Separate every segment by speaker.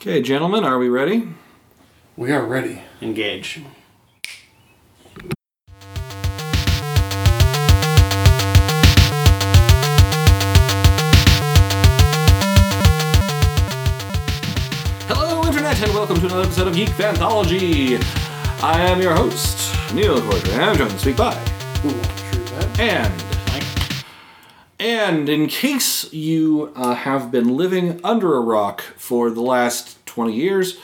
Speaker 1: Okay, gentlemen, are we ready?
Speaker 2: We are ready.
Speaker 3: Engage.
Speaker 1: Hello, Internet, and welcome to another episode of Geek Anthology. I am your host, Neil Corder, and I'm joined this week by
Speaker 2: Who wants true that?
Speaker 1: and
Speaker 3: Mike.
Speaker 1: And in case you uh, have been living under a rock for the last twenty years,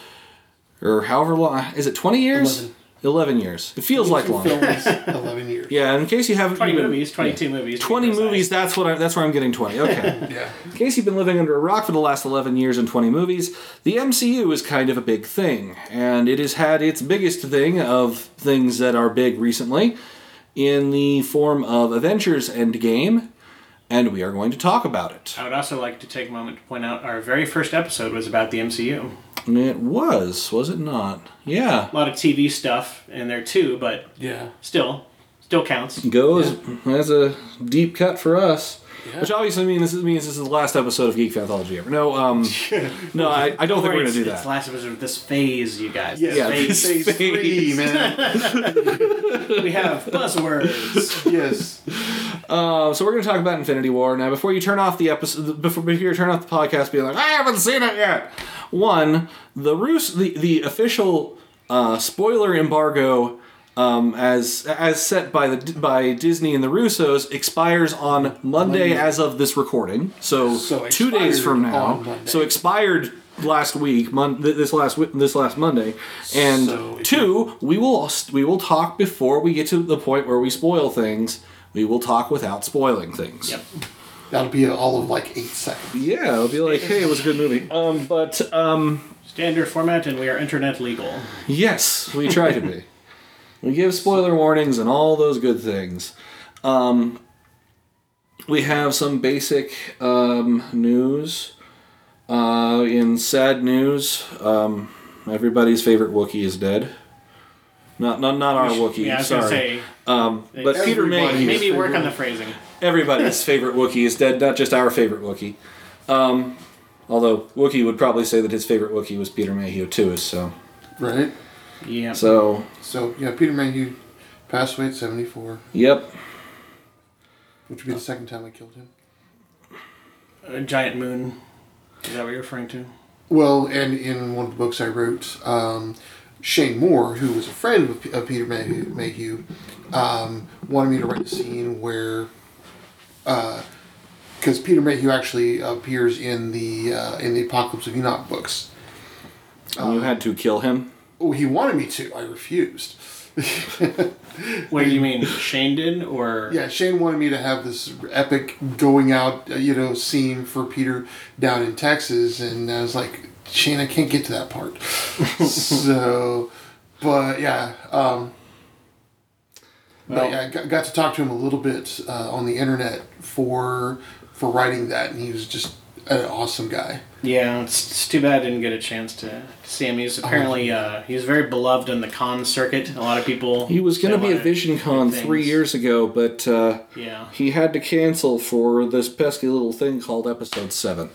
Speaker 1: or however long is it? Twenty years?
Speaker 2: Eleven.
Speaker 1: Eleven years. It feels like long.
Speaker 2: films, eleven years.
Speaker 1: Yeah, in case you haven't
Speaker 3: 20
Speaker 1: even-
Speaker 3: movies, 22 movies.
Speaker 1: 20 movies. That's what I, that's where I'm getting 20. Okay.
Speaker 2: Yeah.
Speaker 1: In case you've been living under a rock for the last 11 years and 20 movies, the MCU is kind of a big thing, and it has had its biggest thing of things that are big recently in the form of Avengers Endgame, and we are going to talk about it.
Speaker 3: I would also like to take a moment to point out our very first episode was about the MCU.
Speaker 1: It was, was it not? Yeah.
Speaker 3: A lot of TV stuff in there too, but
Speaker 2: Yeah.
Speaker 3: still, still counts.
Speaker 1: Goes as a deep cut for us.
Speaker 2: Yeah.
Speaker 1: Which obviously means this, means this is the last episode of Geek Anthology ever. No, um, no, I, I don't think we're gonna do
Speaker 3: It's
Speaker 1: that.
Speaker 3: the last episode of this phase, you guys.
Speaker 2: Yeah.
Speaker 1: Yeah,
Speaker 3: phase.
Speaker 1: this-
Speaker 2: Phase three, man.
Speaker 3: we have buzzwords.
Speaker 2: yes.
Speaker 1: Uh, so we're going to talk about Infinity War now. Before you turn off the episode, before, before you turn off the podcast, being like, I haven't seen it yet. One, the Rus- the the official uh, spoiler embargo, um, as as set by the by Disney and the Russos, expires on Monday,
Speaker 2: Monday.
Speaker 1: as of this recording. So,
Speaker 2: So
Speaker 1: two days from now. So expired last week, mon- this last wi- this last Monday, and
Speaker 2: So
Speaker 1: two, we will we will talk before we get to the point where we spoil things. We will talk without spoiling things.
Speaker 3: Yep.
Speaker 2: That'll be all of like eight seconds.
Speaker 1: Yeah, it'll be like, hey, it was a good movie. Um, but um,
Speaker 3: Standard format, and we are internet legal.
Speaker 1: yes, we try to be. We give spoiler warnings and all those good things. Um, we have some basic um, news. Uh, in sad news, um, everybody's favorite Wookiee is dead. Not not not our Wookiee.
Speaker 3: Yeah, I was
Speaker 1: sorry.
Speaker 3: gonna say
Speaker 1: um, but Peter
Speaker 2: Everybody-
Speaker 1: Mayhew.
Speaker 3: maybe work on the phrasing.
Speaker 1: everybody's favorite Wookiee is dead, not just our favorite Wookiee. Um, although Wookiee would probably say that his favorite Wookiee was Peter Mayhew too. So,
Speaker 2: Right?
Speaker 3: Yeah.
Speaker 1: so
Speaker 2: So, yeah, Peter Mayhew passed away at 74,
Speaker 1: yep.
Speaker 2: which would be the second time I killed him.
Speaker 3: A giant moon. Is that what you're referring to?
Speaker 2: Well, and in one of the books I wrote, um, Shane Moore, who was a friend of, of Peter Mayhew, Mayhew um, wanted me to write a scene where, because Peter Mayhew actually appears in the uh, in the Apocalypse of Enoch books.
Speaker 1: And you had to kill him.
Speaker 2: Oh, he wanted me to. I refused.
Speaker 3: What do you mean, Shane did, or
Speaker 2: Yeah, Shane wanted me to have this epic going out, uh, you know, scene for Peter down in Texas, and I was like, Shane, I can't get to that part. so, but yeah, um,
Speaker 3: Well-
Speaker 2: but yeah, I got, got to talk to him a little bit uh, on the internet for for writing that, and he was just an awesome guy.
Speaker 3: Yeah, it's, it's too bad I didn't get a chance to, to see him. He's apparently uh, he's very beloved on the con circuit. A lot of people.
Speaker 1: He was going to be at
Speaker 3: of
Speaker 1: Vision Con
Speaker 3: good
Speaker 1: three years ago, but uh,
Speaker 3: Yeah,
Speaker 1: he had to cancel for this pesky little thing called Episode Seven.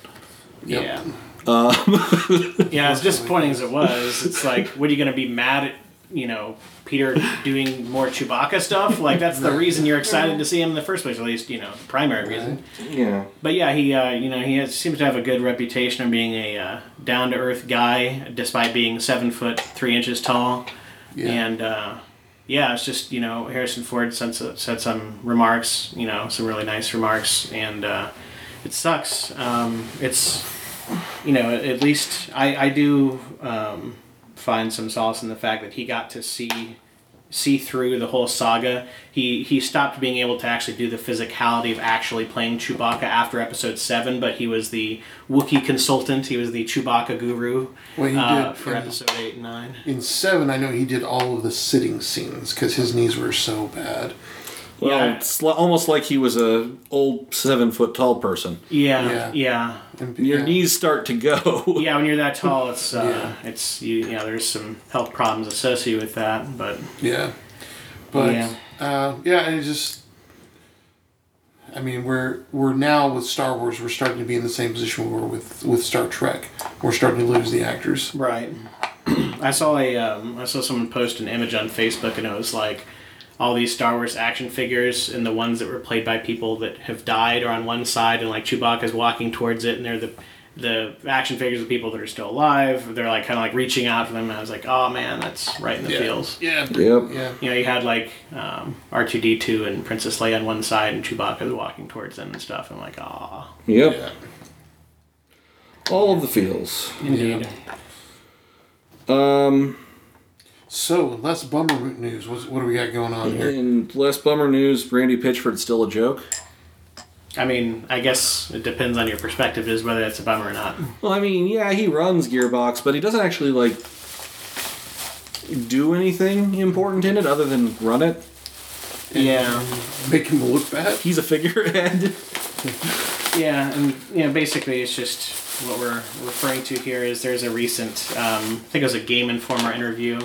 Speaker 3: yeah,
Speaker 1: Uh,
Speaker 3: yeah. As disappointing as it was, it's like, what are you going to be mad at? You know, Peter doing more Chewbacca stuff. Like that's the reason you're excited to see him in the first place. At least you know, the primary reason.
Speaker 1: yeah.
Speaker 3: But yeah, he uh, you know he has, seems to have a good reputation of being a uh, down to earth guy, despite being seven foot three inches tall.
Speaker 2: Yeah.
Speaker 3: And uh, yeah, it's just you know Harrison Ford said, said some remarks, you know, some really nice remarks, and uh, it sucks. Um, it's you know at least I I do um, find some solace in the fact that he got to see see through the whole saga. He he stopped being able to actually do the physicality of actually playing Chewbacca after Episode Seven, but he was the Wookiee consultant. He was the Chewbacca guru
Speaker 2: Well, he
Speaker 3: uh,
Speaker 2: did
Speaker 3: for Episode Eight and Nine.
Speaker 2: In seven, I know he did all of the sitting scenes because his knees were so bad.
Speaker 1: Well,
Speaker 3: Yeah.
Speaker 1: it's almost like he was a old seven foot tall person.
Speaker 3: Yeah,
Speaker 2: Yeah.
Speaker 3: yeah,
Speaker 1: Your
Speaker 2: yeah.
Speaker 1: knees start to go.
Speaker 3: yeah. When you're that tall, it's uh, it's you, you know there's some health problems associated with that, but
Speaker 2: Yeah. But
Speaker 3: Yeah.
Speaker 2: yeah, uh, yeah and it just I mean, we're we're now with Star Wars. We're starting to be in the same position we were with with Star Trek. We're starting to lose the actors.
Speaker 3: Right. I saw a um, I saw someone post an image on Facebook and it was like all these Star Wars action figures and the ones that were played by people that have died are on one side and like Chewbacca's walking towards it and they're the the action figures of people that are still alive. They're like kind of like reaching out for them. And I was like, oh man, that's right in the feels.
Speaker 2: Yeah.
Speaker 1: Yep.
Speaker 2: Yeah.
Speaker 3: You know, you had like um, R two D two and Princess Leia on one side and Chewbacca's walking towards them and stuff. And I'm like, ah,
Speaker 1: Yep.
Speaker 2: Yeah.
Speaker 1: All of the feels.
Speaker 3: indeed.
Speaker 1: Um,
Speaker 2: So less bummer news. What's, what do we got going on here?
Speaker 1: in less bummer news, Randy Pitchford's still a joke.
Speaker 3: I mean, I guess it depends on your perspective is whether that's a bummer or not.
Speaker 1: Well, I mean, yeah, he runs Gearbox, but he doesn't actually like do anything important in it other than run it.
Speaker 3: Yeah.
Speaker 2: Make him look bad.
Speaker 1: He's a figurehead.
Speaker 3: Yeah, and you know, basically, it's just what we're referring to here is there's a recent, um, I think it was a Game Informer interview,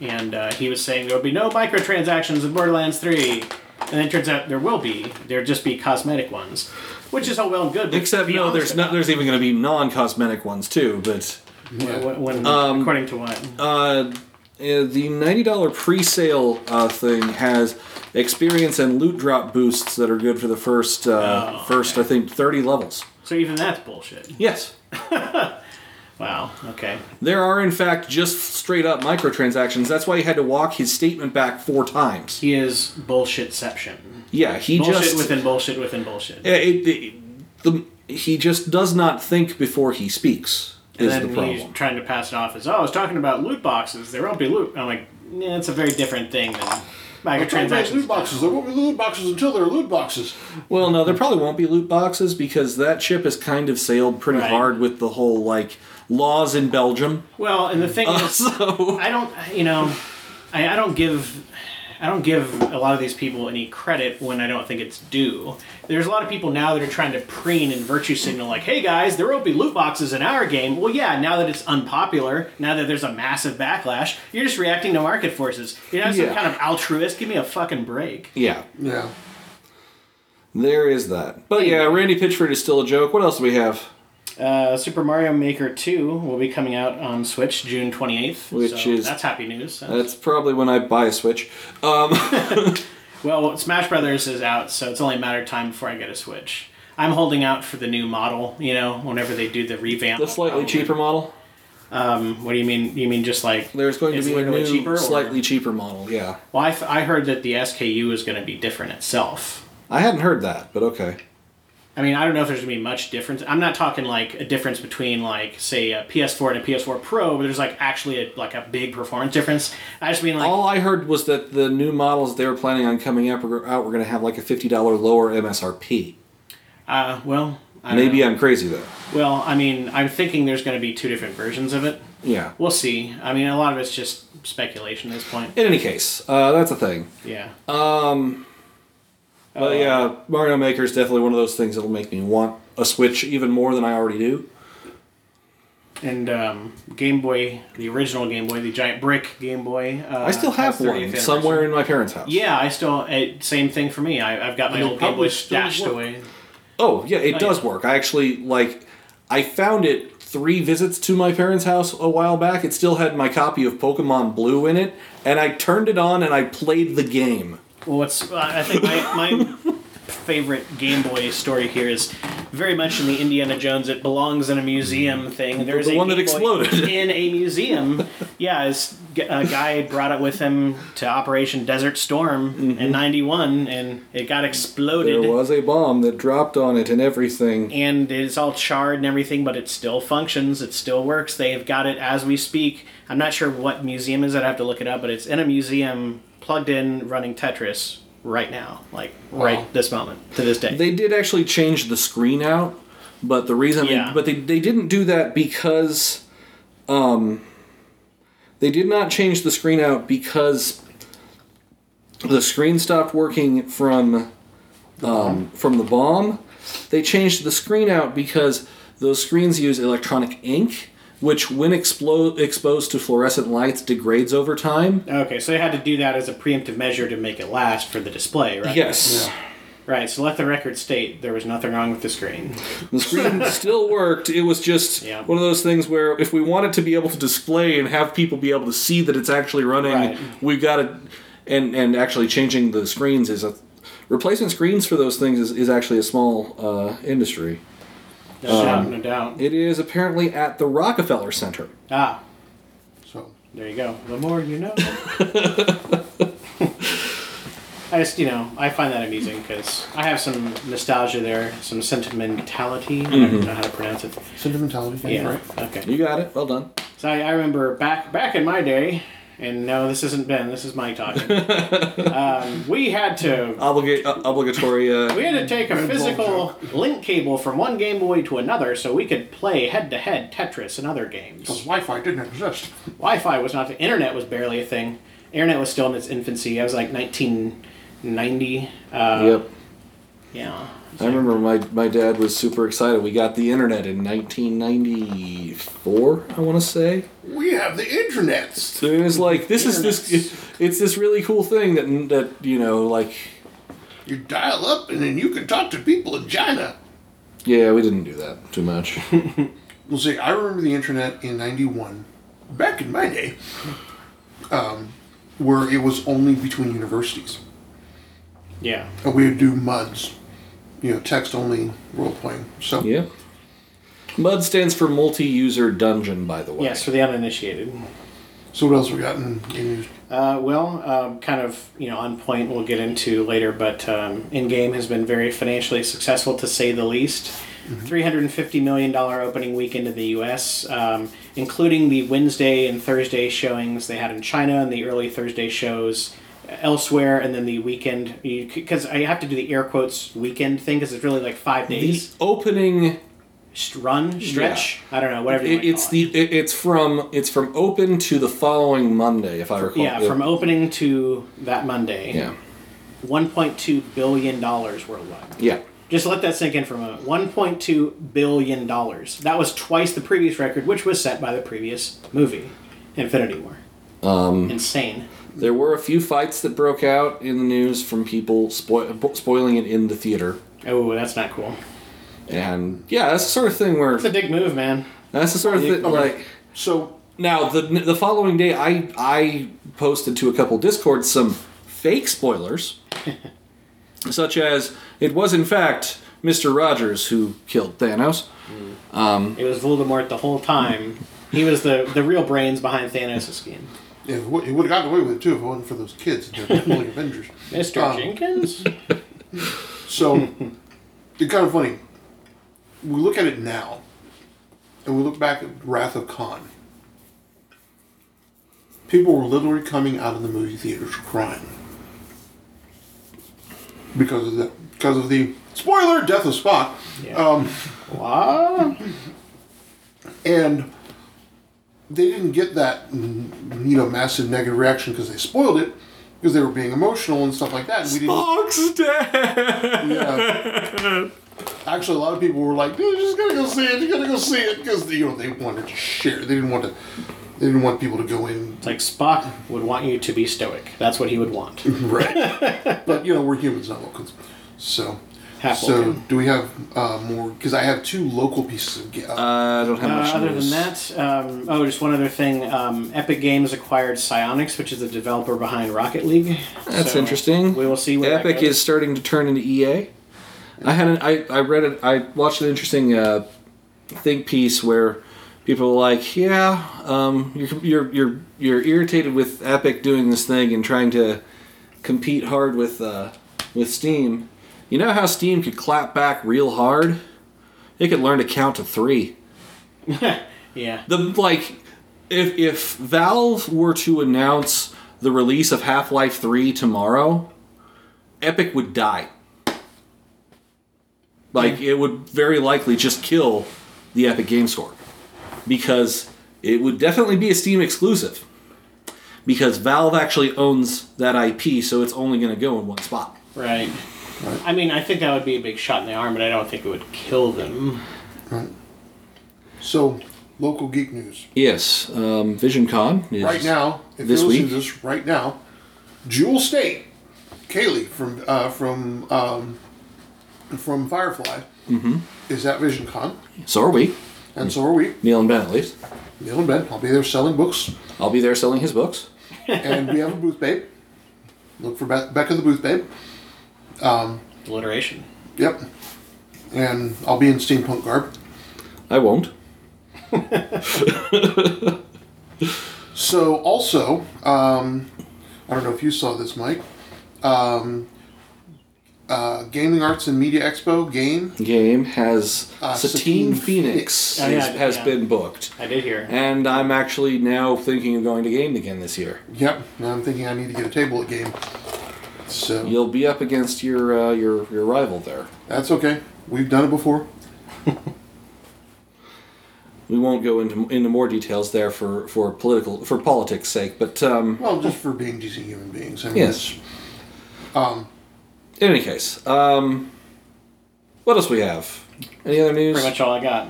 Speaker 3: and uh, he was saying there will be no microtransactions in Borderlands 3, and then it turns out there will be. There'll just be cosmetic ones, which is all well and good.
Speaker 1: Except no, there's not. There's even going to be non-cosmetic ones too. But
Speaker 3: it. When, when,
Speaker 1: Um,
Speaker 3: according to what?
Speaker 1: uh, uh, the ninety dollar pre-sale uh, thing has experience and loot drop boosts that are good for the first uh,
Speaker 3: Oh,
Speaker 1: first
Speaker 3: okay.
Speaker 1: I think thirty levels.
Speaker 3: So even that's bullshit.
Speaker 1: Yes,
Speaker 3: Wow. Okay.
Speaker 1: there are in fact just straight up microtransactions. That's why he had to walk his statement back four times.
Speaker 3: He is bullshitception.
Speaker 1: Yeah, he
Speaker 3: Bullshit
Speaker 1: just
Speaker 3: within bullshit within bullshit.
Speaker 1: Yeah, it, it, the, he just does not think before he speaks.
Speaker 3: And
Speaker 1: Is the
Speaker 3: then he's
Speaker 1: problem?
Speaker 3: trying to pass it off as, oh, I was talking about loot boxes. There won't be loot. I'm like, yeah, it's a very different thing than microtransactions.
Speaker 2: loot boxes. There won't be loot boxes until there are loot boxes.
Speaker 1: Well, no, there probably won't be loot boxes because that ship has kind of sailed pretty
Speaker 3: Right.
Speaker 1: hard with the whole like laws in Belgium.
Speaker 3: Well, and the thing
Speaker 1: Uh,
Speaker 3: is,
Speaker 1: so
Speaker 3: I don't, you know, I, I don't give, I don't give a lot of these people any credit when I don't think it's due. There's a lot of people now that are trying to preen and virtue signal, like, "Hey guys, there won't be loot boxes in our game." Well, yeah, now that it's unpopular, now that there's a massive backlash, you're just reacting to market forces. You're not some
Speaker 1: Yeah.
Speaker 3: kind of altruist. Give me a fucking break.
Speaker 1: yeah,
Speaker 2: Yeah.
Speaker 1: there is that. But yeah, Randy Pitchford is still a joke. What else do we have?
Speaker 3: Uh, Super Mario Maker 2 will be coming out on Switch June 28th.
Speaker 1: Which
Speaker 3: so
Speaker 1: is-
Speaker 3: that's happy news.
Speaker 1: That's probably when I buy a Switch. Um,
Speaker 3: Well, Smash Brothers is out, so it's only a matter of time before I get a Switch. I'm holding out for the new model. You know, whenever they do the revamp.
Speaker 1: the slightly
Speaker 3: I'll-
Speaker 1: cheaper model.
Speaker 3: Um, what do you mean? You mean just like
Speaker 1: There's going to be a new,
Speaker 3: cheaper, or-
Speaker 1: slightly cheaper model. Yeah,
Speaker 3: Well, I, th- I heard that the SKU is going to be different itself.
Speaker 1: I hadn't heard that, but okay.
Speaker 3: I mean, I don't know if there's going to be much difference. I'm not talking like a difference between like say a PS4 and a PS4 Pro, but there's like actually a, like a big performance difference. I just mean like
Speaker 1: All I heard was that the new models they were planning on coming up were, out were going to have like a fifty dollar lower MSRP.
Speaker 3: uh, well,
Speaker 1: Maybe
Speaker 3: know.
Speaker 1: I'm crazy though.
Speaker 3: Well, I mean, I'm thinking there's going to be two different versions of it.
Speaker 1: Yeah.
Speaker 3: We'll see. I mean, a lot of it's just speculation at this point.
Speaker 1: In any case, uh, that's a thing.
Speaker 3: Yeah.
Speaker 1: But yeah, Mario Maker is definitely one of those things that'll make me want a Switch even more than I already do.
Speaker 3: And um, Game Boy, the original Game Boy, the giant brick Game Boy. Uh,
Speaker 1: I still have one somewhere in my parents' house.
Speaker 3: Yeah, I still. It, same thing for me. I, I've got my old Game Boy stashed
Speaker 2: work.
Speaker 3: away.
Speaker 1: Oh yeah, it
Speaker 3: Oh,
Speaker 1: does
Speaker 3: yeah.
Speaker 1: work. I actually like. I found it three visits to my parents' house a while back. It still had my copy of Pokemon Blue in it, and I turned it on and I played the game.
Speaker 3: Well, what's uh, I think my, my favorite Game Boy story here is very much in the Indiana Jones. It belongs in a museum thing. There's
Speaker 1: The
Speaker 3: a
Speaker 1: one that
Speaker 3: Game Boy
Speaker 1: exploded.
Speaker 3: in a museum. Yeah, this g- a guy brought it with him to Operation Desert Storm in '91, and it got exploded.
Speaker 1: Mm-hmm. There was a bomb that dropped on it and everything.
Speaker 3: and it's all charred and everything, but it still functions. It still works. They've got it as we speak. I'm not sure what museum is. I'd have to look it up, but it's in a museum, plugged in, running Tetris right now, like right this moment to this day.
Speaker 1: They did actually change the screen out, but the reason,
Speaker 3: Yeah.
Speaker 1: they, but they, they didn't do that because, um, they did not change the screen out because the screen stopped working from, um, from the bomb. They changed the screen out because those screens use electronic ink, which, when explo- exposed to fluorescent lights, degrades over time.
Speaker 3: okay, so they had to do that as a preemptive measure to make it last for the display, right?
Speaker 1: Yes.
Speaker 3: Right. So let the record state there was nothing wrong with the screen.
Speaker 1: The screen still worked. It was just
Speaker 3: Yeah.
Speaker 1: one of those things where if we wanted to be able to display and have people be able to see that it's actually running,
Speaker 3: Right.
Speaker 1: we've got to. And and actually changing the screens is a replacing screens for those things is, is actually a small uh, industry.
Speaker 3: No doubt. No doubt.
Speaker 1: It is apparently at the Rockefeller Center.
Speaker 3: Ah.
Speaker 2: So
Speaker 3: There you go. The more you know. I just, you know, I find that amusing because I have some nostalgia there, some sentimentality. I don't know how to pronounce it.
Speaker 2: sentimentality. That's
Speaker 3: Yeah.
Speaker 2: right.
Speaker 3: Okay.
Speaker 1: You got it. Well done.
Speaker 3: So I, I remember back back in my day, and no, this isn't Ben. This is Mike talking. um, we had to
Speaker 1: Obliga- uh, obligatory. Uh,
Speaker 3: we had to take a physical link cable from one Game Boy to another so we could play head to head Tetris and other games.
Speaker 2: Because Wi-Fi didn't exist.
Speaker 3: Wi-Fi was not. The internet was barely a thing. Internet was still in its infancy. I was like 1990. Uh,
Speaker 1: yep.
Speaker 3: Yeah.
Speaker 1: I remember my, my dad was super excited. We got the internet in 1994, I want to say.
Speaker 2: We have the internet.
Speaker 1: So it was like this is this it's this really cool thing that that you know like
Speaker 2: You dial up and then you can talk to people in China.
Speaker 1: yeah we didn't do that too much.
Speaker 2: Well, see, I remember the internet in '91, back in my day, um, where it was only between universities,
Speaker 3: Yeah.
Speaker 2: and we would do MUDs, you know, text-only role-playing. So
Speaker 1: yeah. MUD stands for multi-user dungeon, by the way.
Speaker 3: Yes, for the uninitiated.
Speaker 2: So what else we got in, in news?
Speaker 3: Uh, well, um, kind of you know on point. We'll get into later, but um, Endgame has been very financially successful to say the least. Three hundred and fifty million dollar opening weekend in the U.S., um, including the Wednesday and Thursday showings they had in China and the early Thursday shows elsewhere, and then the weekend. Because I have to do the air quotes weekend thing because it's really like five
Speaker 1: The
Speaker 3: days
Speaker 1: opening
Speaker 3: St- run stretch. I don't know whatever. You
Speaker 1: it, it's
Speaker 3: call
Speaker 1: the
Speaker 3: it.
Speaker 1: it, it's from it's from open to the following Monday, if I recall.
Speaker 3: yeah from opening to that Monday.
Speaker 1: yeah
Speaker 3: One point two billion dollars worldwide.
Speaker 1: yeah.
Speaker 3: Just let that sink in for a moment. One point two billion dollars. That was twice the previous record, which was set by the previous movie, Infinity War. Um, Insane.
Speaker 1: There were a few fights that broke out in the news from people spo- spoiling it in the theater.
Speaker 3: Oh, that's not cool.
Speaker 1: And yeah, that's the sort of thing where
Speaker 3: It's a dick move, man.
Speaker 1: that's the sort of thing
Speaker 2: Okay.
Speaker 1: like
Speaker 2: So
Speaker 1: now the the following day I I posted to a couple discords some fake spoilers such as it was in fact Mr. Rogers who killed Thanos. Mm.
Speaker 3: Um, it was Voldemort the whole time. He was the, the real brains behind Thanos' scheme.
Speaker 2: Yeah, he would have gotten away with it too if it wasn't for those kids. They're definitely Avengers.
Speaker 3: Mr.
Speaker 2: Um,
Speaker 3: Jenkins?
Speaker 2: So it's kind of funny. We look at it now, and we look back at Wrath of Khan. People were literally coming out of the movie theaters crying because of the because of the spoiler death of Spock.
Speaker 3: Yeah.
Speaker 2: Um,
Speaker 3: What?
Speaker 2: and they didn't get that you know massive negative reaction because they spoiled it because they were being emotional and stuff like that. And we didn't.
Speaker 1: Spock's dead.
Speaker 2: Yeah. Actually, a lot of people were like, "You just gotta go see it. You gotta go see it," because you know they wanted to share. They didn't want to. They didn't want people to go in.
Speaker 3: It's like Spock would want you to be stoic. That's what he would want.
Speaker 2: Right. but you know we're humans, not Vulcans. So.
Speaker 3: Half
Speaker 2: So
Speaker 3: Vulcan.
Speaker 2: do we have uh, more? Because I have two local pieces of. ga- Uh,
Speaker 1: I don't have
Speaker 3: Uh,
Speaker 1: much
Speaker 3: other than that, um, oh, just one other thing. Um, Epic Games acquired Psyonix, which is the developer behind Rocket League.
Speaker 1: That's
Speaker 3: So
Speaker 1: interesting.
Speaker 3: We will see where that
Speaker 1: Epic
Speaker 3: goes.
Speaker 1: is starting to turn into EA. I had an, I, I read it. I watched an interesting uh, think piece where people were like, "Yeah, um, you're, you're you're you're irritated with Epic doing this thing and trying to compete hard with uh, with Steam. You know how Steam could clap back real hard? It could learn to count to three.
Speaker 3: Yeah.
Speaker 1: The like, if if Valve were to announce the release of Half Life Three tomorrow, Epic would die. Like it would very likely just kill the Epic Game Store because it would definitely be a Steam exclusive. Because Valve actually owns that IP, so it's only going to go in one spot.
Speaker 3: Right. I mean, I think that would be a big shot in the arm, but I don't think it would kill them. Right.
Speaker 2: so local geek news.
Speaker 1: Yes, um, VisionCon is
Speaker 2: right now, if
Speaker 1: this
Speaker 2: you're listening
Speaker 1: week?
Speaker 2: to this right now, Jewel Staite, Kaylee from uh, from um, from Firefly mm-hmm. is at Vision Con,
Speaker 1: So are we.
Speaker 2: and so are we.
Speaker 1: Neil and Ben, at least.
Speaker 2: Neil and Ben. I'll be there selling books,
Speaker 1: I'll be there selling his books.
Speaker 2: and we have a booth babe. Look for Be- Becca the booth babe.
Speaker 3: Alliteration.
Speaker 2: Yep. And I'll be in steampunk garb.
Speaker 1: I won't.
Speaker 2: So also, um, I don't know if you saw this, Mike. Um, uh, Gaming Arts and Media Expo game.
Speaker 1: Game has
Speaker 2: Uh,
Speaker 1: Satine
Speaker 2: Satine
Speaker 1: Phoenix,
Speaker 2: Phoenix.
Speaker 3: Oh, yeah,
Speaker 1: is- has
Speaker 3: yeah.
Speaker 1: been booked.
Speaker 3: I did hear.
Speaker 1: And I'm actually now thinking of going to Game again this year.
Speaker 2: Yep. Now I'm thinking I need to get a table at game. So
Speaker 1: You'll be up against your uh, your your rival there.
Speaker 2: that's okay. We've done it before.
Speaker 1: We won't go into into more details there for for political for politics' sake, but um,
Speaker 2: Well, just for being decent human beings. I mean,
Speaker 1: Yes.
Speaker 2: Um,
Speaker 1: in any case, um, what else we have? Any other news?
Speaker 3: Pretty much all I got.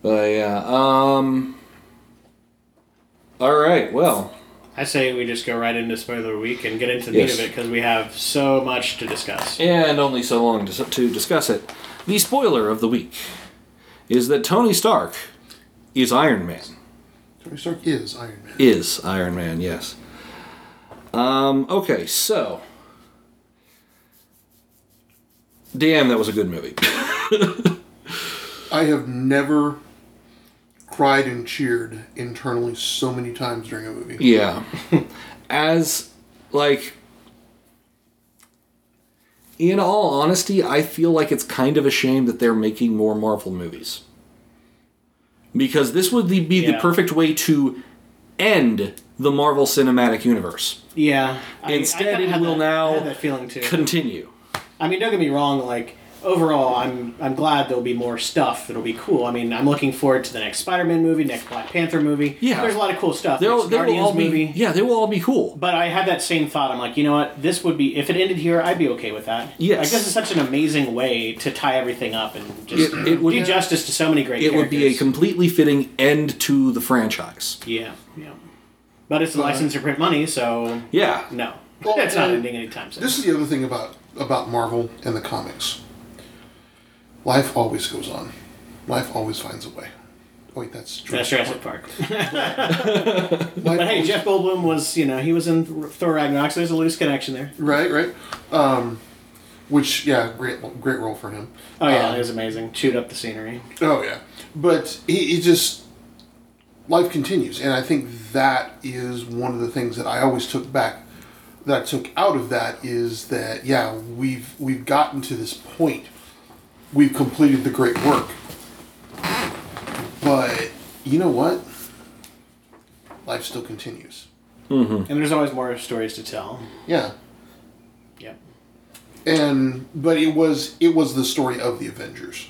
Speaker 1: But yeah, um, all right. Well,
Speaker 3: I say we just go right into spoiler week and get into the
Speaker 1: Yes.
Speaker 3: meat of it because we have so much to discuss.
Speaker 1: and only so long to, to discuss it. The spoiler of the week is that Tony Stark is Iron Man.
Speaker 2: Tony Stark is Iron Man.
Speaker 1: Is Iron Man, yes. Um, okay, so. Damn, that was a good movie.
Speaker 2: I have never cried and cheered internally so many times during a movie.
Speaker 1: yeah. As, like. In all honesty, I feel like it's kind of a shame that they're making more Marvel movies. Because this would be the perfect way to end the Marvel Cinematic Universe.
Speaker 3: Yeah. I- I
Speaker 1: Instead,
Speaker 3: kinda
Speaker 1: it will
Speaker 3: that-
Speaker 1: now
Speaker 3: I that feeling too.
Speaker 1: Continue.
Speaker 3: I mean, don't get me wrong. Like overall, I'm I'm glad there'll be more stuff that'll be cool. I mean, I'm looking forward to the next Spider-Man movie, next Black Panther movie.
Speaker 1: Yeah.
Speaker 3: there's a lot of cool stuff.
Speaker 1: They'll,
Speaker 3: Next
Speaker 1: they will
Speaker 3: Guardians
Speaker 1: all be,
Speaker 3: movie.
Speaker 1: yeah, they will all be cool.
Speaker 3: But I had that same thought. I'm like, you know what? This would be if it ended here, I'd be okay with that.
Speaker 1: Yes.
Speaker 3: I guess it's such an amazing way to tie everything up and just
Speaker 1: It- it would-
Speaker 3: do justice to so many great.
Speaker 1: It would be a completely fitting end to the franchise.
Speaker 3: yeah, yeah. But it's a license to print money, so
Speaker 1: Yeah.
Speaker 3: no,
Speaker 2: Well,
Speaker 3: it's not ending anytime soon.
Speaker 2: This is the other thing about about Marvel and the comics. Life always goes on. Life always finds a way. Oh, wait, that's
Speaker 3: That's Jurassic Park.
Speaker 2: Life
Speaker 3: But hey, Jeff Goldblum was, you know, he was in Thor Ragnarok, so there's a loose connection there.
Speaker 2: Right, right. Um, which, yeah, great, great role for him.
Speaker 3: Oh yeah,
Speaker 2: Um,
Speaker 3: it was amazing. Chewed up the scenery.
Speaker 2: Oh yeah, but he, he just life continues, and I think that is one of the things that I always took back. That I took out of that is that yeah, we've we've gotten to this point. We've completed the great work, but you know what? Life still continues.
Speaker 3: And there's always more stories to tell.
Speaker 2: Yeah,
Speaker 3: Yep.
Speaker 2: and but it was it was the story of the Avengers,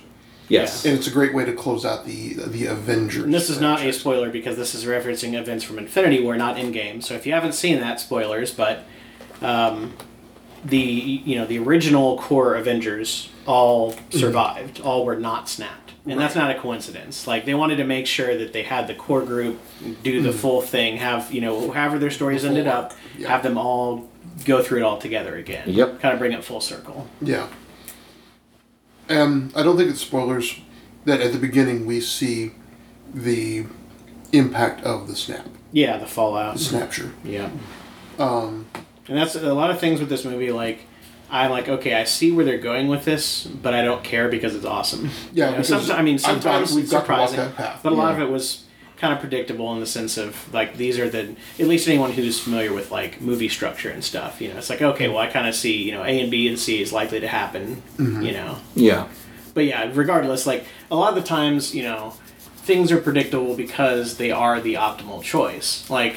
Speaker 1: Yes.
Speaker 2: and it's a great way to close out the the Avengers.
Speaker 3: And this is not a spoiler because this is referencing events from Infinity War, not Endgame. So if you haven't seen that, spoilers. But um, the you know the original core Avengers all survived. All were not snapped, and that's not a coincidence. Like they wanted to make sure that they had the core group do the full thing. Have you know however their stories
Speaker 2: The
Speaker 3: ended up, have them all go through it all together again.
Speaker 1: Yep.
Speaker 3: Kind of bring it full circle.
Speaker 2: Yeah. Um, I don't think it's spoilers that at the beginning we see the impact of the snap,
Speaker 3: Yeah, the fallout.
Speaker 2: the snapshot.
Speaker 3: Yeah.
Speaker 2: Um,
Speaker 3: And that's a lot of things with this movie. Like, I'm like, okay, I see where they're going with this, but I don't care because it's awesome.
Speaker 2: Yeah,
Speaker 3: You know,
Speaker 2: because
Speaker 3: someti- I mean, sometimes
Speaker 2: we've
Speaker 3: it's
Speaker 2: got
Speaker 3: surprising,
Speaker 2: path.
Speaker 3: but a lot
Speaker 1: Yeah.
Speaker 3: of it was kind of predictable in the sense of like these are the at least anyone who's familiar with like movie structure and stuff. You know, it's like okay, well, I kind of see you know A and B and C is likely to happen.
Speaker 2: Mm-hmm.
Speaker 3: You know,
Speaker 1: Yeah.
Speaker 3: but yeah, regardless, like a lot of the times, you know, things are predictable because they are the optimal choice. Like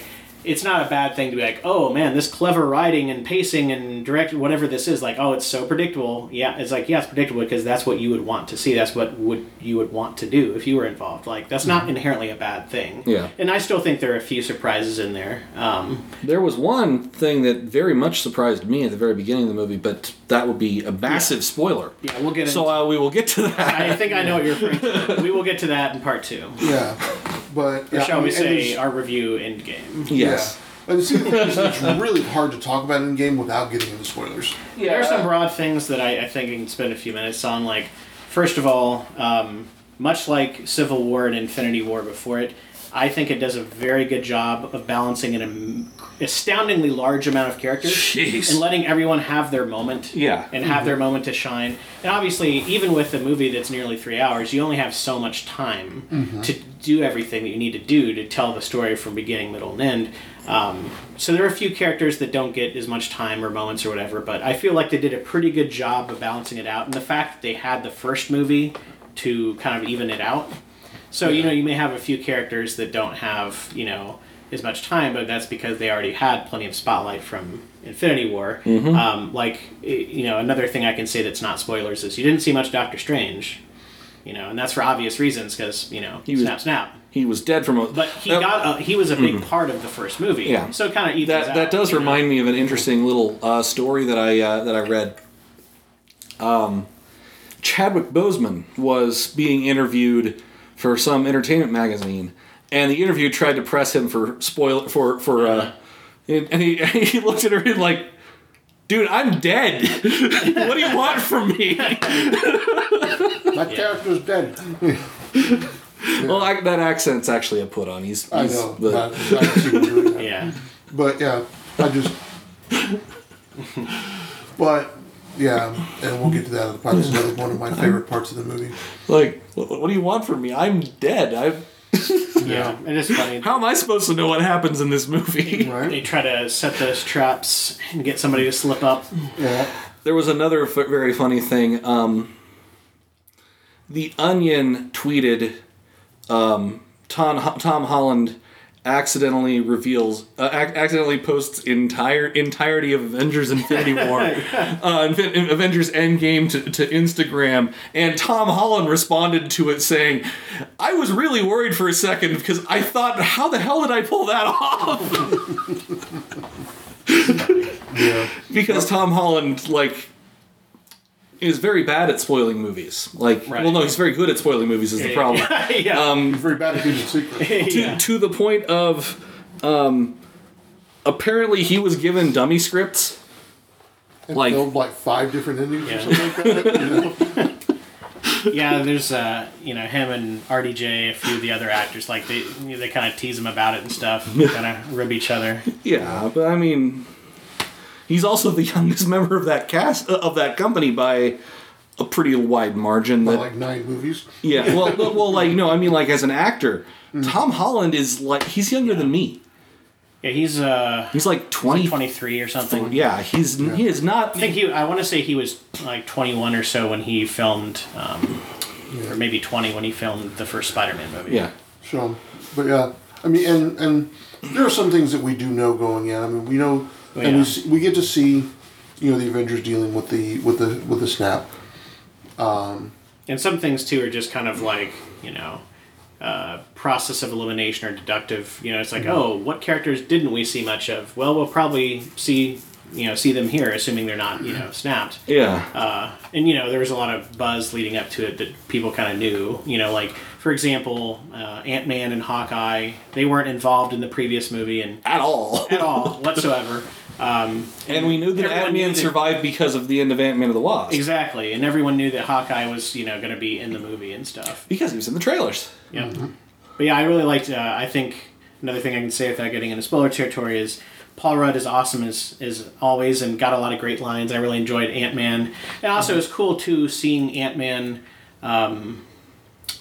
Speaker 3: it's not a bad thing to be like, oh man, this clever writing and pacing and direct whatever this is, like, oh, it's so predictable. Yeah, it's like yeah, it's predictable because that's what you would want to see. That's what would you would want to do if you were involved. Like that's not inherently a bad thing.
Speaker 1: Yeah.
Speaker 3: And I still think there are a few surprises in there. Um,
Speaker 1: There was one thing that very much surprised me at the very beginning of the movie, but that would be a massive spoiler.
Speaker 3: yeah, we'll get into.
Speaker 1: So uh, we will get to that.
Speaker 3: I think I know what you're referring to. We will get to that in part two.
Speaker 2: yeah, but
Speaker 3: Or
Speaker 2: yeah,
Speaker 3: shall
Speaker 2: I
Speaker 3: we
Speaker 2: mean, and
Speaker 3: say our review end game?
Speaker 1: yes.
Speaker 2: Yeah. And see, the thing is, it's really hard to talk about Endgame without getting into spoilers. Yeah.
Speaker 3: There are some broad things that I, I think I can spend a few minutes on. Like, first of all, um, much like Civil War and Infinity War before it, I think it does a very good job of balancing an astoundingly large amount of characters
Speaker 1: Jeez.
Speaker 3: and letting everyone have their moment.
Speaker 1: Yeah.
Speaker 3: And have their moment to shine. And obviously, even with a movie that's nearly three hours, you only have so much time to do everything that you need to do to tell the story from beginning, middle, and end. Um, so there are a few characters that don't get as much time or moments or whatever, but I feel like they did a pretty good job of balancing it out. And the fact that they had the first movie to kind of even it out. So, you know, you may have a few characters that don't have, you know, as much time, but that's because they already had plenty of spotlight from Infinity War. Um, like, you know, another thing I can say that's not spoilers is you didn't see much Doctor Strange, you know, and that's for obvious reasons because, you know,
Speaker 1: was-
Speaker 3: snap, snap.
Speaker 1: He was dead from a.
Speaker 3: But he
Speaker 1: that,
Speaker 3: got, uh, he was a big part of the first movie.
Speaker 1: Yeah.
Speaker 3: So it kind of
Speaker 1: that.
Speaker 3: out,
Speaker 1: That does
Speaker 3: you know?
Speaker 1: remind me of an interesting little uh, story that I uh, that I read. Um, Chadwick Boseman was being interviewed for some entertainment magazine, and the interview tried to press him for spoil for for. Uh, and and he he looked at her and like. Dude, I'm dead. what do you want from me?
Speaker 2: My character's dead.
Speaker 1: Well, I, that accent's actually a put on. He's,
Speaker 2: I know.
Speaker 1: the-
Speaker 2: I, I see what you're doing.
Speaker 3: Yeah.
Speaker 2: But yeah, I just. but yeah, and we'll get to that other part. It's another one of my favorite parts of the movie.
Speaker 1: like, what, what do you want from me? I'm dead. I.
Speaker 3: Yeah. And it's funny.
Speaker 1: How am I supposed to know what happens in this movie?
Speaker 3: They try to set those traps and get somebody to slip up.
Speaker 2: Yeah.
Speaker 1: There was another f- very funny thing. Um, the Onion tweeted um, Tom Tom Holland accidentally reveals uh, ac- accidentally posts entire entirety of Avengers Infinity War uh, Infi- Avengers Endgame to, to Instagram and Tom Holland responded to it saying I was really worried for a second because I thought how the hell did I pull that off
Speaker 2: Yeah.
Speaker 1: because Tom Holland like is very bad at spoiling movies. Like,
Speaker 3: Right.
Speaker 1: well, no, he's very good at spoiling movies. Is the problem
Speaker 3: yeah.
Speaker 1: Um,
Speaker 2: Very bad at keeping secrets.
Speaker 1: to,
Speaker 3: yeah.
Speaker 1: to the point of um, apparently he was given dummy scripts.
Speaker 2: And
Speaker 1: Like-
Speaker 2: filmed like five different endings
Speaker 3: Yeah.
Speaker 2: or something like that. You know?
Speaker 3: yeah, there's uh, you know him and RDJ, a few of the other actors, like they they kind of tease him about it and stuff, kind of rib each other.
Speaker 1: Yeah, but I mean, he's also the youngest member of that cast uh, of that company by a pretty wide margin.
Speaker 2: By
Speaker 1: That
Speaker 2: like nine movies.
Speaker 1: yeah, well, well, well, like you know, I mean, like as an actor, Tom Holland is like he's younger than me.
Speaker 3: Yeah, he's uh
Speaker 1: He's like twenty.
Speaker 3: 23 or something.
Speaker 1: Yeah, he's he is not.
Speaker 3: I think he. I want to say he was like 21 or so when he filmed, um, or maybe 20 when he filmed the first Spider-Man movie.
Speaker 1: Yeah,
Speaker 2: Sure. but yeah, I mean, and and there are some things that we do know going in. I mean, we know,
Speaker 3: Oh,
Speaker 2: and we see, we get to see, you know, the Avengers dealing with the with the with the snap.
Speaker 3: And some things too are just kind of like you know, uh, process of elimination or deductive. You know, it's like, oh, what characters didn't we see much of? Well, we'll probably see you know see them here, assuming they're not you know snapped.
Speaker 1: yeah.
Speaker 3: Uh, and you know, there was a lot of buzz leading up to it that people kind of knew. You know, like for example, uh, Ant Man and Hawkeye, they weren't involved in the previous movie and
Speaker 1: at all.
Speaker 3: at all whatsoever. Um,
Speaker 1: And we knew that Ant Man survived because of the end of Ant Man of the Wasp.
Speaker 3: exactly, and everyone knew that Hawkeye was you know going to be in the movie and stuff.
Speaker 1: Because he was in the trailers.
Speaker 3: Yeah. But yeah, I really liked. Uh, I think another thing I can say without getting into spoiler territory is Paul Rudd is awesome as as always and got a lot of great lines. I really enjoyed Ant Man, and also it was cool too seeing Ant Man. Um,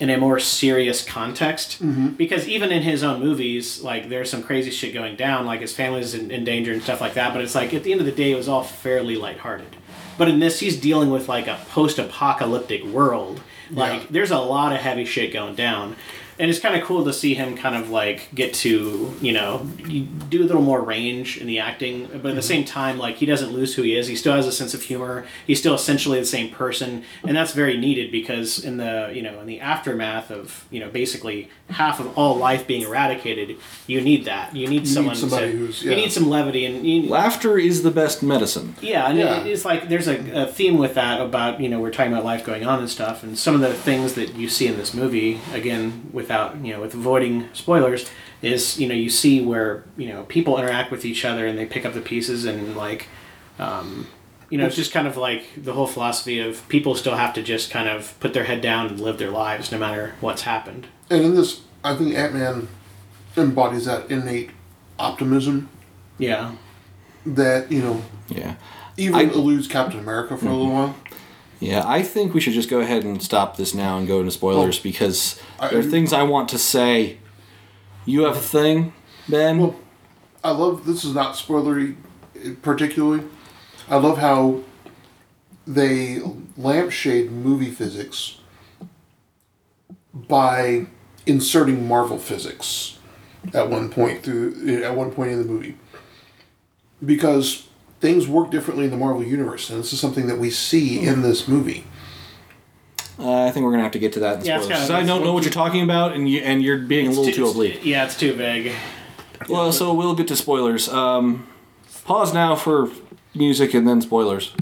Speaker 3: in a more serious context, mm-hmm. because even in his own movies, like there's some crazy shit going down, like his family's in, in danger and stuff like that. But it's like at the end of the day, it was all fairly lighthearted. But in this, he's dealing with like a post-apocalyptic world. Like
Speaker 2: Yeah.
Speaker 3: there's a lot of heavy shit going down, and it's kind of cool to see him kind of like get to you know do a little more range in the acting, but at
Speaker 2: Mm-hmm.
Speaker 3: the same time, like he doesn't lose who he is. He still has a sense of humor. He's still essentially the same person, and that's very needed because in the you know in the aftermath of you know basically half of all life being eradicated, you need that. You need someone
Speaker 2: somebody
Speaker 3: to.
Speaker 2: who's-
Speaker 3: You need some levity and you,
Speaker 1: Laughter is the best medicine.
Speaker 3: yeah, and
Speaker 2: Yeah.
Speaker 3: It, it's like there's a, a theme with that about you know we're talking about life going on and stuff, and some of the things that you see in this movie again with without you know with avoiding spoilers is you know you see where you know people interact with each other and they pick up the pieces and like um, you know it's just kind of like the whole philosophy of people still have to just kind of put their head down and live their lives no matter what's happened
Speaker 2: And in this, I think Ant Man embodies that innate optimism
Speaker 3: yeah
Speaker 2: that you know
Speaker 1: Yeah.
Speaker 2: even
Speaker 1: I-
Speaker 2: eludes Captain America for a little while.
Speaker 1: Yeah, I think we should just go ahead and stop this now and go into spoilers
Speaker 2: Well,
Speaker 1: because
Speaker 2: I-
Speaker 1: there are things I want to say. You have a thing, Ben?
Speaker 2: Well, I love this is not spoilery particularly. I love how they lampshade movie physics by inserting Marvel physics at one point through at one point in the movie. Because things work differently in the Marvel universe, and this is something that we see in this movie.
Speaker 1: uh, I think we're gonna have to get to that in
Speaker 3: Yeah, it's
Speaker 1: spoilers.
Speaker 3: kinda-
Speaker 1: 'Cause I don't know what you're talking about, and you and you're being a little too
Speaker 3: It's-
Speaker 1: oblique.
Speaker 3: yeah it's too vague
Speaker 1: Well, so we'll get to spoilers. Um, pause now for music and then spoilers.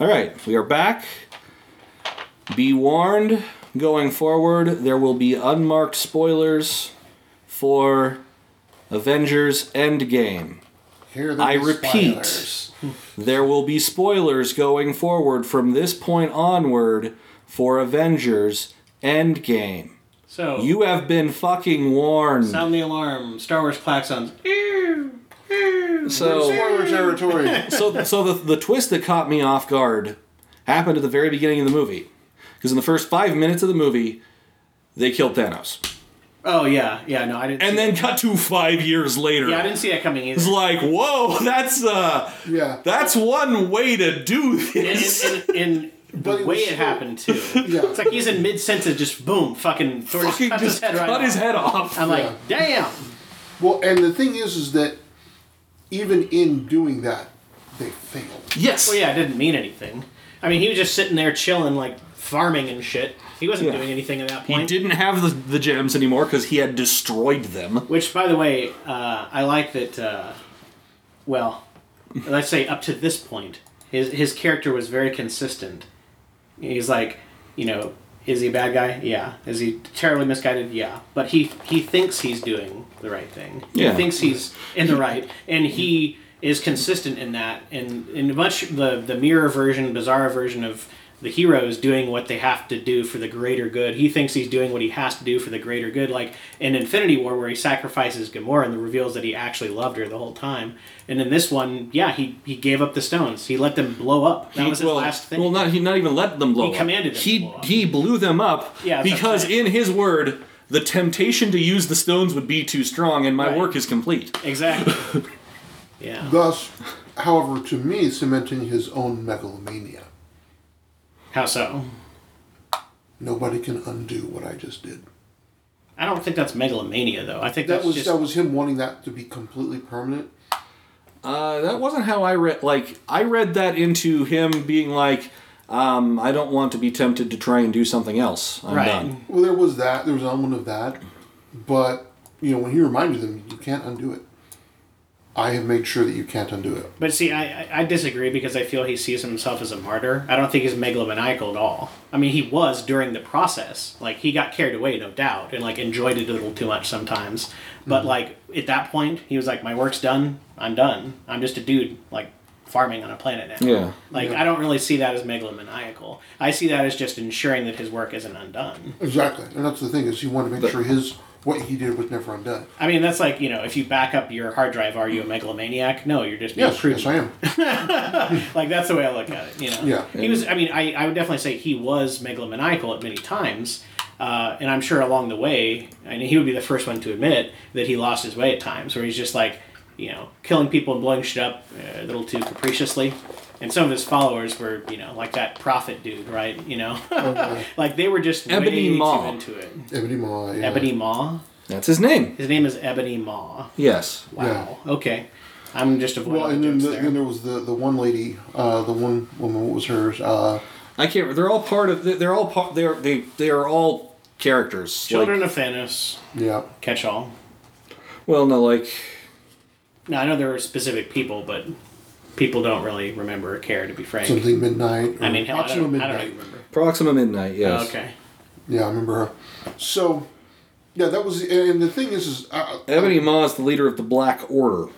Speaker 1: All right, we are back. Be warned, going forward, there will be unmarked spoilers for Avengers Endgame.
Speaker 2: Here
Speaker 1: I repeat.
Speaker 2: spoilers.
Speaker 1: There will be spoilers going forward from this point onward for Avengers Endgame.
Speaker 3: so
Speaker 1: You have been fucking warned.
Speaker 3: sound the alarm star wars klaxons
Speaker 1: So,
Speaker 2: Spoiler territory.
Speaker 1: so, so the, the twist that caught me off guard happened at the very beginning of the movie. Because in the first five minutes of the movie, they killed Thanos.
Speaker 3: oh yeah yeah no i didn't
Speaker 1: And
Speaker 3: see
Speaker 1: then cut to five years later.
Speaker 3: yeah i didn't see that coming either.
Speaker 1: It's like, whoa, that's uh
Speaker 2: Yeah.
Speaker 1: that's one way to do
Speaker 3: in,
Speaker 1: this.
Speaker 3: in, in,
Speaker 2: But
Speaker 3: the
Speaker 2: it
Speaker 3: way
Speaker 2: was
Speaker 3: it happened too.
Speaker 2: Yeah.
Speaker 3: It's like he's in mid sentence, just boom, fucking Thor just
Speaker 1: Fucking
Speaker 3: cuts
Speaker 1: just
Speaker 3: his head right
Speaker 1: cut
Speaker 3: off.
Speaker 1: his head off.
Speaker 3: I'm like, damn.
Speaker 2: Well, and the thing is, is that even in doing that, they failed.
Speaker 1: Yes.
Speaker 3: Well, yeah, it didn't mean anything. I mean, he was just sitting there chilling, like farming and shit. He wasn't
Speaker 1: Yeah.
Speaker 3: doing anything at that point.
Speaker 1: He
Speaker 3: point.
Speaker 1: didn't have the, the gems anymore because he had destroyed them.
Speaker 3: Which, by the way, uh, I like that. Uh, well, let's say up to this point, his his character was very consistent. He's like, you know, is he a bad guy? Yeah. Is he terribly misguided? Yeah. But he he thinks he's doing the right thing.
Speaker 1: Yeah.
Speaker 3: He thinks he's in the right, and he is consistent in that. And in much the the mirror version, bizarre version of the hero is doing what they have to do for the greater good. He thinks he's doing what he has to do for the greater good, like in Infinity War, where he sacrifices Gamora and reveals that he actually loved her the whole time. And in this one, yeah, he, he gave up the stones. He let them blow up. That
Speaker 1: He-
Speaker 3: was his
Speaker 1: well,
Speaker 3: last thing.
Speaker 1: Well, not he not even let them blow
Speaker 3: He
Speaker 1: up.
Speaker 3: commanded them
Speaker 1: He he blew them up
Speaker 3: Yeah, that's what I'm
Speaker 1: because in his word, the temptation to use the stones would be too strong, and my
Speaker 3: Right.
Speaker 1: work is complete.
Speaker 3: exactly. yeah.
Speaker 2: Thus, however, to me, cementing his own megalomania.
Speaker 3: How so?
Speaker 2: Nobody can undo what I just did.
Speaker 3: I don't think that's megalomania, though. I think
Speaker 2: That
Speaker 3: that's
Speaker 2: was
Speaker 3: just
Speaker 2: that was him wanting that to be completely permanent.
Speaker 1: Uh, that wasn't how I read. Like I read that into him being like, um, I don't want to be tempted to try and do something else. I'm
Speaker 3: right.
Speaker 1: done.
Speaker 2: Well, there was that. There was an element of that, but you know, when he reminded them, you can't undo it. I have made sure that you can't undo it.
Speaker 3: But see, I, I- I disagree because I feel he sees himself as a martyr. I don't think he's megalomaniacal at all. I mean, he was during the process. Like, he got carried away, no doubt, and, like, enjoyed it a little too much sometimes. But, like, at that point, he was like, my work's done. I'm done. I'm just a dude, like, farming on a planet now.
Speaker 1: Yeah.
Speaker 3: Like,
Speaker 2: Yeah.
Speaker 3: I don't really see that as megalomaniacal. I see that as just ensuring that his work isn't undone.
Speaker 2: Exactly, and that's the thing is he wanted to make
Speaker 1: But-
Speaker 2: sure his what he did was never undone.
Speaker 3: I mean, that's like, you know, if you back up your hard drive, are you a megalomaniac? No, you're just being
Speaker 2: Yes,
Speaker 3: prudent.
Speaker 2: yes, I am.
Speaker 3: like that's the way I look at it. You know.
Speaker 2: Yeah.
Speaker 3: He was. I mean, I, I would definitely say he was megalomaniacal at many times, uh, and I'm sure along the way, and he would be the first one to admit that he lost his way at times, where he's just like, you know, killing people and blowing shit up uh, a little too capriciously. And some of his followers were, you know, like that prophet dude, right? You know,
Speaker 2: Okay.
Speaker 3: like they were just
Speaker 1: Ebony
Speaker 3: way
Speaker 1: Maw.
Speaker 3: too into it.
Speaker 2: Ebony Maw. Yeah.
Speaker 3: Ebony Maw.
Speaker 1: That's his name.
Speaker 3: His name is Ebony Maw.
Speaker 1: Yes.
Speaker 3: Wow. Okay. I'm just avoiding
Speaker 2: Well, and
Speaker 3: the
Speaker 2: then, the,
Speaker 3: there.
Speaker 2: then there was the the one lady, uh, the one woman. What was hers? Uh,
Speaker 1: I can't. They're all part of. They're all part. They're they. They are all characters.
Speaker 3: Children
Speaker 1: Like,
Speaker 3: of Thanos.
Speaker 2: yeah.
Speaker 3: Catch all.
Speaker 1: well, no, like
Speaker 3: Now I know there were specific people, but people don't really remember or care. To be frank,
Speaker 2: Something midnight.
Speaker 3: I mean, hell, I
Speaker 2: Proxima
Speaker 3: don't, I
Speaker 2: midnight.
Speaker 3: don't remember.
Speaker 1: Proxima Midnight. Yes.
Speaker 3: Oh, okay.
Speaker 2: Yeah, I remember her. So, yeah, that was. And the thing is, is uh,
Speaker 1: Ebony Maw is the leader of the Black Order.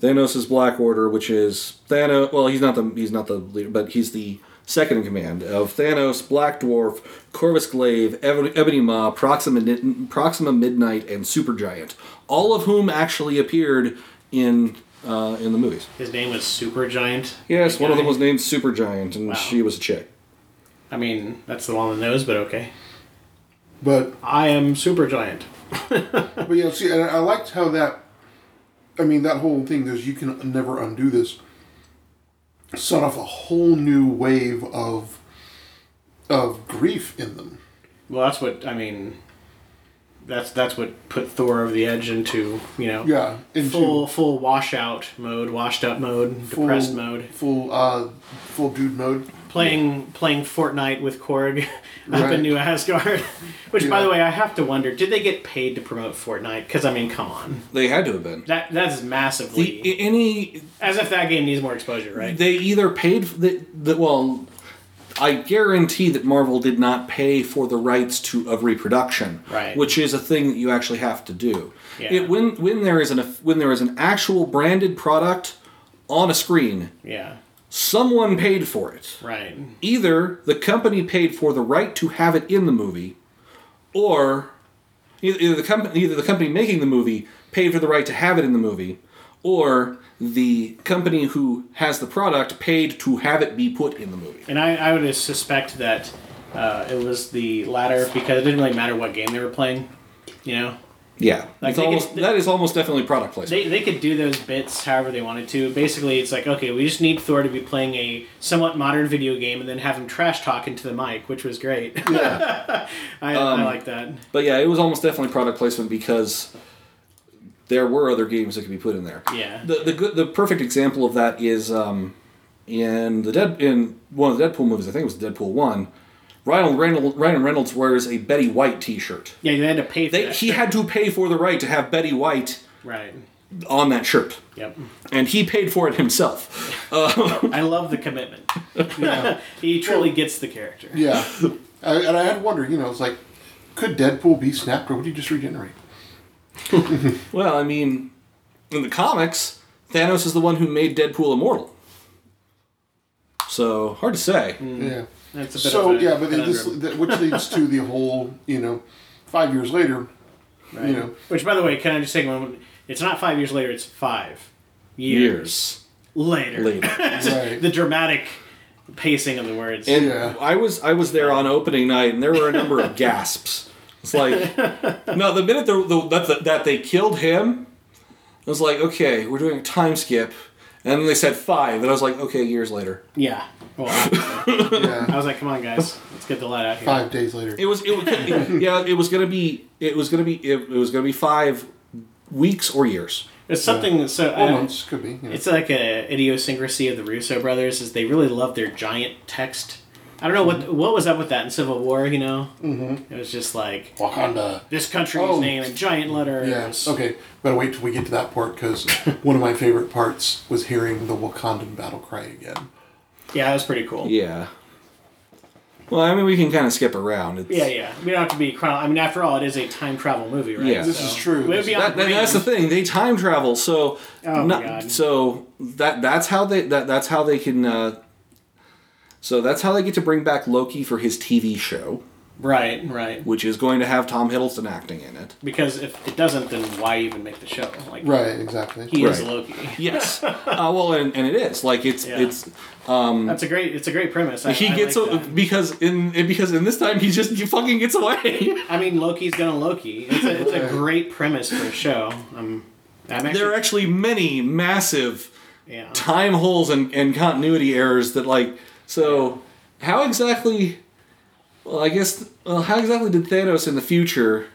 Speaker 1: Thanos' is Black Order, which is Thanos. Well, he's not the he's not the leader, but he's the second in command of Thanos, Black Dwarf, Corvus Glaive, Ebony, Ebony Maw, Proxima, Proxima Midnight, and Supergiant. All of whom actually appeared in uh, in the movies.
Speaker 3: His name was Super Giant.
Speaker 1: Yes, one of them was named Supergiant, and
Speaker 3: Wow.
Speaker 1: she was a chick.
Speaker 3: I mean, that's the one on the nose, but okay.
Speaker 2: But
Speaker 3: I am Super Giant.
Speaker 2: but yeah, see, and I liked how that. I mean, that whole thing is you can never undo this. Set off a whole new wave of of grief in them.
Speaker 3: Well, that's what I mean. That's that's what put Thor over the edge into you know
Speaker 2: Yeah, into
Speaker 3: full full washout mode, washed up mode,
Speaker 2: full-
Speaker 3: depressed mode.
Speaker 2: full uh, full dude mode.
Speaker 3: Playing playing Fortnite with Korg up
Speaker 2: Right.
Speaker 3: in New Asgard. Which, by the way, I have to wonder: did they get paid to promote Fortnite? Because I mean, come on,
Speaker 1: They had to have been.
Speaker 3: that that's massively
Speaker 1: The, any
Speaker 3: as if that game needs more exposure, right?
Speaker 1: They either paid the, the well, I guarantee that Marvel did not pay for the rights to of reproduction,
Speaker 3: Right.
Speaker 1: Which is a thing that you actually have to do.
Speaker 3: Yeah.
Speaker 1: It, when when there is an when there is an actual branded product on a screen,
Speaker 3: yeah,
Speaker 1: someone paid for it.
Speaker 3: right.
Speaker 1: Either the company paid for the right to have it in the movie, or either, the company either the company making the movie paid for the right to have it in the movie, or the company who has the product paid to have it be put in the movie.
Speaker 3: And I, I would suspect that uh, it was the latter because it didn't really matter what game they were playing. You know,
Speaker 1: Yeah,
Speaker 3: Like,
Speaker 1: it's almost
Speaker 3: could-
Speaker 1: that is almost definitely product placement.
Speaker 3: They, they could do those bits however they wanted to. Basically, it's like, okay, we just need Thor to be playing a somewhat modern video game and then have him trash talk into the mic, which was great.
Speaker 2: Yeah.
Speaker 3: I,
Speaker 1: Um,
Speaker 3: I like that.
Speaker 1: But yeah, it was almost definitely product placement because there were other games that could be put in there.
Speaker 3: Yeah.
Speaker 1: The the good the perfect example of that is um, in the dead in one of the Deadpool movies. I think it was Deadpool one. Ryan Reynolds, Ryan Reynolds wears a Betty White T-shirt.
Speaker 3: Yeah, you had to pay for
Speaker 1: They,
Speaker 3: that.
Speaker 1: he had to pay for the right to have Betty White
Speaker 3: Right.
Speaker 1: on that shirt,
Speaker 3: Yep.
Speaker 1: and he paid for it himself.
Speaker 3: I love the commitment. he truly gets the character.
Speaker 2: Yeah. I, and I had to wonder, you know, it's like, could Deadpool be snapped or would he just regenerate?
Speaker 1: Well, I mean, in the comics, Thanos is the one who made Deadpool immortal. So hard to say.
Speaker 2: Yeah.
Speaker 3: That's a bit
Speaker 2: So,
Speaker 3: of a
Speaker 2: yeah, but this, that, which leads to the whole, you know, five years later,
Speaker 3: right?
Speaker 2: you know,
Speaker 3: Which, by the way, can I just take a moment? It's not five years later; it's five years,
Speaker 1: Years
Speaker 3: later.
Speaker 1: later.
Speaker 2: right.
Speaker 3: the dramatic pacing of the words.
Speaker 1: And
Speaker 2: Yeah.
Speaker 1: I was I was there on opening night, and there were a number of gasps. It's like, no, the minute the, the, that, the, that they killed him, I was like, okay, we're doing a time skip. And then they said five, and I was like, okay, years later.
Speaker 3: yeah. Well, obviously.
Speaker 2: yeah.
Speaker 3: I was like, come on, guys, let's get the light out here.
Speaker 2: Five days later.
Speaker 1: It was it, was- it yeah, it was gonna be it was gonna be it, it was gonna be five weeks or years.
Speaker 3: It's something so.
Speaker 2: Four
Speaker 3: uh,
Speaker 2: months, could be. You know.
Speaker 3: It's like a idiosyncrasy of the Russo brothers is they really love their giant text. I don't know what what was up with that in Civil War. You know, mm-hmm. it was just like
Speaker 2: Wakanda.
Speaker 3: this country's
Speaker 2: Oh.
Speaker 3: name in giant letters.
Speaker 2: Yeah. Okay. Better wait till we get to that part because one of my favorite parts was hearing the Wakandan battle cry again.
Speaker 3: Yeah, that was pretty cool.
Speaker 1: Yeah. Well, I mean, we can kind of skip around. It's,
Speaker 3: Yeah, yeah. We don't have to be chrono. I mean, after all, it is a time travel movie, right?
Speaker 1: Yeah.
Speaker 2: This is true.
Speaker 3: It would be
Speaker 1: That, that- that's the thing. They time travel, so
Speaker 3: Oh, my God.
Speaker 1: so that that's how they that that's how they can. Uh, so that's how they get to bring back Loki for his TV show,
Speaker 3: Right, right.
Speaker 1: which is going to have Tom Hiddleston acting in it.
Speaker 3: Because if it doesn't, then why even make the show? Like,
Speaker 2: Right. Exactly.
Speaker 3: he is Loki.
Speaker 1: Yes. uh, well, and, and it is like it's
Speaker 3: Yeah.
Speaker 1: it's
Speaker 3: That's a great. It's a great premise. I,
Speaker 1: he
Speaker 3: I
Speaker 1: gets
Speaker 3: like
Speaker 1: a,
Speaker 3: that.
Speaker 1: because in because in this time he just he fucking gets away.
Speaker 3: I mean, Loki's gonna Loki. It's a, it's a great premise for a show. Um, actually,
Speaker 1: there are actually many massive
Speaker 3: yeah.
Speaker 1: time holes and, and continuity errors that like so how exactly well i guess well how exactly did thanos in the future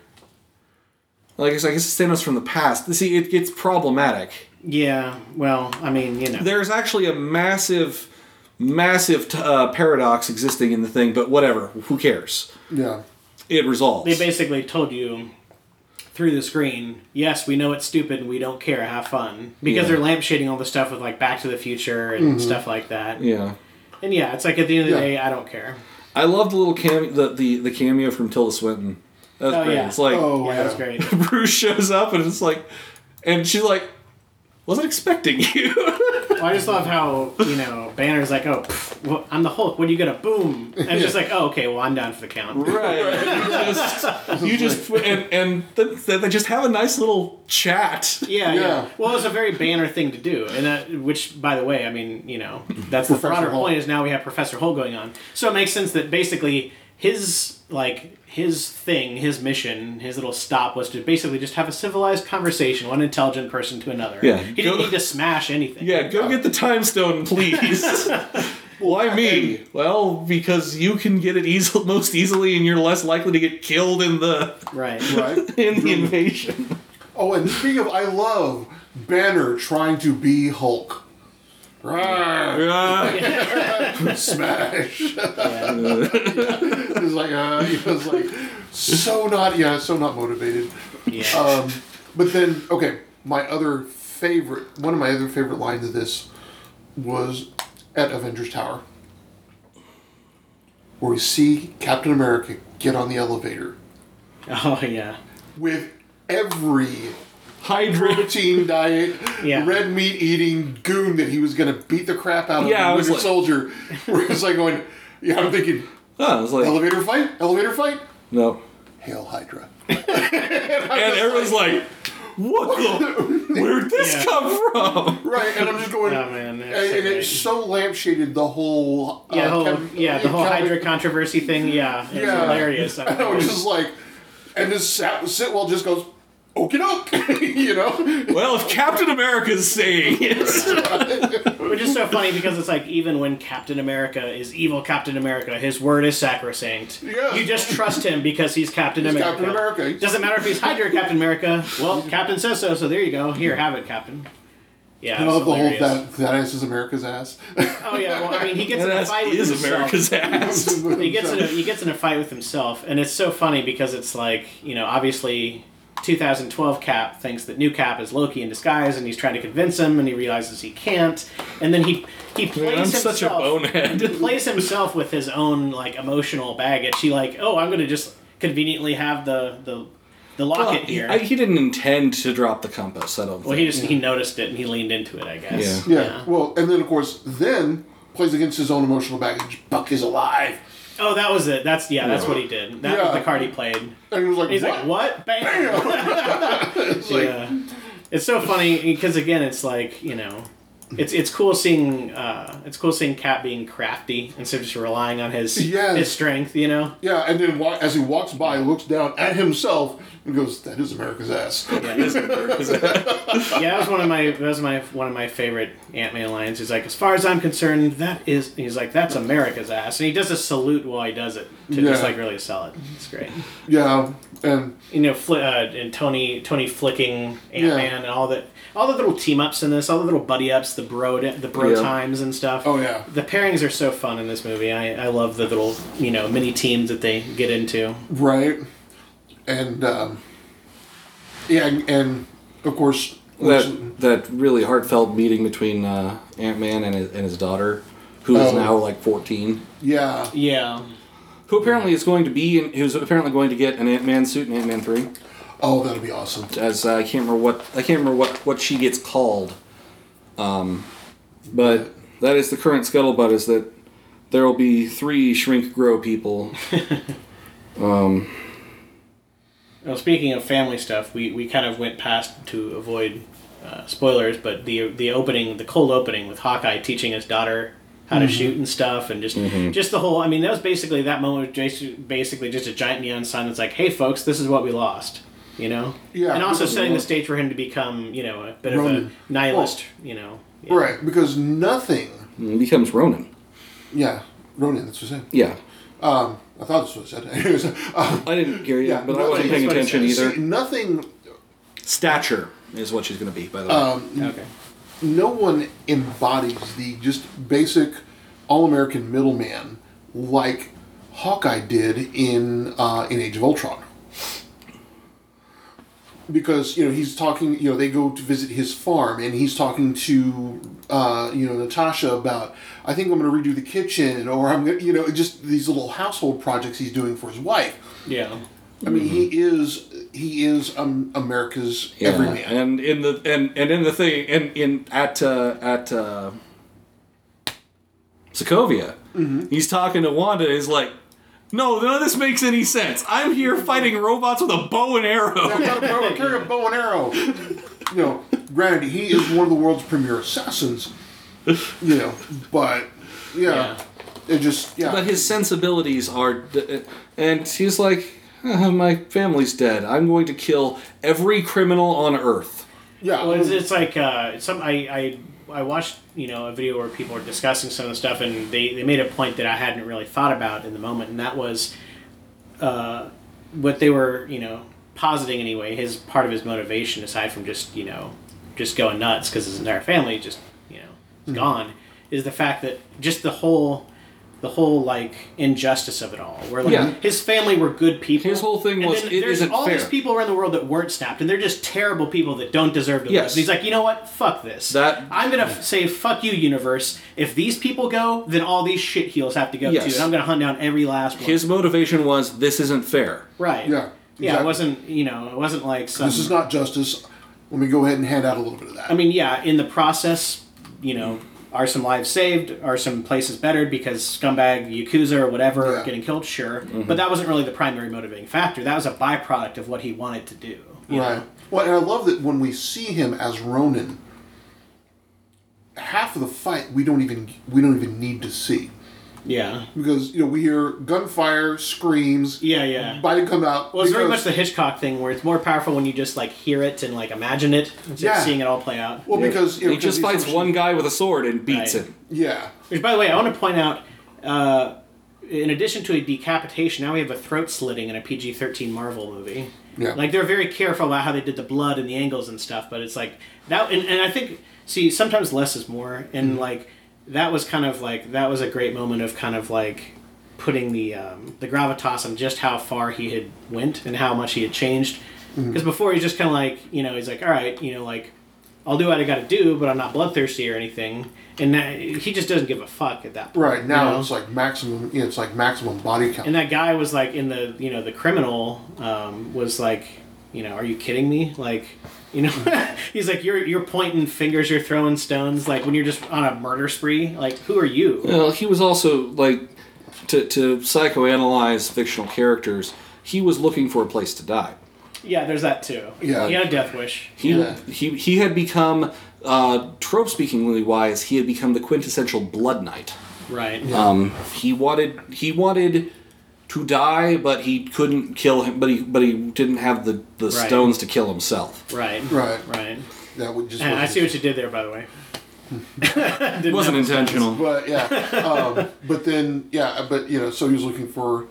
Speaker 1: well, I guess I guess it's Thanos from the past. See, it gets problematic.
Speaker 3: Yeah. Well, I mean, you know.
Speaker 1: There's actually a massive, massive t- uh, paradox existing in the thing, but whatever. Who cares?
Speaker 2: Yeah.
Speaker 1: It resolves.
Speaker 3: They basically told you through the screen, yes, we know it's stupid and we don't care, have fun. Because
Speaker 1: Yeah.
Speaker 3: they're lampshading all the stuff with like Back to the Future and stuff like that.
Speaker 1: yeah.
Speaker 3: And yeah, it's like at the end of the
Speaker 2: Yeah.
Speaker 3: day, I don't care.
Speaker 1: I love the little cameo, the, the, the cameo from Tilda Swinton. That's
Speaker 3: Oh,
Speaker 1: great.
Speaker 3: yeah.
Speaker 1: It's like
Speaker 2: Oh,
Speaker 3: yeah,
Speaker 2: yeah.
Speaker 3: that's great.
Speaker 1: Bruce shows up and it's like, and she's like, wasn't expecting you.
Speaker 3: Well, I just love how, you know, Banner's like, oh, pff, well, I'm the Hulk. What are you going to boom? And it's just like, oh, okay, well, I'm down for the count.
Speaker 1: right. You just, you just and and th- th- they just have a nice little chat.
Speaker 3: Yeah, yeah,
Speaker 2: Yeah.
Speaker 3: Well, it's a very Banner thing to do, and that, which, by the way, I mean, you know, that's the broader
Speaker 2: Hulk.
Speaker 3: point is now we have Professor Hulk going on, so it makes sense that basically his like his thing, his mission, his little stop was to basically just have a civilized conversation, one intelligent person to another.
Speaker 1: Yeah,
Speaker 3: he didn't
Speaker 1: go-
Speaker 3: need to smash anything.
Speaker 1: Yeah, go get the time stone, please. Why me? Well, because you can get it easy, most easily, and you're less likely to get killed in the
Speaker 3: right.
Speaker 2: Right.
Speaker 1: in the invasion.
Speaker 2: Oh, and speaking of, I love Banner trying to be Hulk. Smash. It's like, uh, he was like, so not, yeah, so not motivated.
Speaker 3: yeah.
Speaker 2: Um, but then, okay, my other favorite, one of my other favorite lines of this was at Avengers Tower, where we see Captain America get on the elevator
Speaker 3: oh yeah.
Speaker 2: with every
Speaker 1: Hydra.
Speaker 2: protein diet,
Speaker 3: Yeah.
Speaker 2: red meat eating goon that he was going to beat the crap out of
Speaker 1: Yeah, I
Speaker 2: the
Speaker 1: was
Speaker 2: Winter
Speaker 1: like-
Speaker 2: Soldier. Where it's like going, yeah, I'm thinking,
Speaker 1: Oh, I was like,
Speaker 2: elevator fight, elevator fight,
Speaker 1: no.
Speaker 2: hail Hydra.
Speaker 1: And everyone's like, what the? Where'd this
Speaker 3: Yeah.
Speaker 1: come from?
Speaker 2: Right, and I'm just going,
Speaker 3: Oh man.
Speaker 2: and,
Speaker 3: so
Speaker 2: and
Speaker 3: great.
Speaker 2: it's so lampshaded the whole, uh,
Speaker 3: yeah, the whole,
Speaker 2: Cap-
Speaker 3: yeah, the whole
Speaker 2: Cap-
Speaker 3: Hydra controversy thing. Yeah, it's
Speaker 2: Yeah.
Speaker 3: hilarious.
Speaker 2: And I was just like, and this Sa- Sitwell just goes, okie doke, you know.
Speaker 1: Well, if Captain America is saying it,
Speaker 3: Which is so funny because it's like even when Captain America is evil Captain America, his word is sacrosanct.
Speaker 2: Yeah.
Speaker 3: You just trust him because he's Captain
Speaker 2: He's
Speaker 3: America.
Speaker 2: Captain America.
Speaker 3: Doesn't matter if he's Hydra or Captain America. Well, Captain says so, so there you go. Here, have it, Captain. Yeah,
Speaker 2: I
Speaker 3: it's
Speaker 2: love the whole that that ass is America's ass.
Speaker 3: Oh yeah, well I mean he gets in a
Speaker 1: that
Speaker 3: fight with
Speaker 1: is
Speaker 3: himself.
Speaker 1: America's ass.
Speaker 3: he gets in a, he gets in a fight with himself, and it's so funny because it's like you know obviously 2012 Cap thinks that new Cap is Loki in disguise, and he's trying to convince him, and he realizes he can't, and then he he plays
Speaker 1: I'm
Speaker 3: himself.
Speaker 1: such a bonehead.
Speaker 3: he plays himself with his own like emotional baggage. He like oh I'm gonna just conveniently have the the the locket
Speaker 1: he,
Speaker 3: here.
Speaker 1: I- he didn't intend to drop the compass. I don't.
Speaker 3: well,
Speaker 1: think.
Speaker 3: he just he noticed it and he leaned into it. I guess.
Speaker 1: Yeah.
Speaker 2: Yeah. Well, and then of course, then plays against his own emotional baggage. Buck is alive,
Speaker 3: Oh, that was it. That's yeah. That's what he did. That was
Speaker 2: Yeah.
Speaker 3: the card he played.
Speaker 2: and he was like,
Speaker 3: He's
Speaker 2: "What?"
Speaker 3: like, "What?" Bam.
Speaker 2: It's like,
Speaker 3: yeah. It's so funny because again, it's like you know, it's it's cool seeing uh, it's cool seeing Cap being crafty instead of just relying on his
Speaker 2: Yes.
Speaker 3: his strength. You know.
Speaker 2: yeah, and then wa- as he walks by, looks down at himself and goes, "That is America's ass."
Speaker 3: Yeah, that was one of my that was my one of my favorite Ant Man lines. He's like, as far as I'm concerned, that is. He's like, that's America's ass, and he does a salute while he does it to just like really sell it. It's great.
Speaker 2: yeah, and
Speaker 3: you know, fli uh, and Tony Tony flicking Ant Man and all the all the little team ups in this, all the little buddy ups, the bro the bro
Speaker 1: Yeah.
Speaker 3: times and stuff.
Speaker 2: oh yeah,
Speaker 3: The pairings are so fun in this movie. I, I love the little you know mini teams that they get into.
Speaker 2: right, and um, yeah, and, and of course, which-
Speaker 1: that that really heartfelt meeting between uh, Ant Man and his, and his daughter, who is
Speaker 2: Oh.
Speaker 1: now like fourteen.
Speaker 2: yeah,
Speaker 3: Yeah,
Speaker 1: Who apparently is going to be, in, who's apparently going to get an Ant Man suit in Ant Man three.
Speaker 2: oh, that'll be awesome.
Speaker 1: As uh, I can't remember what I can't remember what what she gets called. Um, but that is the current scuttlebutt is that there will be three shrink grow people. um,
Speaker 3: Well, speaking of family stuff, we, we kind of went past to avoid uh, spoilers, but the the opening, the cold opening with Hawkeye teaching his daughter how to shoot and stuff, and just just the whole. I mean, that was basically that moment. Was just- basically just a giant neon sign that's like, "Hey, folks, this is what we lost." You know.
Speaker 2: Yeah,
Speaker 3: And also setting the stage for him to become, you know, a bit of a nihilist. you know. Yeah.
Speaker 2: Right, because nothing.
Speaker 1: he becomes Ronin.
Speaker 2: Yeah, Ronan. That's what I said.
Speaker 1: Yeah,
Speaker 2: Um, I thought this was I said. Anyways, um,
Speaker 1: I didn't hear you,
Speaker 2: Yeah,
Speaker 1: but I wasn't paying
Speaker 3: that's what it
Speaker 1: attention either.
Speaker 2: see, nothing.
Speaker 1: Stature is what she's going to be, by the way.
Speaker 2: Um,
Speaker 3: Okay.
Speaker 2: no one embodies the just basic all-American middleman like Hawkeye did in uh, in Age of Ultron. Because you know he's talking, you know they go to visit his farm, and he's talking to uh, you know Natasha about I think I'm going to redo the kitchen, or I'm going to you know just these little household projects he's doing for his wife.
Speaker 3: Yeah.
Speaker 2: I mean he is he is um, America's
Speaker 1: Yeah,
Speaker 2: everyman.
Speaker 1: and in the and and in the thing and in at uh, at uh, Sokovia, he's talking to Wanda. He's like, "No, none of this makes any sense. I'm here fighting robots with a bow and arrow."
Speaker 2: I got a bow, carry a bow and arrow. You know, granted, he is one of the world's premier assassins. You know, but yeah,
Speaker 3: Yeah.
Speaker 2: it just yeah.
Speaker 1: But his sensibilities are, and he's like, "Uh, "My family's dead. I'm going to kill every criminal on Earth."
Speaker 2: yeah,
Speaker 3: Well, it's, it's like uh, some I, I I watched you know a video where people were discussing some of the stuff, and they, they made a point that I hadn't really thought about in the moment, and that was uh, what they were you know positing anyway. His part of his motivation, aside from just you know just going nuts because his entire family just you know is gone, is the fact that just the whole. The whole like injustice of it all, where like
Speaker 1: Yeah.
Speaker 3: his family were good people.
Speaker 1: His whole thing
Speaker 3: and
Speaker 1: was,
Speaker 3: then
Speaker 1: it
Speaker 3: there's
Speaker 1: isn't
Speaker 3: all these people around the world that weren't snapped, and they're just terrible people that don't deserve to live.
Speaker 1: Yes.
Speaker 3: And he's like, you know what? Fuck this.
Speaker 1: That-
Speaker 3: I'm gonna f- say, fuck you, universe. If these people go, then all these shit heels have to go
Speaker 1: Yes.
Speaker 3: too, and I'm gonna hunt down every last one.
Speaker 1: His motivation was, "This isn't fair."
Speaker 3: right.
Speaker 2: Yeah,
Speaker 3: Yeah. It wasn't. You know. It wasn't like some.
Speaker 2: this is not justice. Let me go ahead and hand out a little bit of that.
Speaker 3: I mean, yeah. In the process, you know, are some lives saved? Are some places bettered because scumbag yakuza or whatever
Speaker 2: Yeah.
Speaker 3: getting killed? Sure, mm-hmm. but that wasn't really the primary motivating factor. That was a byproduct of what he wanted to do. you
Speaker 2: right.
Speaker 3: know?
Speaker 2: Well, and I love that when we see him as Ronin, half of the fight we don't even we don't even need to see.
Speaker 3: Yeah.
Speaker 2: because you know we hear gunfire, screams,
Speaker 3: Yeah, yeah.
Speaker 2: body come out.
Speaker 3: Well, it's very much the Hitchcock thing where it's more powerful when you just like hear it and like imagine it instead
Speaker 2: Yeah.
Speaker 3: of seeing it all play out.
Speaker 2: well because you know,
Speaker 1: He just fights
Speaker 2: he's-
Speaker 1: one guy with a sword and beats
Speaker 3: Right.
Speaker 1: him.
Speaker 2: Yeah,
Speaker 3: Which, by the way, I want to point out, uh, in addition to a decapitation, now we have a throat slitting in a PG 13 Marvel movie.
Speaker 2: Yeah.
Speaker 3: Like, they're very careful about how they did the blood and the angles and stuff, but it's like, that, and, and I think, see, sometimes less is more, and
Speaker 2: Mm-hmm.
Speaker 3: like, that was kind of like, that was a great moment of kind of like, putting the um, the gravitas on just how far he had went and how much he had changed.
Speaker 2: Mm-hmm.
Speaker 3: Because before he's just kind of like you know he's like all right you know like I'll do what I got to do, but I'm not bloodthirsty or anything. And that, he just doesn't give a fuck at that point.
Speaker 2: right now
Speaker 3: you know?
Speaker 2: it's like maximum. You know, it's like maximum body count.
Speaker 3: And that guy was like in the you know the criminal um, was like you know are you kidding me like you know he's like you're you're pointing fingers you're throwing stones like when you're just on a murder spree like who are you
Speaker 1: Well, he was also like to to psychoanalyze fictional characters. He was looking for a place to die.
Speaker 3: yeah there's that too
Speaker 2: Yeah.
Speaker 3: he had a death wish
Speaker 1: He
Speaker 2: Yeah.
Speaker 1: he he had become uh, trope speakingly wise. He had become the quintessential blood knight.
Speaker 3: right
Speaker 1: Um, he wanted he wanted to die, but he couldn't kill him. But he but he didn't have the the
Speaker 3: Right.
Speaker 1: stones to kill himself.
Speaker 3: right
Speaker 2: right,
Speaker 3: right
Speaker 2: that would just.
Speaker 3: and I see what you did there by the way
Speaker 1: It wasn't
Speaker 3: have the
Speaker 1: intentional.
Speaker 2: But yeah, um, but then yeah, but you know, so he was looking for,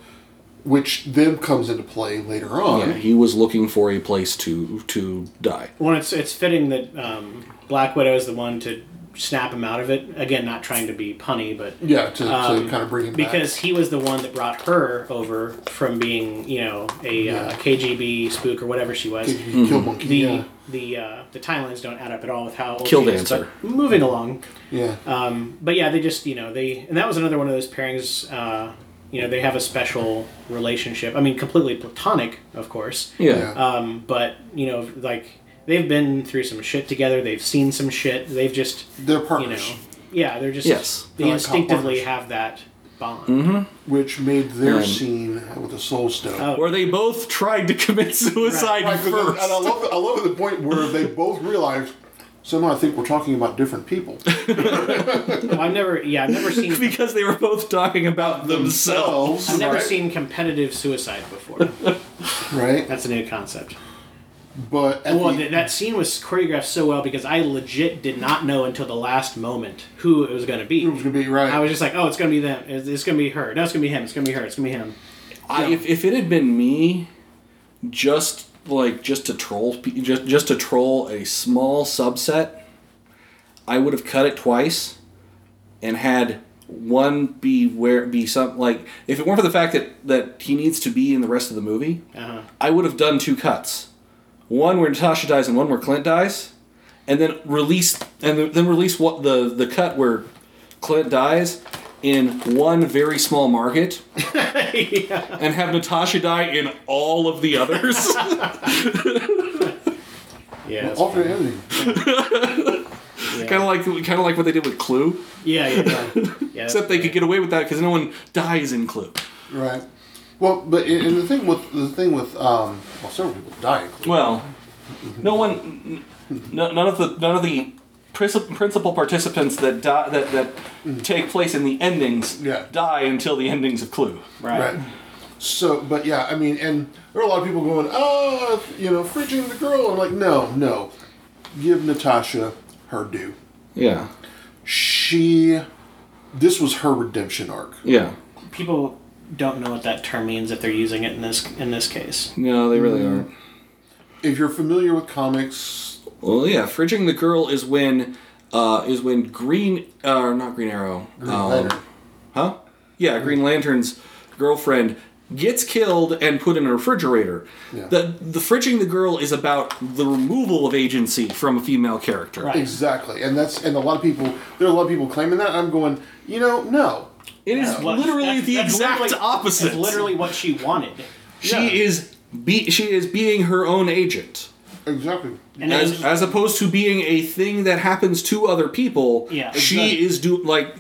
Speaker 2: which then comes into play later on.
Speaker 1: Yeah, he was looking for a place to to die.
Speaker 3: Well, it's it's fitting that um, Black Widow is the one to snap him out of it. Again, not trying to be punny, but
Speaker 2: Yeah, to,
Speaker 3: Um,
Speaker 2: to kind of bring him back.
Speaker 3: because he was the one that brought her over from being, you know, a uh, KGB spook or whatever she was.
Speaker 2: back. Kill monkey.
Speaker 3: The
Speaker 2: yeah,
Speaker 3: the uh, the timelines don't add up at all with how old
Speaker 1: Kill
Speaker 3: she is,
Speaker 1: dancer.
Speaker 3: but moving along.
Speaker 2: yeah,
Speaker 3: Um, but yeah, they just you know they and that was another one of those pairings. Uh, you know, they have a special relationship. I mean, completely platonic, of course.
Speaker 1: Yeah.
Speaker 2: Yeah.
Speaker 3: Um, but you know, like they've been through some shit together. They've seen some shit. They've just
Speaker 2: they're
Speaker 3: you
Speaker 2: partners,
Speaker 3: know, yeah, they're just
Speaker 1: Yes.
Speaker 3: They
Speaker 2: They're
Speaker 3: instinctively
Speaker 2: partners.
Speaker 3: have that bond.
Speaker 2: which made their
Speaker 1: Um,
Speaker 2: scene with the soul stone.
Speaker 3: Oh.
Speaker 1: Where they both tried to commit suicide
Speaker 2: Right, 'cause
Speaker 1: first.
Speaker 2: and I love it, I love the point where they both realize somehow I think we're talking about different people.
Speaker 3: Well, I've never, yeah, I've never seen.
Speaker 1: because they were both talking about themselves.
Speaker 3: I've never
Speaker 2: right?
Speaker 3: seen competitive suicide before.
Speaker 2: right?
Speaker 3: That's a new concept.
Speaker 2: But
Speaker 3: Well,
Speaker 2: the-
Speaker 3: that scene was choreographed so well because I legit did not know until the last moment who it was going to be.
Speaker 2: it was gonna be right.
Speaker 3: I was just like, oh, it's going to be them. It's, it's going to be her. No, it's going to be him. It's going to be her. It's going to be him.
Speaker 1: I, if, if it had been me, just like just to troll, pe- just just to troll a small subset, I would have cut it twice, and had one be where be some like if it weren't for the fact that that he needs to be in the rest of the movie,
Speaker 3: Uh-huh.
Speaker 1: I would have done two cuts, one where Natasha dies and one where Clint dies, and then release and then- then release what the the cut where Clint dies in one very small market
Speaker 3: yeah.
Speaker 1: and have Natasha die in all of the others.
Speaker 3: Yeah. that's
Speaker 2: alternate
Speaker 3: funny.
Speaker 2: ending.
Speaker 3: Yeah.
Speaker 1: kind of like kind of like what they did with Clue,
Speaker 3: Yeah, yeah, yeah. yeah
Speaker 1: except they could get away with that because no one dies in Clue.
Speaker 2: Right. Well, but and and the thing with the thing with um, well, several people die.
Speaker 1: Well, no one, n- none of the none of the principal participants that die that that take place in the endings
Speaker 2: Yeah.
Speaker 1: die until the endings of Clue.
Speaker 3: Right.
Speaker 2: Right. So, but yeah, I mean, and there are a lot of people going, oh, you know, fridging the girl. I'm like, no, no, give Natasha her due.
Speaker 1: Yeah,
Speaker 2: She, this was her redemption arc.
Speaker 1: yeah.
Speaker 3: People don't know what that term means if they're using it in this in this case.
Speaker 1: No, they really aren't.
Speaker 2: If you're familiar with comics,
Speaker 1: Well, yeah, fridging the girl is when uh, is when Green uh, or not Green Arrow.
Speaker 2: Green
Speaker 1: um,
Speaker 2: Lantern.
Speaker 1: Huh? Yeah, Green Lantern's girlfriend gets killed and put in a refrigerator.
Speaker 2: Yeah.
Speaker 1: The the fridging the girl is about the removal of agency from a female character.
Speaker 3: Right.
Speaker 2: exactly, and that's and a lot of people. There are a lot of people claiming that. I'm going, you know, no.
Speaker 1: It is
Speaker 3: Well,
Speaker 1: literally
Speaker 3: that's-
Speaker 1: the
Speaker 3: that's
Speaker 1: exact
Speaker 3: literally-
Speaker 1: opposite.
Speaker 3: It's literally what she wanted.
Speaker 1: she
Speaker 2: Yeah.
Speaker 1: is be she is being her own agent.
Speaker 2: Exactly.
Speaker 3: And it
Speaker 1: As,
Speaker 3: was-
Speaker 1: as opposed to being a thing that happens to other people,
Speaker 3: Yeah.
Speaker 1: she
Speaker 2: Exactly.
Speaker 1: is do like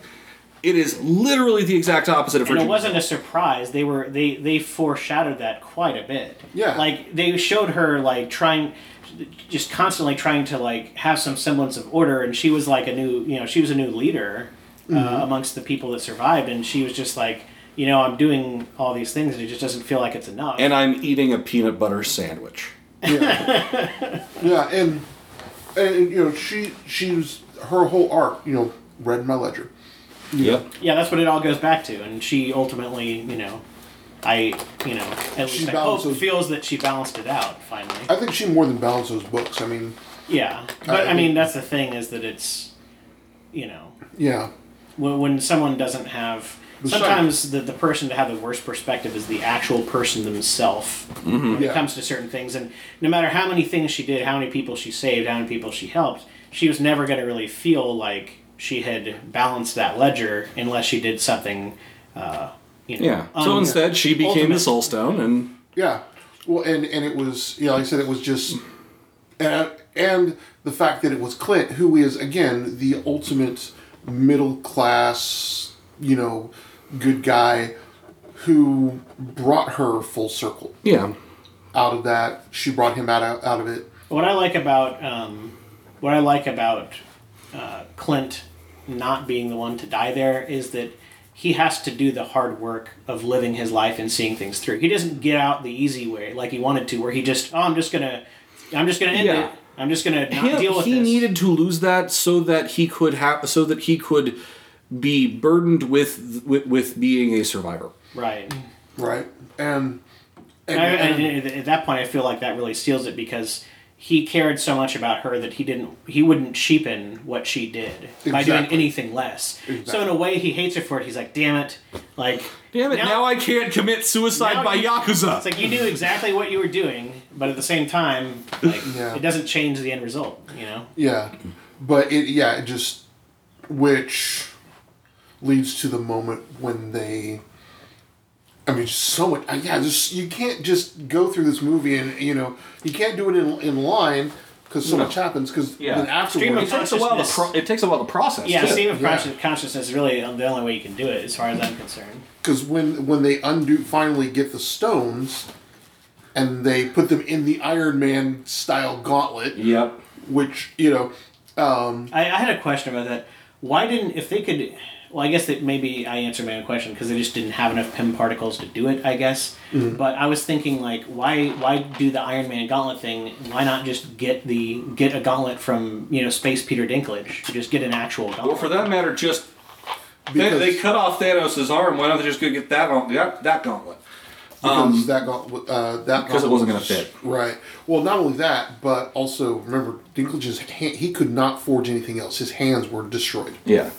Speaker 1: it is literally the exact opposite of her.
Speaker 3: and it wasn't a surprise. They were they they foreshadowed that quite a bit.
Speaker 2: Yeah.
Speaker 3: Like they showed her like trying just constantly trying to like have some semblance of order and she was like a new you know, she was a new leader. Uh, amongst the people that survived, and she was just like, you know, I'm doing all these things, and it just doesn't feel like it's enough.
Speaker 1: And I'm eating a peanut butter sandwich.
Speaker 2: Yeah, yeah, and and you know she she was her whole arc. You know, read my ledger.
Speaker 1: Yep.
Speaker 3: yeah, that's what it all goes back to, and she ultimately, you know, I, you know, at
Speaker 2: She
Speaker 3: least I hope
Speaker 2: those-
Speaker 3: feels that she balanced it out finally.
Speaker 2: I think she more than balanced those books. I mean,
Speaker 3: Yeah, but
Speaker 2: I
Speaker 3: I mean, that's the thing is that it's, you know,
Speaker 2: yeah,
Speaker 3: when, when someone doesn't have sometimes the, the person to have the worst perspective is the actual person themselves when
Speaker 2: Yeah.
Speaker 3: it comes to certain things and no matter how many things she did how many people she saved how many people she helped she was never going to really feel like she had balanced that ledger unless she did something uh, you know,
Speaker 1: Yeah. So instead, she became
Speaker 3: ultimate.
Speaker 1: the Soul Stone, and
Speaker 2: yeah. Well, and and it was yeah, like I said, it was just and and the fact that it was Clint, who is again the ultimate middle class, you know, good guy, who brought her full circle
Speaker 1: yeah,
Speaker 2: out of that. She brought him out of, out of it.
Speaker 3: What I like about um, what I like about uh, Clint not being the one to die there is that he has to do the hard work of living his life and seeing things through. He doesn't get out the easy way like he wanted to, where he just oh I'm just gonna I'm just gonna end
Speaker 1: Yeah.
Speaker 3: it. I'm just gonna not
Speaker 1: he,
Speaker 3: deal with
Speaker 1: he
Speaker 3: this.
Speaker 1: needed to lose that so that he could have so that he could be burdened with with, with being a survivor.
Speaker 3: right.
Speaker 2: Right. And and,
Speaker 3: I,
Speaker 2: and-
Speaker 3: and at that point, I feel like that really steals it because he cared so much about her that he didn't he wouldn't cheapen what she did by doing anything less. So in a way, he hates her for it. He's like, "Damn it!" Like,
Speaker 1: Damn it! Now, I can't commit suicide
Speaker 3: now
Speaker 1: by
Speaker 3: you-
Speaker 1: yakuza.
Speaker 3: It's like you knew exactly what you were doing, but at the same time, like
Speaker 2: Yeah.
Speaker 3: it doesn't change the end result. You know?
Speaker 2: Yeah, but it yeah it just which leads to the moment when they. I mean, so much. uh, Yeah, just you can't just go through this movie and you know you can't do it in in line because so
Speaker 1: No.
Speaker 2: much happens. Because
Speaker 1: Yeah.
Speaker 2: then afterwards,
Speaker 1: it takes a while to
Speaker 3: consciousness.
Speaker 1: pro- it takes a while to process.
Speaker 3: Yeah,
Speaker 1: too.
Speaker 3: stream of
Speaker 2: Yeah.
Speaker 3: consciousness is really the only way you can do it, as far as I'm concerned.
Speaker 2: because when when they undo finally get the stones, and they put them in the Iron Man style gauntlet,
Speaker 1: Yep.
Speaker 2: which you know, um,
Speaker 3: I, I had a question about that. Why didn't if they could? Well, I guess that maybe I answered my own question because they just didn't have enough Pym particles to do it. I guess. But I was thinking like, why why do the Iron Man gauntlet thing? Why not just get the get a gauntlet from you know Space Peter Dinklage? Just get an actual gauntlet.
Speaker 1: Or for that matter, just they,
Speaker 2: because,
Speaker 1: they cut off Thanos' arm. Why don't they just go get that gauntlet? That, that gauntlet.
Speaker 2: because that gauntlet, uh, that
Speaker 1: Because it wasn't gonna fit.
Speaker 2: Right. Well, not only that, but also remember Dinklage's hand, he could not forge anything else. His hands were destroyed.
Speaker 1: Yeah.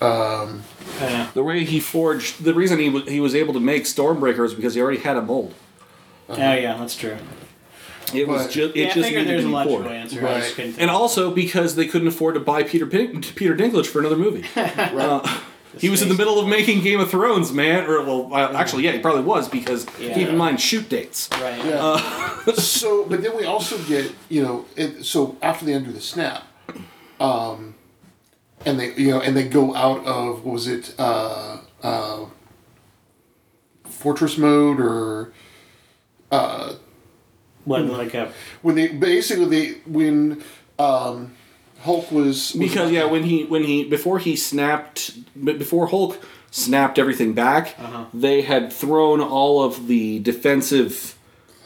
Speaker 3: Uh,
Speaker 1: The way he forged, the reason he was, he was able to make Stormbreaker is because he already had a mold.
Speaker 3: oh yeah, that's true.
Speaker 1: It was
Speaker 2: But-
Speaker 1: just it
Speaker 3: Yeah, I
Speaker 1: just
Speaker 3: figured
Speaker 1: needed
Speaker 3: there's
Speaker 1: to
Speaker 3: a
Speaker 1: be
Speaker 3: logical
Speaker 1: forged.
Speaker 3: answer. I just
Speaker 2: Right.
Speaker 3: think
Speaker 1: And also because they couldn't afford to buy Peter Pin- Peter Dinklage for another movie. Uh, he was in the middle of making Game of Thrones, man. Or well, uh, actually, yeah, he probably was because
Speaker 3: Yeah.
Speaker 1: keep in mind shoot dates.
Speaker 3: right.
Speaker 2: Yeah. so, but then we also get you know, it, so after they undo the snap, um, and they you know, and they go out of what was it, uh, uh, fortress mode or
Speaker 3: What like a
Speaker 2: when they basically they when um, Hulk was, was
Speaker 1: Because yeah, when he when he before he snapped, before Hulk snapped everything back,
Speaker 3: Uh-huh.
Speaker 1: they had thrown all of the defensive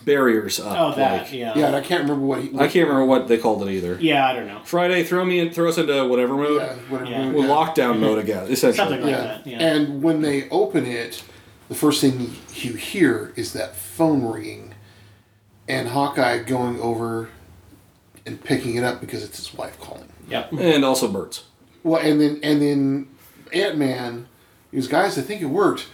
Speaker 1: barriers up.
Speaker 3: oh that
Speaker 1: like-
Speaker 3: yeah
Speaker 2: yeah, and I can't remember what he.
Speaker 1: I can't remember what they called it either.
Speaker 3: yeah I don't know
Speaker 1: Friday, throw me in, throw us into whatever mode.
Speaker 2: Yeah, whatever.
Speaker 3: Yeah.
Speaker 1: Well,
Speaker 2: yeah.
Speaker 1: lockdown mode again, essentially.
Speaker 3: Something like
Speaker 2: yeah.
Speaker 3: that, yeah.
Speaker 2: And when they open it, the first thing you hear is that phone ringing, and Hawkeye going over and picking it up because it's his wife calling.
Speaker 3: yep
Speaker 1: And also birds.
Speaker 2: Well, and then and then Ant Man, he goes, guys, I think it worked,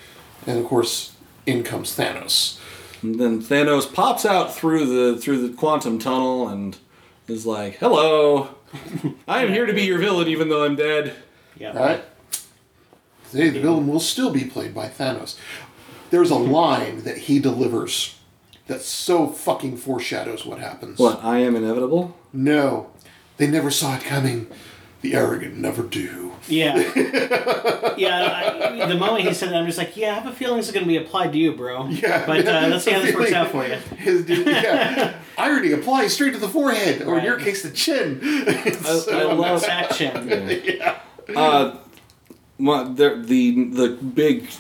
Speaker 2: and of course, in comes Thanos.
Speaker 1: And then Thanos pops out through the through the quantum tunnel and is like, "Hello, I am here to be your villain, even though I'm dead."
Speaker 3: Yeah.
Speaker 2: All right. Today, the villain will still be played by Thanos. There's a line that he delivers that so fucking foreshadows what happens.
Speaker 1: What? I am inevitable.
Speaker 2: No, they never saw it coming. The arrogant never do.
Speaker 3: Yeah. yeah. I, the moment he said that, I'm just like, yeah, I have a feeling this is going to be applied to you, bro.
Speaker 2: Yeah.
Speaker 3: But uh, let's see how this works out for you.
Speaker 2: His, yeah. Irony applies straight to the forehead, or in your case, the chin.
Speaker 1: I, I love
Speaker 3: Sack chin.
Speaker 1: uh, my, the the the big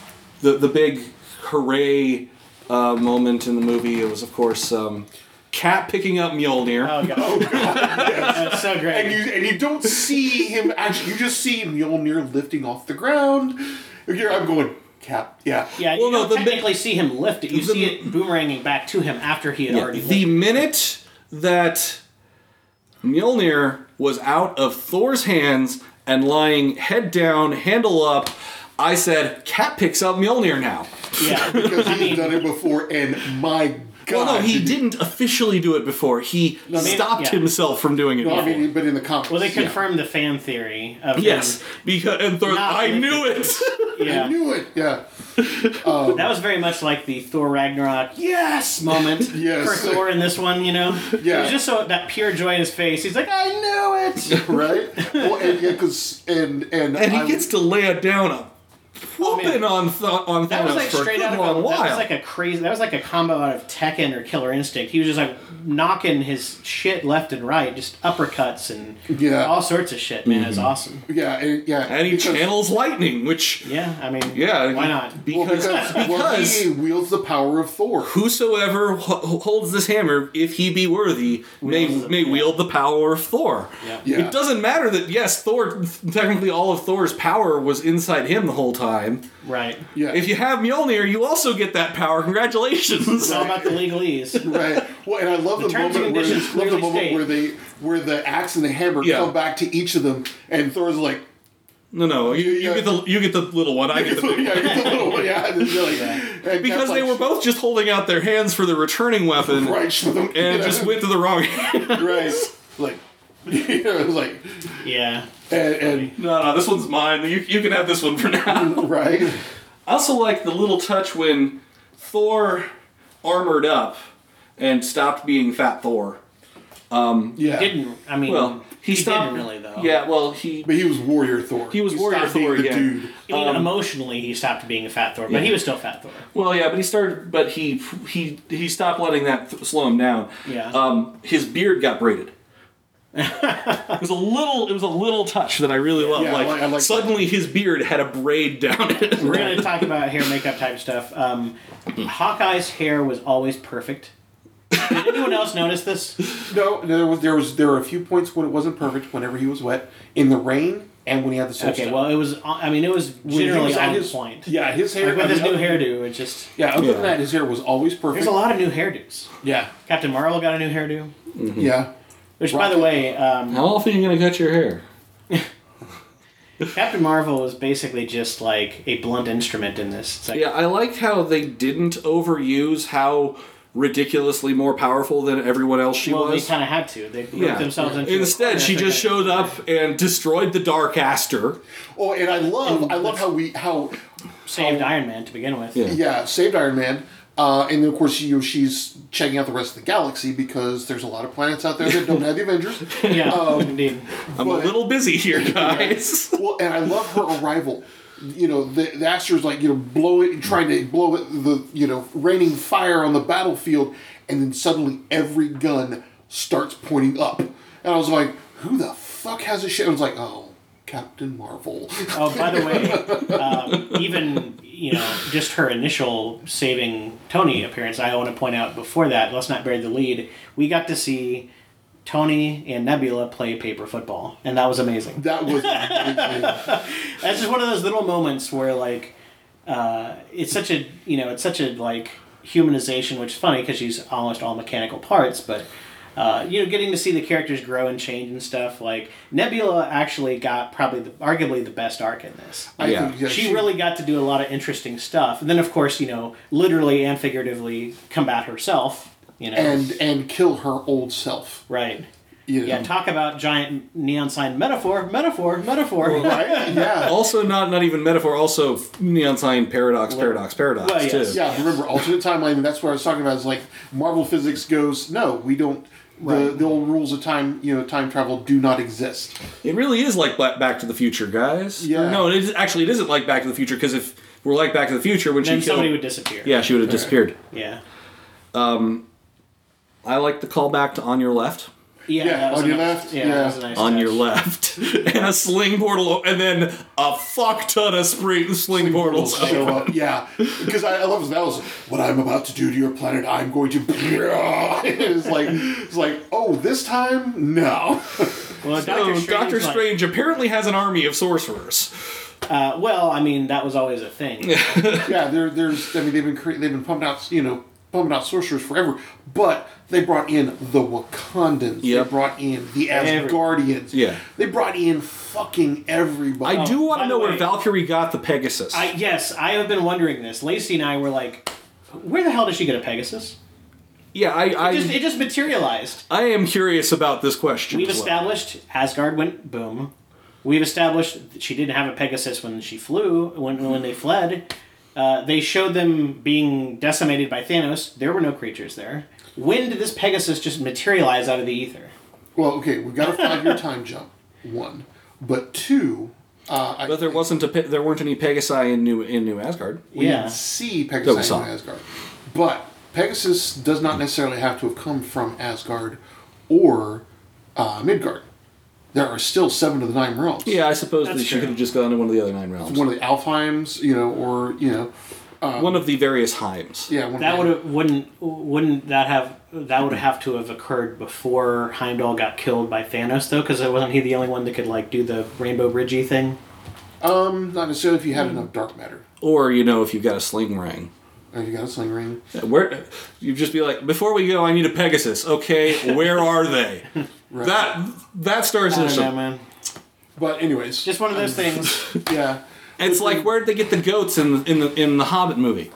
Speaker 1: the the big hooray uh, moment in the movie. It was of course um, Cap picking up Mjolnir.
Speaker 3: Oh god, Oh god! that's so great.
Speaker 2: and you and you don't see him actually. You just see Mjolnir lifting off the ground. Here I'm going, Cap. Yeah.
Speaker 3: yeah,
Speaker 1: Well,
Speaker 3: you
Speaker 1: no,
Speaker 3: don't
Speaker 1: the mi-
Speaker 3: technically see him lift it. You
Speaker 1: the-
Speaker 3: see it boomeranging back to him after he had
Speaker 1: Yeah,
Speaker 3: already
Speaker 1: the
Speaker 3: lifted.
Speaker 1: minute that Mjolnir was out of Thor's hands and lying head down, handle up, I said, Cap picks up Mjolnir now.
Speaker 3: Yeah,
Speaker 2: Because
Speaker 3: I
Speaker 2: he's
Speaker 3: mean,
Speaker 2: done it before, and my God.
Speaker 1: well, no, he
Speaker 2: did
Speaker 1: didn't officially do it before. He
Speaker 3: maybe-
Speaker 1: stopped
Speaker 3: yeah.
Speaker 1: himself from doing it.
Speaker 2: No, I
Speaker 1: before.
Speaker 2: mean, but in the comics.
Speaker 3: well, they
Speaker 2: yeah.
Speaker 3: confirmed the fan theory of him-
Speaker 1: Yes, because and Thor,
Speaker 3: Not
Speaker 1: I
Speaker 3: lifted.
Speaker 1: knew it.
Speaker 2: I
Speaker 3: Yeah,
Speaker 2: knew it. Yeah.
Speaker 3: Um, that was very much like the Thor Ragnarok yes moment
Speaker 2: Yes.
Speaker 3: for Thor in this one. You know,
Speaker 2: Yeah.
Speaker 3: it was just so that pure joy in his face. He's like, I knew it.
Speaker 2: Right. well, and yeah, because and and
Speaker 1: and he
Speaker 2: I-
Speaker 1: gets to lay it down a whooping on th- on
Speaker 3: That was
Speaker 1: Thanos
Speaker 3: like
Speaker 1: for a
Speaker 3: straight
Speaker 1: good
Speaker 3: out of
Speaker 1: long
Speaker 3: a,
Speaker 1: while.
Speaker 3: that was like a crazy. That was like a combo out of Tekken or Killer Instinct. He was just like knocking his shit left and right, just uppercuts and
Speaker 2: Yeah.
Speaker 3: all sorts of shit. Man, it was mm-hmm. awesome.
Speaker 2: Yeah. And, yeah.
Speaker 1: and he
Speaker 2: because-
Speaker 1: channels lightning, which
Speaker 3: Yeah, I mean,
Speaker 1: yeah,
Speaker 3: why not?
Speaker 2: Well,
Speaker 1: Because
Speaker 2: because,
Speaker 1: because,
Speaker 2: well, he wields the power of Thor.
Speaker 1: whosoever ho- holds this hammer, if he be worthy, may
Speaker 3: Wields it,
Speaker 1: may
Speaker 3: yeah.
Speaker 1: wield the power of Thor.
Speaker 3: Yeah.
Speaker 2: Yeah.
Speaker 1: It doesn't matter that yes, Thor technically all of Thor's power was inside him the whole time.
Speaker 3: Right.
Speaker 2: Yeah.
Speaker 1: If you have Mjolnir, you also get that power. Congratulations.
Speaker 3: It's all about the legalese.
Speaker 2: right. Well, and I love the,
Speaker 3: terms and
Speaker 2: moment where
Speaker 3: conditions
Speaker 2: love the
Speaker 3: clearly
Speaker 2: moment
Speaker 3: state.
Speaker 2: where they where the axe and the hammer
Speaker 1: Yeah.
Speaker 2: come back to each of them, and Thor's like,
Speaker 1: No, no, you, you
Speaker 2: Yeah.
Speaker 1: get the you get the little one. I get the big
Speaker 2: yeah,
Speaker 1: one.
Speaker 2: get the little one, yeah, and they're like, and
Speaker 1: Because
Speaker 2: Cap's
Speaker 1: they
Speaker 2: like,
Speaker 1: were both just holding out their hands for the returning weapon,
Speaker 2: right,
Speaker 1: and
Speaker 2: you
Speaker 1: it just went to the wrong hand.
Speaker 2: right, like, you know, it was like,
Speaker 3: Yeah.
Speaker 2: and, and
Speaker 1: no, no, this one's mine. You, you can have this one for now.
Speaker 2: right,
Speaker 1: I also like the little touch when Thor armored up and stopped being Fat Thor.
Speaker 2: yeah,
Speaker 3: Didn't I mean?
Speaker 1: Well, he,
Speaker 3: he
Speaker 1: stopped.
Speaker 3: didn't really though.
Speaker 1: Yeah, well, he.
Speaker 2: but he was Warrior Thor.
Speaker 1: He was Warrior
Speaker 2: stopped being
Speaker 1: Thor
Speaker 2: the
Speaker 1: again.
Speaker 2: dude.
Speaker 3: I mean,
Speaker 1: Um,
Speaker 3: emotionally, he stopped being a fat Thor, but he was still fat Thor.
Speaker 1: Well, yeah, but he started. But he he he stopped letting that th- slow him down.
Speaker 3: Yeah.
Speaker 1: Um, his beard got braided. it was a little. It was a little touch that I really love.
Speaker 2: Yeah, I
Speaker 1: like,
Speaker 2: like- I like
Speaker 1: suddenly his beard had a braid down it.
Speaker 3: We're gonna talk about hair makeup type stuff. Um, Hawkeye's hair was always perfect. Did anyone else notice this?
Speaker 2: No, there was there was there were a few points when it wasn't perfect. Whenever he was wet in the rain and when he had the soap
Speaker 3: Okay,
Speaker 2: stuff.
Speaker 3: well, it was. I mean, it was
Speaker 2: When
Speaker 3: generally
Speaker 2: was
Speaker 3: on
Speaker 2: his-
Speaker 3: point.
Speaker 2: Yeah, his hair
Speaker 3: Like with
Speaker 2: I
Speaker 3: his
Speaker 2: mean,
Speaker 3: new hairdo, it just.
Speaker 2: Yeah, other
Speaker 1: Yeah.
Speaker 2: than that, his hair was always perfect.
Speaker 3: There's a lot of new hairdos.
Speaker 2: Yeah,
Speaker 3: Captain Marvel got a new hairdo.
Speaker 2: yeah.
Speaker 3: Which, by the way, um,
Speaker 1: How often are you gonna cut your hair?
Speaker 3: Captain Marvel was basically just like a blunt instrument in this. It's like,
Speaker 1: Yeah, I liked how they didn't overuse how ridiculously more powerful than everyone else she was.
Speaker 3: well, they kind of had to. They roped
Speaker 1: Yeah.
Speaker 3: themselves into.
Speaker 1: Instead, she just
Speaker 3: gonna-
Speaker 1: showed up and destroyed the Dark Aster.
Speaker 2: Oh, and I love I love how we how
Speaker 3: saved Iron Man to begin with.
Speaker 1: Yeah.
Speaker 2: yeah saved Iron Man. Uh, and then of course you know, she's checking out the rest of the galaxy because there's a lot of planets out there that don't have the Avengers.
Speaker 3: Yeah,
Speaker 2: Um,
Speaker 3: indeed.
Speaker 1: I'm
Speaker 2: But-
Speaker 1: a little busy here, guys.
Speaker 2: Well, and I love her arrival. You know, the, the Aster's like you know blow it, trying to blow it, the you know raining fire on the battlefield, and then suddenly every gun starts pointing up, and I was like, who the fuck has a shit? I was like, oh, Captain Marvel.
Speaker 3: Oh, by the way, um, even you know, just her initial saving Tony appearance. I want to point out before that. Let's not bury the lead. We got to see Tony and Nebula play paper football, and that was amazing.
Speaker 2: That was amazing.
Speaker 3: That's just one of those little moments where like uh, it's such a you know it's such a like humanization, which is funny because she's almost all mechanical parts, but. Uh, you know, getting to see the characters grow and change and stuff. Like Nebula actually got probably the, arguably the best arc in this.
Speaker 2: I
Speaker 1: Yeah.
Speaker 2: yeah,
Speaker 3: she, really got to do a lot of interesting stuff. And then, of course, you know, literally and figuratively combat herself. You know,
Speaker 2: and and kill her old self.
Speaker 3: right.
Speaker 2: You know?
Speaker 3: Yeah, talk about giant neon sign metaphor, metaphor, metaphor.
Speaker 2: right? Yeah.
Speaker 1: also, not not even metaphor. Also, neon sign paradox, paradox, paradox
Speaker 3: Well, yes.
Speaker 1: too.
Speaker 2: Yeah, remember alternate timeline. And that's what I was talking about. Is like Marvel physics goes, no, we don't. The,
Speaker 3: Right.
Speaker 2: the old rules of time, you know, time travel do not exist.
Speaker 1: It really is like Back to the Future, guys.
Speaker 2: Yeah.
Speaker 1: No, it is, actually it isn't like Back to the Future because if we're like Back to the Future when
Speaker 3: then
Speaker 1: she killed,
Speaker 3: somebody would disappear.
Speaker 1: yeah, she would have disappeared.
Speaker 3: Yeah.
Speaker 1: Um, I like the callback to On Your Left.
Speaker 3: Yeah,
Speaker 2: Yeah, on your
Speaker 3: nice-
Speaker 2: left,
Speaker 3: Yeah,
Speaker 2: yeah.
Speaker 3: that was a nice
Speaker 1: on
Speaker 3: touch.
Speaker 1: your left, and a sling portal, and then a fuck ton of spring, sling portals.
Speaker 2: show up. Yeah, because I, I love that was what I'm about to do to your planet. I'm going to. it's like it's like oh this time no.
Speaker 3: Well,
Speaker 1: So,
Speaker 3: Doctor Strange.
Speaker 1: Doctor
Speaker 3: like-
Speaker 1: apparently has an army of sorcerers.
Speaker 3: uh, well, I mean, that was always a thing.
Speaker 2: yeah, there, there's. I mean, they've been cre- they've been pumping out you know pumping out sorcerers forever, but they brought in the Wakandans.
Speaker 1: Yep.
Speaker 2: They brought in the
Speaker 3: Every-
Speaker 2: Asgardians.
Speaker 1: Yeah.
Speaker 2: They brought in fucking everybody.
Speaker 1: I do want to
Speaker 3: the
Speaker 1: know where Valkyrie got the Pegasus.
Speaker 3: I yes, I have been wondering this. Lacey and I were like, where the hell did she get a Pegasus?
Speaker 1: yeah, I, I,
Speaker 3: It just, it just materialized.
Speaker 1: I am curious about this question.
Speaker 3: We've
Speaker 1: as well.
Speaker 3: established Asgard went boom. We've established that she didn't have a Pegasus when she flew, when, when they fled. Uh, they showed them being decimated by Thanos. There were no creatures there. When did this Pegasus just materialize out of the ether?
Speaker 2: Well, okay, we've got a five year time jump. One, but two. Uh, I,
Speaker 1: But there wasn't a Pe- there weren't any Pegasi in New in New Asgard.
Speaker 2: we
Speaker 3: Yeah.
Speaker 2: didn't see
Speaker 1: That we
Speaker 2: Pegasus
Speaker 1: saw.
Speaker 2: in Asgard. But Pegasus does not necessarily have to have come from Asgard or uh, Midgard. There are still seven of the nine realms.
Speaker 1: Yeah, I suppose
Speaker 3: That's
Speaker 1: that she
Speaker 3: true.
Speaker 1: could have just gone to one of the other nine realms.
Speaker 2: One of the Alfheims, you know, or you know,
Speaker 1: one of the various Heims.
Speaker 2: yeah, one
Speaker 3: That would have wouldn't wouldn't that have that would have to have occurred before Heimdall got killed by Thanos though, because wasn't he the only one that could like do the Rainbow Bridgey thing?
Speaker 2: um, not necessarily if you had enough dark matter.
Speaker 1: Or you know, if you've got a sling ring.
Speaker 2: Or if you got a sling ring.
Speaker 1: Where you just be like, before we go, I need a Pegasus. Okay, where are they? That that
Speaker 3: starts
Speaker 1: in
Speaker 3: don't know, man.
Speaker 2: But anyways,
Speaker 3: Just one of those things.
Speaker 2: yeah.
Speaker 1: It's like where did they get the goats in in the in the Hobbit movie?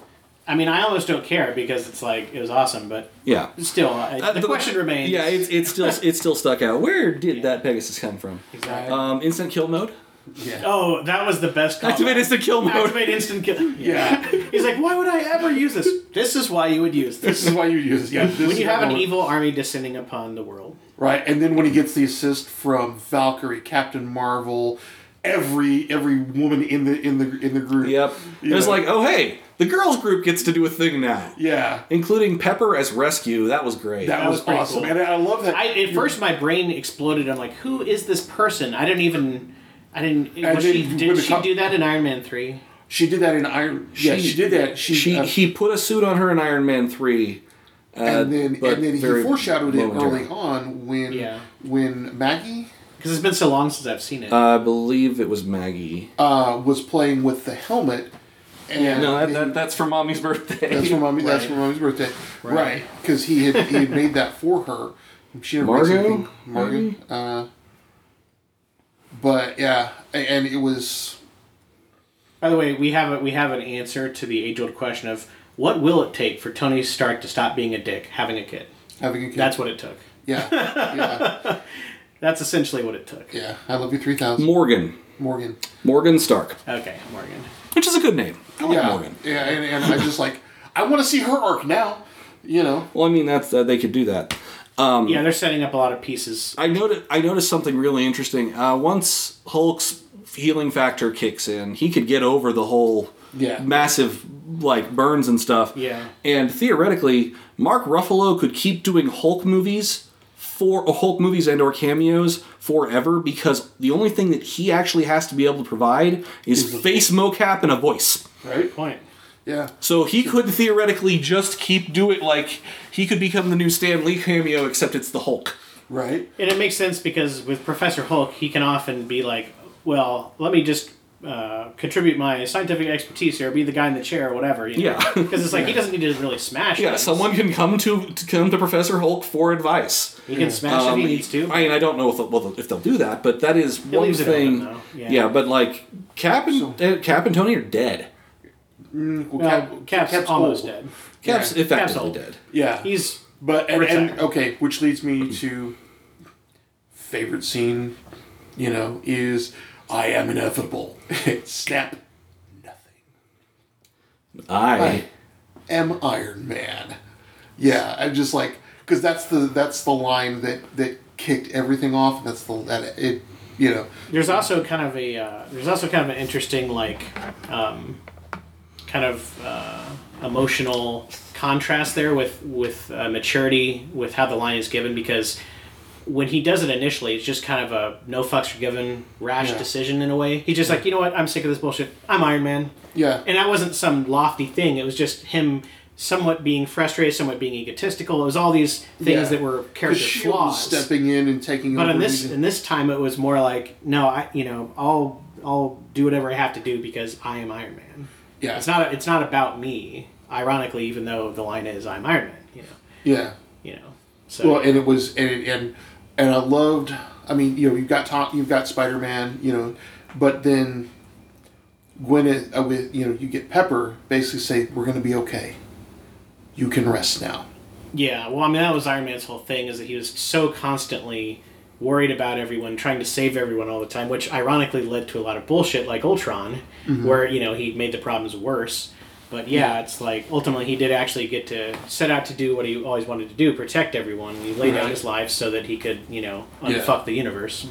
Speaker 3: I mean, I almost don't care because it's like it was awesome, but
Speaker 1: Yeah.
Speaker 3: still, I,
Speaker 1: Uh,
Speaker 3: the, question remains.
Speaker 1: Yeah, it's, it's still it's still stuck out. Where did that Pegasus come from?
Speaker 3: exactly.
Speaker 1: Um, instant kill mode.
Speaker 2: Yeah.
Speaker 3: oh, that was the best. callback.
Speaker 1: Activate instant kill mode.
Speaker 3: Activate instant kill.
Speaker 2: Yeah.
Speaker 3: He's like, why would I ever use this? This is why you would use
Speaker 2: this
Speaker 3: this.
Speaker 2: is why you use yeah. This
Speaker 3: When
Speaker 2: is
Speaker 3: you have an
Speaker 2: moment.
Speaker 3: evil army descending upon the world.
Speaker 2: Right, and then when he gets the assist from Valkyrie, Captain Marvel, every every woman in the in the in the group.
Speaker 1: Yep.
Speaker 2: Yeah.
Speaker 1: It's like, oh hey, the girls group gets to do a thing now,
Speaker 2: Yeah.
Speaker 1: including Pepper as rescue. That was great.
Speaker 2: That,
Speaker 3: That
Speaker 2: was,
Speaker 3: was
Speaker 2: awesome.
Speaker 3: cool.
Speaker 2: And I love that.
Speaker 3: I at first my brain exploded. I'm like, who is this person? I didn't even. I didn't.
Speaker 2: And
Speaker 3: Was
Speaker 2: then
Speaker 3: she,
Speaker 2: when
Speaker 3: did she
Speaker 2: co-
Speaker 3: do that in Iron Man three?
Speaker 2: she did that in Iron Yeah, she, did that. She,
Speaker 1: she
Speaker 2: uh,
Speaker 1: he put a suit on her in Iron Man three. Uh,
Speaker 2: and then and then he
Speaker 1: very
Speaker 2: foreshadowed it early on when
Speaker 3: Yeah.
Speaker 2: when Maggie
Speaker 3: Because it's been so long since I've seen it.
Speaker 1: I believe it was Maggie.
Speaker 2: uh, was playing with the helmet. And
Speaker 1: no, that, that, that's for Mommy's birthday.
Speaker 2: That's for mommy. That's for mommy's birthday.
Speaker 3: Right.
Speaker 2: Right, because he had he had made that for her. She never
Speaker 1: Margot?
Speaker 2: makes anything- Margot. Uh, but yeah, a- and it was
Speaker 3: By the way, we have a, we have an answer to the age old question of what will it take for Tony Stark to stop being a dick, having a kid.
Speaker 2: having a kid.
Speaker 3: That's what it took.
Speaker 2: yeah, yeah,
Speaker 3: That's essentially what it took.
Speaker 2: yeah. I love you three thousand,
Speaker 1: Morgan.
Speaker 2: Morgan.
Speaker 1: Morgan Stark,
Speaker 3: Okay, Morgan.
Speaker 1: which is a good name. I like
Speaker 2: yeah,
Speaker 1: Morgan.
Speaker 2: yeah, and, and I just like I want to see her arc now. You know,
Speaker 1: Well, I mean, that's uh, they could do that. Um,
Speaker 3: Yeah, they're setting up a lot of pieces.
Speaker 1: I noticed. I noticed something really interesting. Uh, once Hulk's healing factor kicks in, he could get over the whole
Speaker 2: Yeah.
Speaker 1: massive like burns and stuff.
Speaker 3: Yeah.
Speaker 1: And theoretically, Mark Ruffalo could keep doing Hulk movies for Hulk movies and or cameos forever because the only thing that he actually has to be able to provide is face mocap and a voice.
Speaker 2: right?
Speaker 3: Point.
Speaker 2: Yeah,
Speaker 1: So he could theoretically just keep doing like he could become the new Stan Lee cameo except it's the Hulk.
Speaker 2: right.
Speaker 3: And it makes sense because with Professor Hulk, he can often be like, well, let me just uh, contribute my scientific expertise here, be the guy in the chair or whatever. You know?
Speaker 1: Yeah.
Speaker 3: Because it's like he doesn't need to really smash.
Speaker 1: Yeah,
Speaker 3: things.
Speaker 1: someone can come to, to come to Professor Hulk for advice.
Speaker 3: He can smash
Speaker 1: Um,
Speaker 3: if he needs to.
Speaker 1: I mean, I don't know if they'll, well, if they'll do that, but that is one thing.
Speaker 3: open,
Speaker 1: yeah.
Speaker 3: Yeah.
Speaker 1: but like Cap and uh, Cap and Tony are dead.
Speaker 2: Well,
Speaker 3: well,
Speaker 2: Cap-
Speaker 3: Cap's,
Speaker 2: Cap's
Speaker 3: almost
Speaker 2: old.
Speaker 3: dead.
Speaker 1: Cap's
Speaker 2: Yeah.
Speaker 1: effectively
Speaker 3: Cap's
Speaker 1: dead.
Speaker 2: Yeah,
Speaker 3: He's
Speaker 2: But and, and okay, which leads me to favorite scene. You know, is I am inevitable. Snap. Nothing.
Speaker 1: I
Speaker 2: I am Iron Man. Yeah, I'm just like because that's the that's the line that that kicked everything off. And that's the that it. You know,
Speaker 3: There's also kind of a uh, there's also kind of an interesting like um, kind of uh, emotional contrast there with with uh, maturity with how the line is given because when he does it initially, it's just kind of a no fucks given rash
Speaker 2: Yeah.
Speaker 3: decision in a way. He's just like, you know what, I'm sick of this bullshit. I'm Iron Man.
Speaker 2: Yeah.
Speaker 3: And that wasn't some lofty thing. It was just him somewhat being frustrated, somewhat being egotistical. It was all these things
Speaker 2: Yeah.
Speaker 3: that were character flaws.
Speaker 2: stepping in and taking
Speaker 3: But
Speaker 2: over.
Speaker 3: in this in this time, it was more like, no, I you know, I'll I'll do whatever I have to do because I am Iron Man.
Speaker 2: yeah,
Speaker 3: It's not it's not about me. Ironically, even though the line is I'm Iron Man, you know,
Speaker 2: yeah.
Speaker 3: you know. So
Speaker 2: Well, and it was and and and I loved. I mean, you know, you've got Tom, you've got Spider Man, you know, but then Gwyneth uh, with you know you get Pepper basically say we're going to be okay. You can rest now.
Speaker 3: Yeah, well, I mean, that was Iron Man's whole thing is that he was so constantly worried about everyone, trying to save everyone all the time, which ironically led to a lot of bullshit like Ultron, where, you know, he made the problems worse. But yeah, it's like ultimately he did actually get to set out to do what he always wanted to do protect everyone. He laid down
Speaker 2: Right.
Speaker 3: his life so that he could, you know,
Speaker 2: Yeah.
Speaker 3: unfuck the universe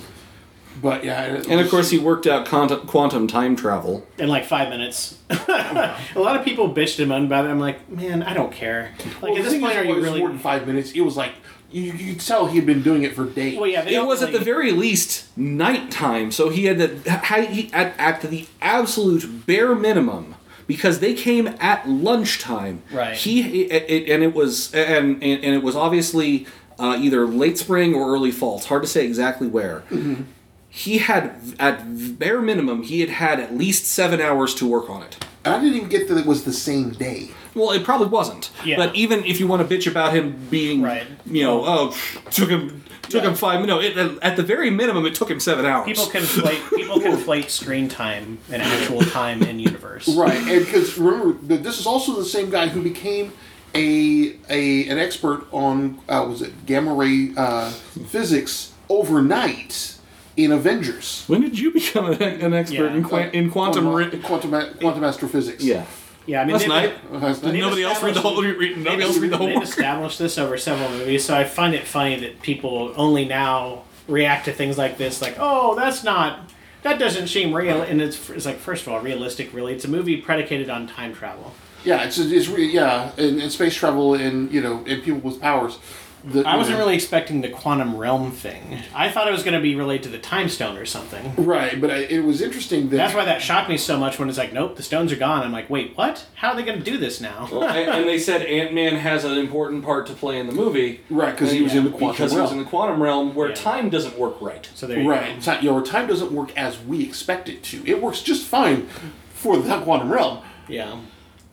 Speaker 2: But yeah, it
Speaker 1: And of
Speaker 2: was-
Speaker 1: course, he worked out quantum, quantum time travel.
Speaker 3: in like five minutes. a lot of people bitched him about it. I'm like, man, I don't care. Like
Speaker 2: well,
Speaker 3: at
Speaker 2: the
Speaker 3: this
Speaker 2: thing
Speaker 3: point,
Speaker 2: is,
Speaker 3: are
Speaker 2: it
Speaker 3: you
Speaker 2: was
Speaker 3: really?
Speaker 2: more than five minutes. It was like you, you could tell he had been doing it for days.
Speaker 3: Well, yeah, they
Speaker 1: It
Speaker 3: don't
Speaker 1: was at the
Speaker 3: really-
Speaker 1: very least nighttime, so he had to ha- he, at, at the absolute bare minimum because they came at lunchtime.
Speaker 3: Right.
Speaker 1: He it, it, and it was and, and and it was obviously uh, either late spring or early fall. It's hard to say exactly where.
Speaker 3: Mm-hmm.
Speaker 1: He had at bare minimum he had had at least seven hours to work on it.
Speaker 2: I didn't even get that it was the same day.
Speaker 1: Well, it probably wasn't.
Speaker 3: Yeah.
Speaker 1: But even if you want to bitch about him being,
Speaker 3: Right.
Speaker 1: you know, oh, took him took
Speaker 3: Yeah.
Speaker 1: him five minutes. No, at the very minimum, it took him seven hours.
Speaker 3: People conflate people conflate screen time and actual time in universe.
Speaker 2: Right, and because remember, this is also the same guy who became a a an expert on uh, was it gamma ray uh, physics overnight in Avengers.
Speaker 1: When did you become an, an expert
Speaker 3: Yeah.
Speaker 1: in, qua- in quantum?
Speaker 2: Uh,
Speaker 1: Ri-
Speaker 2: quantum quantum astrophysics.
Speaker 1: yeah,
Speaker 3: Yeah, I mean,
Speaker 1: last
Speaker 3: they,
Speaker 1: night. Did nobody else read the whole? Read, nobody else read the whole
Speaker 3: They've established this over several movies, so I find it funny that people only now react to things like this, like, "Oh, that's not, that doesn't seem real." And it's, it's like, first of all, realistic. Really, it's a movie predicated on time travel.
Speaker 2: Yeah, it's it's yeah, and, and space travel and you know and people with powers. The,
Speaker 3: I wasn't really expecting the quantum realm thing. I thought it was going to be related to the time stone or something.
Speaker 2: right, but I, it was interesting that
Speaker 3: That's why that shocked me so much when it's like, nope, the stones are gone. I'm like, wait, what? How are they going to do this now?
Speaker 1: Well, and, and they said Ant Man has an important part to play in the movie.
Speaker 2: right because he was in the quantum realm
Speaker 1: because he was in the quantum realm where
Speaker 3: Yeah.
Speaker 1: time doesn't work right.
Speaker 3: So there you
Speaker 2: Right,
Speaker 3: go.
Speaker 2: Ti- you know, time doesn't work as we expect it to. It works just fine for the quantum realm.
Speaker 3: Yeah.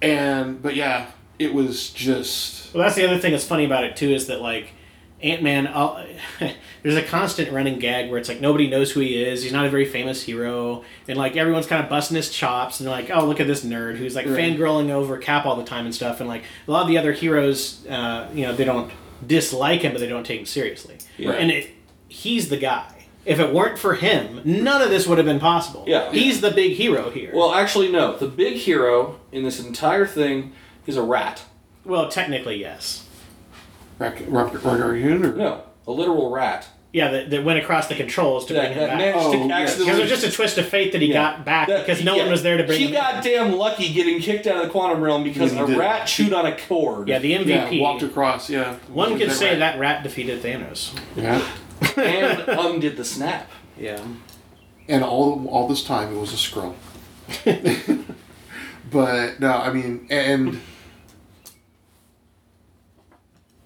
Speaker 2: And but yeah, it was just
Speaker 3: Well, that's the other thing that's funny about it too is that like Ant Man, there's a constant running gag where it's like nobody knows who he is. He's not a very famous hero, and like everyone's kind of busting his chops and they're like, oh look at this nerd who's like
Speaker 2: Right.
Speaker 3: fangirling over Cap all the time and stuff. And like a lot of the other heroes, uh, you know, they don't dislike him, but they don't take him seriously.
Speaker 1: Yeah.
Speaker 3: And it, he's the guy. If it weren't for him, none of this would have been possible.
Speaker 1: Yeah.
Speaker 3: he's the big hero here.
Speaker 1: Well, actually, no. The big hero in this entire thing is a rat.
Speaker 3: well, technically yes.
Speaker 2: Rocket Robert Raccoon or
Speaker 1: No, a literal rat.
Speaker 3: Yeah, that, that went across the controls to
Speaker 1: That,
Speaker 3: bring him
Speaker 1: that
Speaker 3: back.
Speaker 1: managed
Speaker 2: Oh,
Speaker 1: to
Speaker 2: yes.
Speaker 1: accidentally.
Speaker 3: Because it was just a twist of fate that he
Speaker 1: Yeah.
Speaker 3: got back
Speaker 1: That-
Speaker 3: because no
Speaker 1: yeah.
Speaker 3: one was there to bring
Speaker 1: He
Speaker 3: him
Speaker 1: got
Speaker 3: back.
Speaker 1: damn lucky getting kicked out of the quantum realm because
Speaker 2: He
Speaker 1: a
Speaker 2: did.
Speaker 1: rat chewed on a cord.
Speaker 3: Yeah, the
Speaker 2: yeah,
Speaker 3: MVP.
Speaker 2: walked across. Yeah,
Speaker 3: one could say
Speaker 2: right.
Speaker 3: that rat defeated Thanos.
Speaker 2: Yeah,
Speaker 1: and undid the snap.
Speaker 3: Yeah.
Speaker 2: and all all this time it was a scroll. but no, I mean, and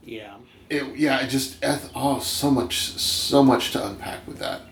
Speaker 3: Yeah.
Speaker 2: It yeah, it just oh, so much, so much to unpack with that.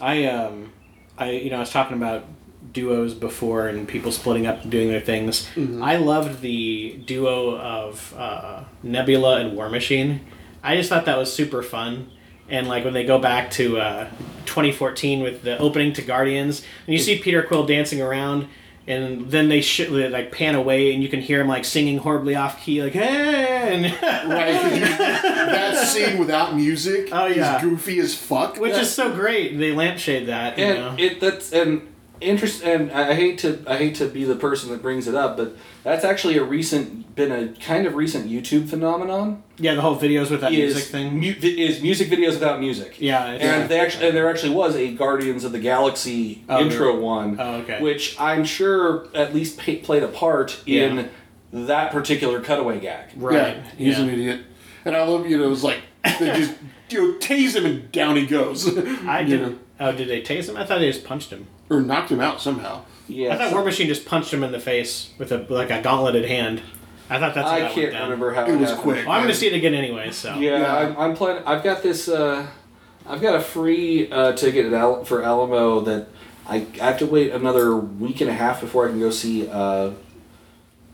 Speaker 3: I um I you know, I was talking about duos before and people splitting up and doing their things. I loved the duo of uh, Nebula and War Machine. I just thought that was super fun. And like when they go back to uh, 2014 with the opening to Guardians, and you see Peter Quill dancing around, and then they sh- like pan away, and you can hear him like singing horribly off key, like hey, and
Speaker 2: Right, 'cause you- that scene without music
Speaker 3: Oh, yeah.
Speaker 2: is goofy as fuck.
Speaker 3: which is so great. They lampshade that, you know.
Speaker 1: And it that's and interest and I hate to I hate to be the person that brings it up, but that's actually a recent been a kind of recent YouTube phenomenon.
Speaker 3: yeah, the whole videos with that
Speaker 1: is
Speaker 3: music thing.
Speaker 1: mu- is music videos without music.
Speaker 3: Yeah, it's-
Speaker 1: and they actually and there actually was a Guardians of the Galaxy
Speaker 3: Oh,
Speaker 1: intro
Speaker 3: really?
Speaker 1: one,
Speaker 3: Oh, okay.
Speaker 1: which I'm sure at least pa- played a part in
Speaker 3: Yeah.
Speaker 1: that particular cutaway gag.
Speaker 3: Right.
Speaker 2: Yeah, he's
Speaker 3: yeah.
Speaker 2: an idiot. And I love, you know, it was like they just you know, tase him and down he goes.
Speaker 3: I didn't. Oh, did they tase him? I thought they just punched him.
Speaker 2: Or knocked him out somehow.
Speaker 1: Yeah,
Speaker 3: I thought War Machine just punched him in the face with a like a gauntleted hand. I thought that's how
Speaker 1: I
Speaker 3: that
Speaker 1: can't
Speaker 3: went down.
Speaker 1: remember how
Speaker 2: It was
Speaker 1: happened.
Speaker 2: quick.
Speaker 3: Well, I'm going to see it again anyway. So
Speaker 1: Yeah,
Speaker 2: Yeah.
Speaker 1: I'm, I'm planning. I've got this. Uh, I've got a free uh, ticket at Al- for Alamo that I, I have to wait another week and a half before I can go see uh,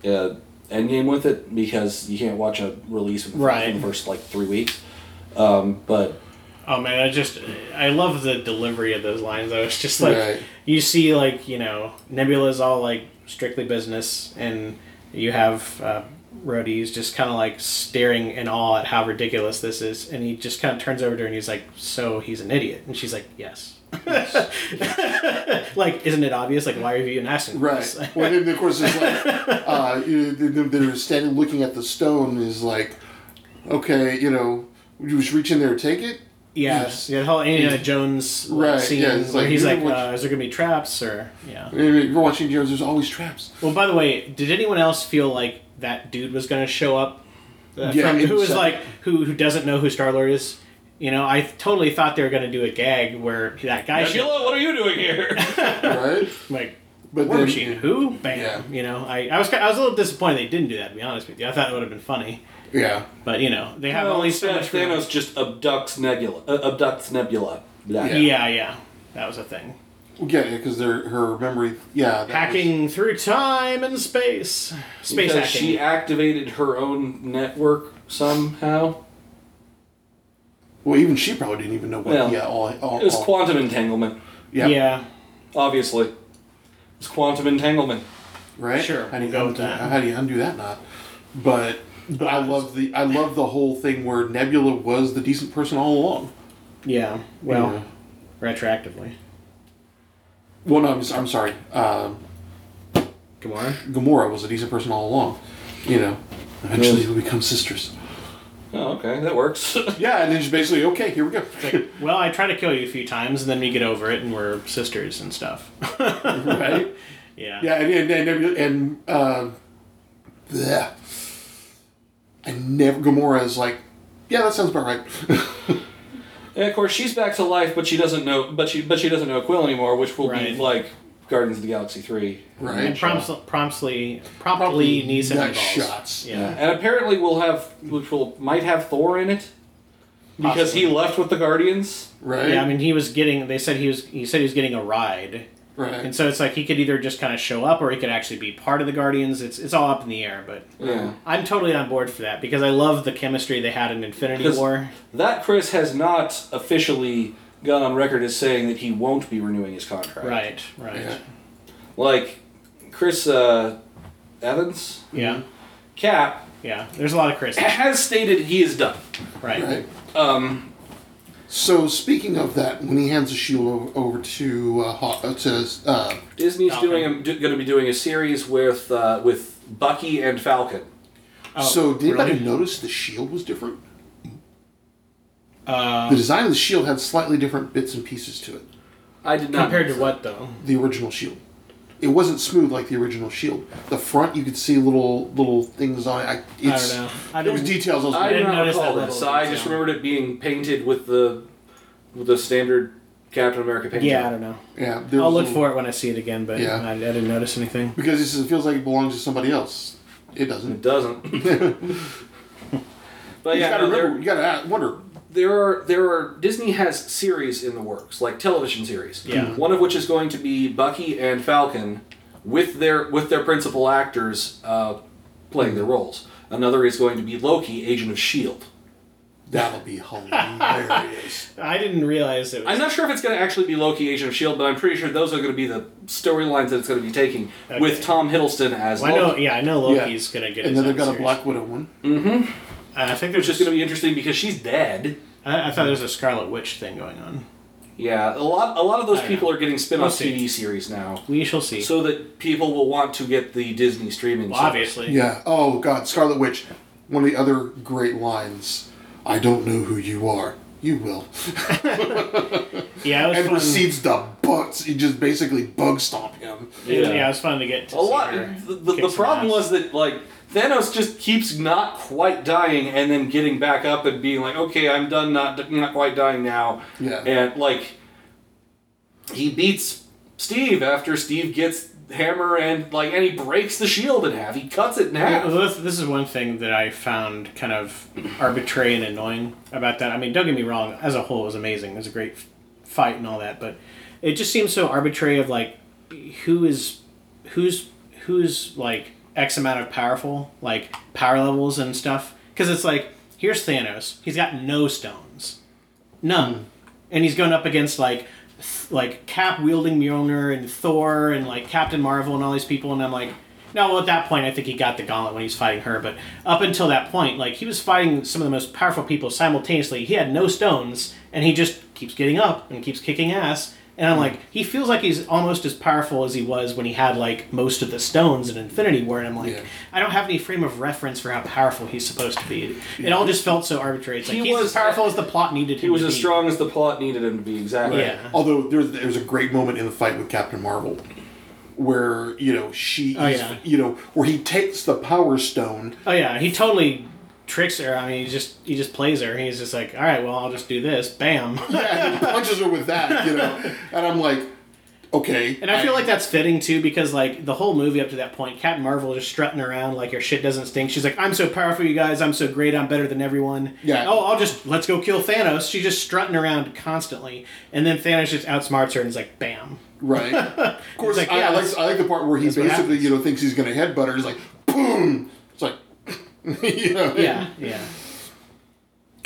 Speaker 1: uh, Endgame with it because you can't watch a release in the,
Speaker 3: Right.
Speaker 1: the first like three weeks. Um, but
Speaker 3: Oh man, I just I love the delivery of those lines though. It's just like
Speaker 2: Right.
Speaker 3: you see like, you know, Nebula's all like strictly business and you have uh Rhodey's just kind of like staring in awe at how ridiculous this is and he just kind of turns over to her and he's like, "So he's an idiot." And she's like, "Yes." like, isn't it obvious? Like, why are you even asking?
Speaker 2: Right. well, then of course it's like uh, you know, they- they're standing looking at the stone is like, okay, you know, would you just reach in there and take it?
Speaker 3: Yeah,
Speaker 2: Yes.
Speaker 3: yeah, the whole Indiana Jones like,
Speaker 2: Right,
Speaker 3: scene
Speaker 2: yeah, it's
Speaker 3: where he's like,
Speaker 2: know what-
Speaker 3: uh, "Is there gonna be traps?" Or yeah.
Speaker 2: If you're watching Jones, there's always traps.
Speaker 3: Well, by the way, did anyone else feel like that dude was going to show up? Uh,
Speaker 2: Yeah,
Speaker 3: from,
Speaker 2: it
Speaker 3: who
Speaker 2: was
Speaker 3: was
Speaker 2: that-
Speaker 3: like who who doesn't know who Star Lord is? You know, I totally thought they were going to do a gag where that guy should
Speaker 1: Nebula, what are you doing here?
Speaker 2: Right?
Speaker 3: like
Speaker 2: But
Speaker 3: War
Speaker 2: then-
Speaker 3: Machine. Who? Bam.
Speaker 2: Yeah.
Speaker 3: You know, I, I was I was a little disappointed they didn't do that. To be honest with you, I thought it would have been funny,
Speaker 2: Yeah.
Speaker 3: but you know, they have
Speaker 1: well,
Speaker 3: only so
Speaker 1: instead,
Speaker 3: much. room.
Speaker 1: Thanos just abducts Nebula. Uh, abducts Nebula. Blah.
Speaker 2: Yeah.
Speaker 3: Yeah, yeah, that was a thing.
Speaker 2: Yeah, yeah, because their her memory. Yeah. that
Speaker 3: Hacking through time and space. Space
Speaker 1: because
Speaker 3: hacking.
Speaker 1: she activated her own network somehow.
Speaker 2: well, even she probably didn't even know what.
Speaker 1: Well,
Speaker 2: yeah. All. all
Speaker 1: It was
Speaker 2: all-
Speaker 1: quantum entanglement.
Speaker 2: Yeah.
Speaker 3: yeah.
Speaker 1: Obviously, it's quantum entanglement.
Speaker 2: Right.
Speaker 3: Sure,
Speaker 2: How do you
Speaker 3: we'll with
Speaker 2: undo,
Speaker 3: that.
Speaker 2: How do you undo that? Not. But. But I love the I love the whole thing where Nebula was the decent person all along.
Speaker 3: Yeah. Well,
Speaker 2: Yeah.
Speaker 3: retroactively.
Speaker 2: Well, no, I'm, I'm sorry. Um,
Speaker 3: Gamora.
Speaker 2: Gamora was a decent person all along. You know, eventually we become sisters.
Speaker 1: Oh, okay, that works.
Speaker 2: Yeah, and then just basically, okay, here we go.
Speaker 3: Like, well, I try to kill you a few times, and then we get over it, and we're sisters and stuff.
Speaker 2: right?
Speaker 3: yeah.
Speaker 2: Yeah, and and and, and uh, bleh. And never Gamora is like, yeah, that sounds about right.
Speaker 1: and of course, she's back to life, but she doesn't know. But she but she doesn't know Quill anymore, which will
Speaker 3: Right.
Speaker 1: be like Guardians of the Galaxy three.
Speaker 2: Right.
Speaker 3: And promptly, promptly, promptly needs
Speaker 2: nut shots.
Speaker 3: Yeah.
Speaker 1: And apparently, we'll have which will might have Thor in it because he left with the Guardians.
Speaker 2: right?
Speaker 3: Yeah, I mean, he was getting. They said he was. He said he was getting a ride,
Speaker 2: right.
Speaker 3: and so it's like he could either just kind of show up, or he could actually be part of the Guardians. It's it's all up in the air, but
Speaker 1: Yeah.
Speaker 3: I'm totally on board for that because I love the chemistry they had in Infinity War.
Speaker 1: That Chris has not officially gone on record as saying that he won't be renewing his contract.
Speaker 3: Right. Right.
Speaker 2: Yeah.
Speaker 1: Like Chris uh, Evans,
Speaker 3: Yeah.
Speaker 1: Cap
Speaker 3: Yeah. There's a lot of Chris.
Speaker 1: has stated he is done.
Speaker 3: Right.
Speaker 2: Right.
Speaker 1: Um,
Speaker 2: So speaking of that, when he hands the shield over, over to uh, Haw- uh, to uh,
Speaker 1: Disney's
Speaker 3: Falcon.
Speaker 1: doing a, do, going to be doing a series with uh, with Bucky and Falcon.
Speaker 3: Oh,
Speaker 2: so did anybody
Speaker 3: really?
Speaker 2: notice the shield was different?
Speaker 3: Uh,
Speaker 2: The design of the shield had slightly different bits and pieces to it.
Speaker 1: I did not
Speaker 3: compared to what though?
Speaker 2: The original shield. It wasn't smooth like the original shield. The front, you could see little little things on it. I, it's,
Speaker 3: I don't know. I
Speaker 2: There was
Speaker 3: didn't-
Speaker 2: details. I was.
Speaker 1: I did
Speaker 3: didn't notice
Speaker 1: recall
Speaker 3: that
Speaker 1: this.
Speaker 3: little
Speaker 1: I just
Speaker 3: detail.
Speaker 1: remembered it being painted with the with the standard Captain America paint.
Speaker 3: Yeah, I don't know.
Speaker 2: yeah,
Speaker 3: I'll look
Speaker 2: a-
Speaker 3: for it when I see it again, but
Speaker 2: Yeah.
Speaker 3: I, I didn't notice anything.
Speaker 2: because this it feels like it belongs to somebody else. It
Speaker 1: It
Speaker 2: doesn't.
Speaker 1: It doesn't. but
Speaker 2: you
Speaker 1: yeah,
Speaker 2: gotta
Speaker 1: no,
Speaker 2: remember. You gotta ask- wonder.
Speaker 1: There are there are Disney has series in the works, like television series.
Speaker 3: Yeah.
Speaker 1: One of which is going to be Bucky and Falcon with their with their principal actors uh, playing their roles. Another is going to be Loki, Agent of Shield.
Speaker 2: That'll be hilarious.
Speaker 3: I didn't realize it was.
Speaker 1: I'm not sure if it's going to actually be Loki, Agent of Shield, but I'm pretty sure those are going to be the storylines that it's going to be taking
Speaker 3: Okay.
Speaker 1: with Tom Hiddleston as
Speaker 3: Well, I know.
Speaker 1: Loki.
Speaker 3: Yeah, I know Loki's gonna get.
Speaker 2: and
Speaker 3: his
Speaker 2: then they've
Speaker 3: own
Speaker 2: got a. Black Widow one.
Speaker 3: Uh, I think there's
Speaker 1: Which is going to be interesting because she's dead.
Speaker 3: I, I thought there was a Scarlet Witch thing going on.
Speaker 1: Yeah, a lot a lot of those
Speaker 3: I
Speaker 1: people
Speaker 3: know.
Speaker 1: are getting spin-off
Speaker 3: We'll.
Speaker 1: TV series now.
Speaker 3: We shall see.
Speaker 1: so that people will want to get the Disney streaming.
Speaker 3: well, obviously.
Speaker 2: Yeah. Oh God, Scarlet Witch. One of the other great lines. I don't know who you are. You will.
Speaker 3: Yeah, it was
Speaker 2: And
Speaker 3: fun.
Speaker 2: proceeds to bugs. He just basically bug stomp him.
Speaker 3: Yeah.
Speaker 1: Yeah.
Speaker 3: it was fun to get to
Speaker 1: a
Speaker 3: see
Speaker 1: lot.
Speaker 3: her
Speaker 1: The, the, the problem
Speaker 3: ass.
Speaker 1: was that like Thanos just keeps not quite dying and then getting back up and being like, okay, I'm done, not not quite dying now.
Speaker 2: Yeah.
Speaker 1: And like he beats Steve after Steve gets hammer and like and he breaks the shield in half. He cuts it in
Speaker 3: Yeah,
Speaker 1: half.
Speaker 3: well, this, this is one thing that I found kind of arbitrary and annoying about that. I mean, don't get me wrong, as a whole, it was amazing. It was a great fight and all that, but it just seems so arbitrary of like who is who's who's like X amount of powerful, like power levels and stuff. Because it's like here's Thanos. He's got no stones, none, mm. and he's going up against like th- like Cap wielding Mjolnir and Thor and like Captain Marvel and all these people, and I'm like. No, well, at that point, I think he got the gauntlet when he was fighting her. But up until that point, like he was fighting some of the most powerful people simultaneously. He had no stones, and he just keeps getting up and keeps kicking ass. And I'm like, he feels like he's almost as powerful as he was when he had like most of the stones in Infinity War. And I'm like,
Speaker 2: Yeah.
Speaker 3: I don't have any frame of reference for how powerful he's supposed to be. It all just felt so arbitrary. It's like
Speaker 1: He
Speaker 3: he's
Speaker 1: was-
Speaker 3: as powerful as the plot needed him to be.
Speaker 1: He was as
Speaker 3: be.
Speaker 1: strong as the plot needed him to be. Exactly.
Speaker 3: Yeah.
Speaker 2: Although there's there's a great moment in the fight with Captain Marvel where you know she
Speaker 3: Oh, yeah.
Speaker 2: you know where he takes the power stone
Speaker 3: Oh yeah, he totally tricks her. I mean, he just he just plays her. He's just like, all right, well, I'll just do this. Bam.
Speaker 2: yeah, and he punches her with that you know and I'm like okay
Speaker 3: And I feel like that's fitting too because like the whole movie up to that point, Captain Marvel just strutting around like her shit doesn't stink. She's like, "I'm so powerful, you guys. I'm so great. I'm better than everyone."
Speaker 2: Yeah.
Speaker 3: Oh, I'll just let's go kill Thanos. She's just strutting around constantly, and then Thanos just outsmarts her and is like, "Bam."
Speaker 2: right of course
Speaker 3: like,
Speaker 2: I,
Speaker 3: yeah,
Speaker 2: I like I like the part where he basically you know thinks he's gonna headbutt her he's like boom it's like you know
Speaker 3: Yeah, yeah,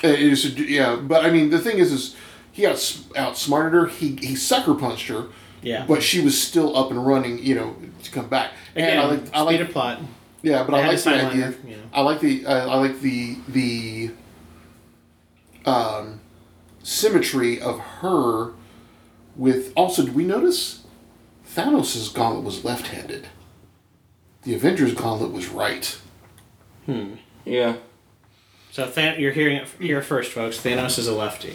Speaker 2: It is, yeah, but I mean, the thing is, is he outs- outsmarted her. He he sucker punched her,
Speaker 3: yeah.
Speaker 2: but she was still up and running. You know, to come back.
Speaker 3: Again,
Speaker 2: and I like, I like,
Speaker 3: plot.
Speaker 2: yeah, but
Speaker 3: they
Speaker 2: I like the idea.
Speaker 3: her, you know.
Speaker 2: I like the, I I like the the, um, symmetry of her with. Also, did we notice Thanos' gauntlet was left-handed? The Avengers' gauntlet was right.
Speaker 1: Yeah.
Speaker 3: So Than- you're hearing it here first, folks. Thanos is a lefty.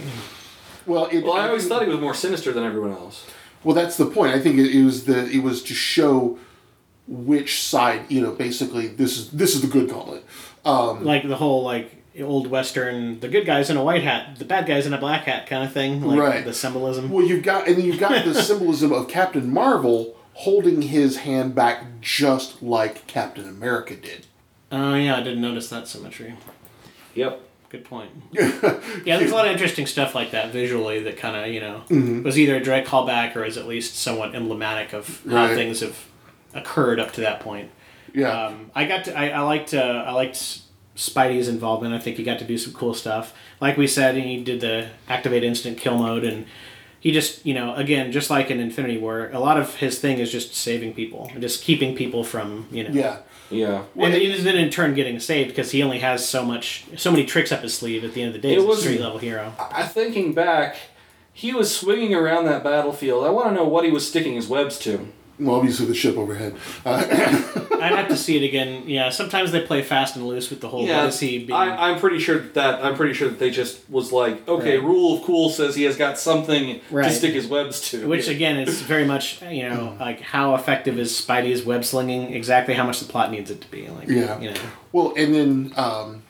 Speaker 2: Well, it,
Speaker 1: Well, I always thought he was more sinister than everyone else.
Speaker 2: Well, that's the point. I think it, it was the it was to show which side you know. Basically, this is this is the good gauntlet. Um,
Speaker 3: Like the whole like old western, the good guy's in a white hat, the bad guy's in a black hat kind of thing. Like
Speaker 2: Right.
Speaker 3: the symbolism.
Speaker 2: well, you've got and then you've got the symbolism of Captain Marvel holding his hand back just like Captain America did.
Speaker 3: Oh yeah, I didn't notice that symmetry.
Speaker 1: Yep.
Speaker 3: Good point. yeah, there's a lot of interesting stuff like that visually that kind of you know was either a direct callback or is at least somewhat emblematic of how
Speaker 2: Right.
Speaker 3: things have occurred up to that point.
Speaker 2: Yeah,
Speaker 3: Um, I got to, I, I liked uh, I liked Spidey's involvement. I think he got to do some cool stuff. Like we said, he did the activate instant kill mode, and he just you know again just like in Infinity War, a lot of his thing is just saving people and just keeping people from you know
Speaker 2: yeah.
Speaker 1: Yeah.
Speaker 3: and then then in turn getting saved because he only has so much, so many tricks up his sleeve. At the end of the day,
Speaker 1: It
Speaker 3: he's
Speaker 1: was-
Speaker 3: a street level hero.
Speaker 1: I thinking back, he was swinging around that battlefield. I want to know what he was sticking his webs to.
Speaker 2: Well, obviously the ship overhead. Uh,
Speaker 3: I'd have to see it again. Yeah, sometimes they play fast and loose with the whole.
Speaker 1: Yeah,
Speaker 3: what is being?
Speaker 1: I, I'm pretty sure that I'm pretty sure that they just was like, okay,
Speaker 3: Right.
Speaker 1: rule of cool says he has got something
Speaker 3: Right.
Speaker 1: to stick his webs to.
Speaker 3: Which again is very much you know like how effective is Spidey's web slinging? Exactly how much the plot needs it to be. Like
Speaker 2: Yeah.
Speaker 3: you know.
Speaker 2: well, and then um,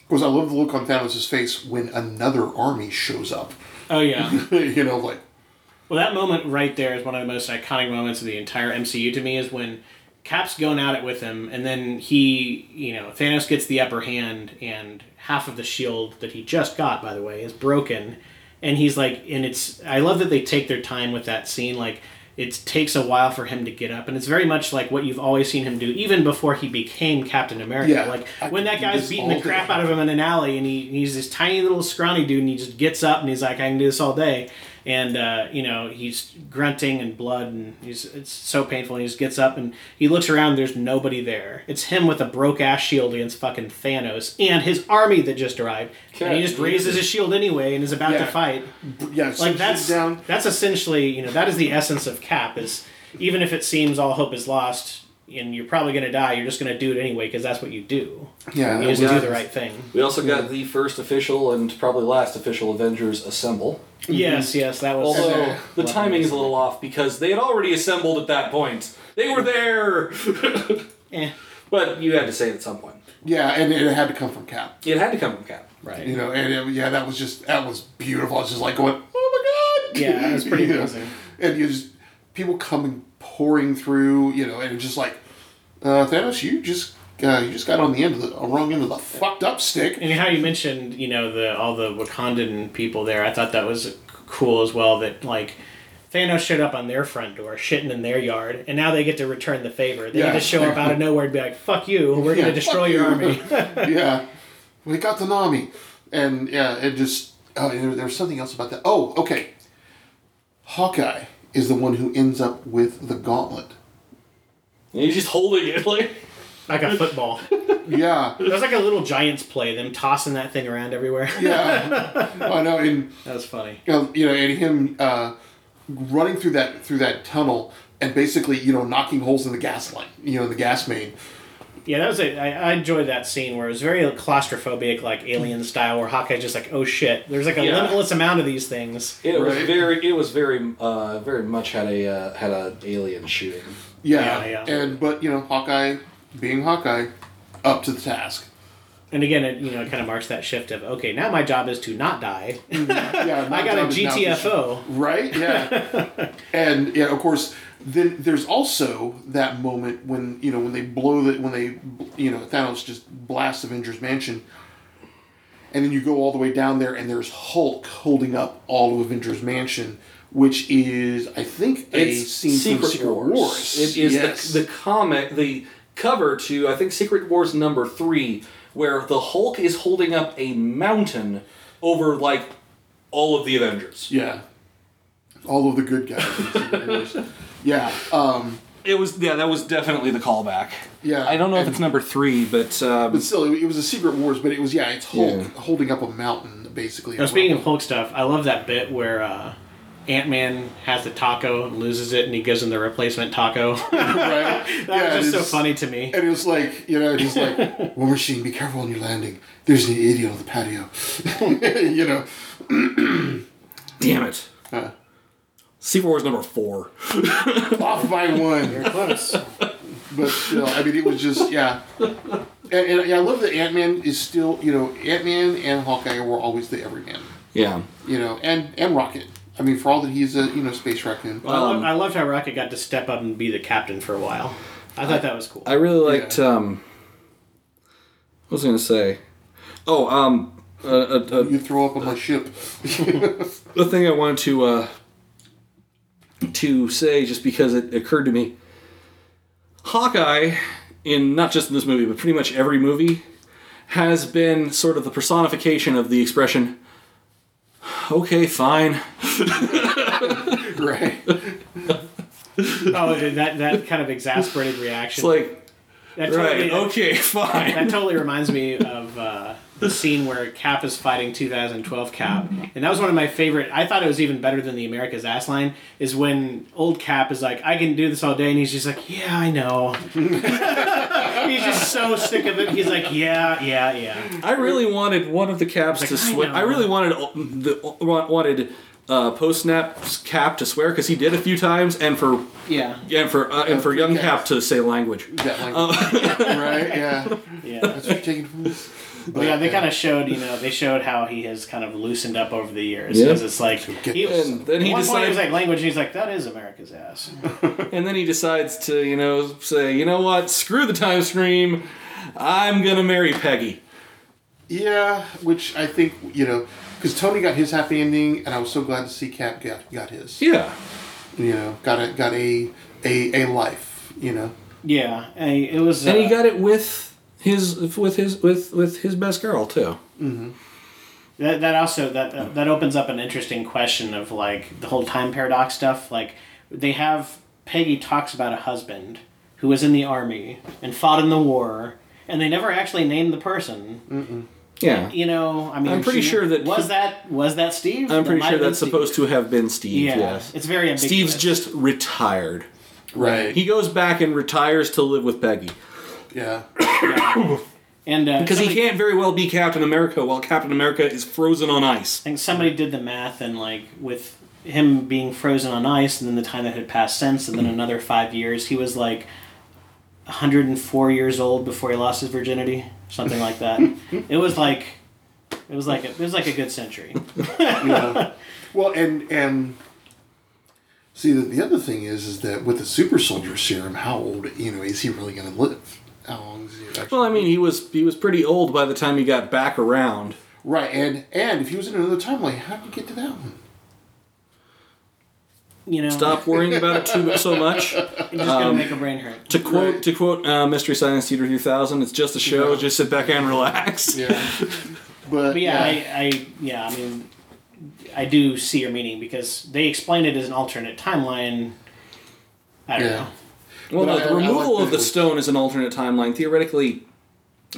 Speaker 2: of course I love the look on Thanos' face when another army shows up.
Speaker 3: Oh yeah.
Speaker 2: you know, like
Speaker 3: Well, that moment right there is one of the most iconic moments of the entire MCU to me. Is when Cap's going at it with him, and then he, you know, Thanos gets the upper hand, and half of the shield that he just got, by the way, is broken, and he's like, and it's. I love that they take their time with that scene, like. It takes a while for him to get up, and it's very much like what you've always seen him do, even before he became Captain America.
Speaker 2: Yeah,
Speaker 3: like
Speaker 2: I
Speaker 3: when that guy's beating the crap
Speaker 2: day.
Speaker 3: out of him in an alley, and he, he's this tiny little scrawny dude, and he just gets up and he's like, "I can do this all day," and uh, you know he's grunting and blood, and he's it's so painful. And he just gets up and he looks around. There's nobody there. It's him with a broke ass shield against fucking Thanos and his army that just arrived, and he just raises his shield anyway and is about to fight.
Speaker 2: yeah,
Speaker 3: Like that's
Speaker 2: down.
Speaker 3: that's essentially you know that is the essence of Cap is even if it seems all hope is lost. And you're probably going to die. You're just going to do it anyway because that's what you do.
Speaker 2: Yeah,
Speaker 3: You
Speaker 2: that
Speaker 3: just do the right thing.
Speaker 1: we also got the first official and probably last official Avengers assemble.
Speaker 3: Yes, yes, that was.
Speaker 1: Although
Speaker 2: Okay.
Speaker 1: the timing is a little off because they had already assembled at that point. They were there,
Speaker 3: Eh,
Speaker 1: but you had to say it at some point.
Speaker 2: Yeah, and it had to come from Cap.
Speaker 1: It had to come from Cap.
Speaker 3: right.
Speaker 2: You know, and it, yeah, that was just that was beautiful. I was just like going, oh my god.
Speaker 3: Yeah, it was pretty
Speaker 2: You know,
Speaker 3: amazing.
Speaker 2: And you just people coming pouring through, you know, and it's just like, uh, Thanos, you just uh, you just got on the end of the uh, wrong end of the fucked up stick.
Speaker 3: And how you mentioned, you know, the all the Wakandan people there, I thought that was cool as well. That like Thanos showed up on their front door, shitting in their yard, and now they get to return the favor. They
Speaker 2: Yeah.
Speaker 3: get to show up out of nowhere and be like, "Fuck you, we're
Speaker 2: Yeah,
Speaker 3: gonna destroy your
Speaker 2: you."
Speaker 3: army."
Speaker 2: yeah, we got the Nami, and yeah, it just oh, and there, there was something else about that. Oh, okay. Hawkeye is the one who ends up with the gauntlet.
Speaker 1: And he's just holding it like.
Speaker 3: Like a football.
Speaker 2: Yeah,
Speaker 3: It was like a little Giants play, them tossing that thing around everywhere.
Speaker 2: yeah. I know, and
Speaker 3: that was funny.
Speaker 2: you know, you know, and him uh, running through that through that tunnel and basically, you know, knocking holes in the gas line, you know, the gas main.
Speaker 3: Yeah, that was it. I, I enjoyed that scene where it was very claustrophobic, like alien style, where Hawkeye's just like, "Oh shit!" There's like a
Speaker 1: Yeah.
Speaker 3: limitless amount of these things.
Speaker 1: It was very. It was very. Uh, very much had a uh, had a alien shooting.
Speaker 2: Yeah,
Speaker 3: Yeah, yeah.
Speaker 2: and but you know, Hawkeye, being Hawkeye, up to the task.
Speaker 3: And again, it you know it kind of marks that shift of okay, now my job is to not die.
Speaker 2: Mm-hmm. Yeah,
Speaker 3: I got a
Speaker 2: job now
Speaker 3: GTFO.
Speaker 2: Right? Yeah. and yeah, of course, then there's also that moment when you know when they blow the when they you know Thanos just blasts Avengers Mansion, and then you go all the way down there, and there's Hulk holding up all of Avengers Mansion, which is I think a scene from Secret Wars.
Speaker 1: It is
Speaker 2: Yes.
Speaker 1: the, the comic, the cover to I think Secret Wars number three, where the Hulk is holding up a mountain over like all of the Avengers.
Speaker 2: yeah. All of the good guys. in Secret Wars. yeah. Um,
Speaker 1: It was yeah, that was definitely the callback.
Speaker 2: Yeah,
Speaker 1: I don't know if it's number three, but um,
Speaker 2: but still, it was a Secret Wars, but it was yeah, it's Hulk
Speaker 1: Yeah.
Speaker 2: holding up a mountain basically.
Speaker 3: Now, speaking of Hulk stuff, I love that bit where uh, Ant Man has the taco, and loses it, and he gives him the replacement taco. that
Speaker 2: right?
Speaker 3: was just so funny to me.
Speaker 2: And it was like, you know, he's like, War Machine, be careful on your landing. There's an idiot on the patio. you know.
Speaker 1: damn it,
Speaker 2: Uh,
Speaker 1: Secret Wars number four.
Speaker 2: off by one.
Speaker 3: Close.
Speaker 2: But still, I mean, it was just, yeah. And, and yeah, I love that Ant Man is still, you know, Ant Man and Hawkeye were always the everyman.
Speaker 1: Yeah,
Speaker 2: You know, and, and Rocket. I mean, for all that he's a, you know, space raccoon.
Speaker 3: I, love, I loved how Rocket got to step up and be the captain for a while. I thought that was cool.
Speaker 1: I really liked. Um, what was I gonna say? Oh, um, uh, uh, uh,
Speaker 2: You throw up on my ship.
Speaker 1: the thing I wanted to uh, to say, just because it occurred to me, Hawkeye, in not just in this movie, but pretty much every movie, has been sort of the personification of the expression. Okay, fine.
Speaker 2: right.
Speaker 3: oh, dude, that that kind of exasperated reaction.
Speaker 1: It's like,
Speaker 3: that totally,
Speaker 1: right, okay, fine.
Speaker 3: That totally reminds me of uh, the scene where Cap is fighting 2012 Cap, and that was one of my favorite. I thought it was even better than the America's Ass line. Is when old Cap is like, "I can do this all day," and he's just like, "Yeah, I know." he's just so sick of it. He's like, "Yeah, yeah, yeah."
Speaker 1: I really wanted one of the caps
Speaker 3: Like,
Speaker 1: to
Speaker 3: I
Speaker 1: swear. I, really wanted uh, the wanted uh, post snap cap to swear because he did a few times, and for
Speaker 3: Yeah,
Speaker 1: and for uh, and for young
Speaker 2: caps.
Speaker 1: Cap to say language.
Speaker 2: That language. right? Yeah.
Speaker 3: yeah.
Speaker 2: That's what you're taking from this.
Speaker 3: But yeah, they kind of showed, you know, they showed how he has kind of loosened up over the years.
Speaker 1: Yeah.
Speaker 3: Because it's like,
Speaker 2: get
Speaker 3: he,
Speaker 2: this.
Speaker 1: And then he
Speaker 3: at one point he was like language, and he's like, that is America's ass.
Speaker 1: and then he decides to you know say, you know what, screw the time stream. I'm gonna marry Peggy.
Speaker 2: Yeah, which I think you know, because Tony got his happy ending, and I was so glad to see Cap got got his.
Speaker 1: Yeah,
Speaker 2: You know, got a got a a, a life. You know.
Speaker 3: Yeah, and he- it was.
Speaker 1: and he
Speaker 3: uh,
Speaker 1: got it with his with his with with his best girl too. Mm-hmm.
Speaker 3: That, that also that that opens up an interesting question of like the whole time paradox stuff. Like they have Peggy talks about a husband who was in the army and fought in the war, and they never actually named the person.
Speaker 1: Yeah,
Speaker 3: You know, I mean,
Speaker 1: I'm pretty
Speaker 3: she-
Speaker 1: sure that
Speaker 3: was
Speaker 1: he-
Speaker 3: that was that Steve.
Speaker 1: I'm
Speaker 3: That
Speaker 1: pretty sure
Speaker 3: have been
Speaker 1: that's
Speaker 3: Steve.
Speaker 1: supposed to have been Steve.
Speaker 3: Yeah,
Speaker 1: Yes,
Speaker 3: it's very ambiguous.
Speaker 1: Steve's just retired.
Speaker 2: Right.
Speaker 1: He goes back and retires to live with Peggy.
Speaker 2: Yeah.
Speaker 3: And uh,
Speaker 1: Because he can't very well be Captain America while Captain America is frozen on ice.
Speaker 3: I think somebody did the math and like with him being frozen on ice and then the time that had passed since and then another five years, he was like 104 years old before he lost his virginity, something like that. it was like it was like a, it was like a good century.
Speaker 2: Yeah. well, and and see the, the other thing is is that with the super soldier serum, how old you know is he really going to live? How long is he actually?
Speaker 1: Well, I mean, he was he was pretty old by the time he got back around.
Speaker 2: right, and and if he was in another timeline, how did you get to that one?
Speaker 3: You know,
Speaker 1: Stop worrying about it too so much.
Speaker 3: It's just gonna make a brain hurt.
Speaker 1: To quote
Speaker 2: Right.
Speaker 1: to quote uh, Mystery Science Theater 3000, it's just a show.
Speaker 2: Yeah.
Speaker 1: Just sit back and relax.
Speaker 2: Yeah, but,
Speaker 3: But yeah, I, I yeah, I mean, I do see your meaning because they explained it as an alternate timeline. I don't
Speaker 2: Yeah.
Speaker 3: know.
Speaker 1: Well,
Speaker 2: But
Speaker 1: no,
Speaker 2: I-
Speaker 1: the
Speaker 2: I like
Speaker 1: removal
Speaker 2: that
Speaker 1: of the stone is an alternate timeline. Theoretically,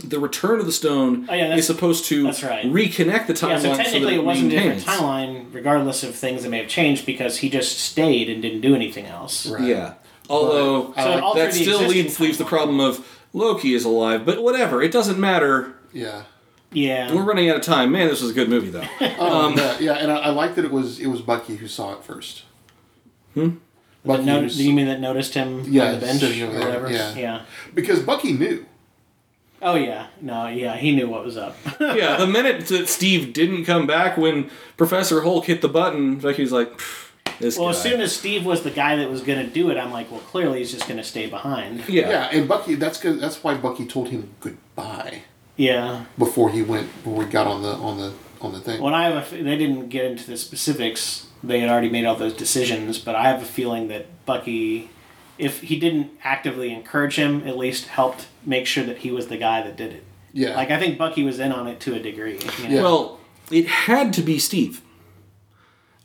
Speaker 1: the return of the stone
Speaker 3: Oh, yeah,
Speaker 1: is supposed to
Speaker 3: that's right.
Speaker 1: reconnect the timeline.
Speaker 3: Yeah, so
Speaker 1: that
Speaker 3: technically it wasn't a different timeline, regardless of things that may have changed, because he just stayed and didn't do anything else.
Speaker 2: Right.
Speaker 1: Yeah. Although
Speaker 2: But
Speaker 3: So
Speaker 2: like-
Speaker 1: that still leaves leaves the problem of Loki is alive, but whatever. It doesn't matter.
Speaker 2: yeah.
Speaker 3: Yeah.
Speaker 1: We're running out of time. Man, this was a good movie though.
Speaker 2: Um, yeah, yeah, and I, I like that it was it was Bucky who saw it first.
Speaker 1: Hmm?
Speaker 3: That
Speaker 2: Bucky
Speaker 3: no-
Speaker 2: was-
Speaker 3: do you mean that noticed him
Speaker 2: Yeah,
Speaker 3: on the bench or whatever?
Speaker 2: yeah.
Speaker 3: yeah.
Speaker 2: because Bucky knew.
Speaker 3: Oh yeah. No. Yeah. He knew what was up.
Speaker 1: yeah, the minute that Steve didn't come back when Professor Hulk hit the button, Bucky's like, this
Speaker 3: well,
Speaker 1: guy.
Speaker 3: as soon as Steve was the guy that was going to do it, I'm like, well, clearly he's just going to stay behind.
Speaker 1: yeah.
Speaker 2: Yeah, and Bucky. That's good. That's why Bucky told him goodbye
Speaker 3: Yeah.
Speaker 2: before he went. Before he got on the on the on the thing.
Speaker 3: When I have a, f- they didn't get into the specifics. They had already made all those decisions, but I have a feeling that Bucky, if he didn't actively encourage him, at least helped make sure that he was the guy that did it.
Speaker 2: yeah,
Speaker 3: Like I think Bucky was in on it to a degree. you know?
Speaker 2: Yeah.
Speaker 1: Well, it had to be Steve.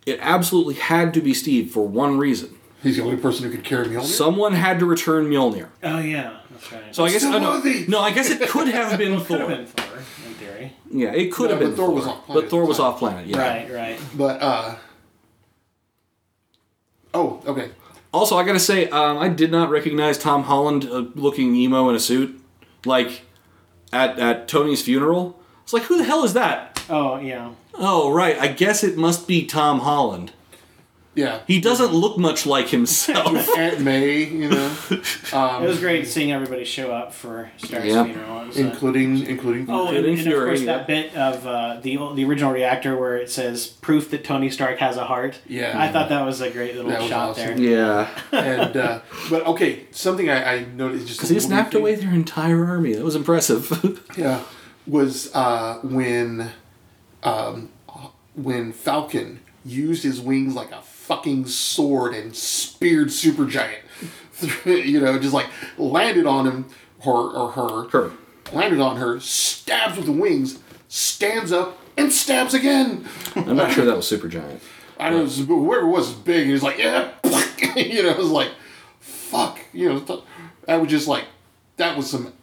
Speaker 1: It absolutely had to be Steve for one reason.
Speaker 2: he's the only person who could carry Mjolnir.
Speaker 1: Someone had to return Mjolnir.
Speaker 3: Oh yeah, that's right.
Speaker 1: So I guess
Speaker 2: Still
Speaker 1: uh, no, no, I guess it could have been
Speaker 3: could have
Speaker 1: Thor.
Speaker 3: been Thor in theory.
Speaker 1: Yeah, it could
Speaker 2: No,
Speaker 1: have been
Speaker 2: but Thor was off planet
Speaker 1: but Thor was off planet. Yeah.
Speaker 3: Right, right.
Speaker 2: but uh. Oh, okay.
Speaker 1: Also, I gotta say, um, I did not recognize Tom Holland uh, looking emo in a suit, like at at Tony's funeral. It's like, who the hell is that?
Speaker 3: Oh yeah.
Speaker 1: Oh, right. I guess it must be Tom Holland.
Speaker 2: Yeah.
Speaker 1: He doesn't look much like himself.
Speaker 2: Aunt May, you know, um,
Speaker 3: It was great seeing everybody show up for Stark's
Speaker 1: Yeah.
Speaker 3: funeral. It was, uh,
Speaker 2: including including.
Speaker 3: Oh, and,
Speaker 1: Including
Speaker 3: and of
Speaker 1: Fury,
Speaker 3: course
Speaker 1: yeah.
Speaker 3: that bit of uh, the the original reactor where it says proof that Tony Stark has a heart.
Speaker 2: Yeah.
Speaker 3: I thought that was a great little
Speaker 2: That was
Speaker 3: shot
Speaker 2: awesome.
Speaker 3: there.
Speaker 1: yeah,
Speaker 2: and uh, but okay, something I, I noticed just
Speaker 1: because he
Speaker 2: a little
Speaker 1: snapped
Speaker 2: thing-
Speaker 1: away their entire army. That was impressive.
Speaker 2: Yeah, was uh, when um, when Falcon used his wings like a fucking sword and speared Supergiant. you know, just like landed on him or or her,
Speaker 1: Her.
Speaker 2: landed on her, stabs with the wings, stands up and stabs again.
Speaker 1: I'm not sure that was Supergiant.
Speaker 2: I don't know, whoever it was was big, and he's like, yeah, you know, it was like, fuck, you know, th- I was just like, that was some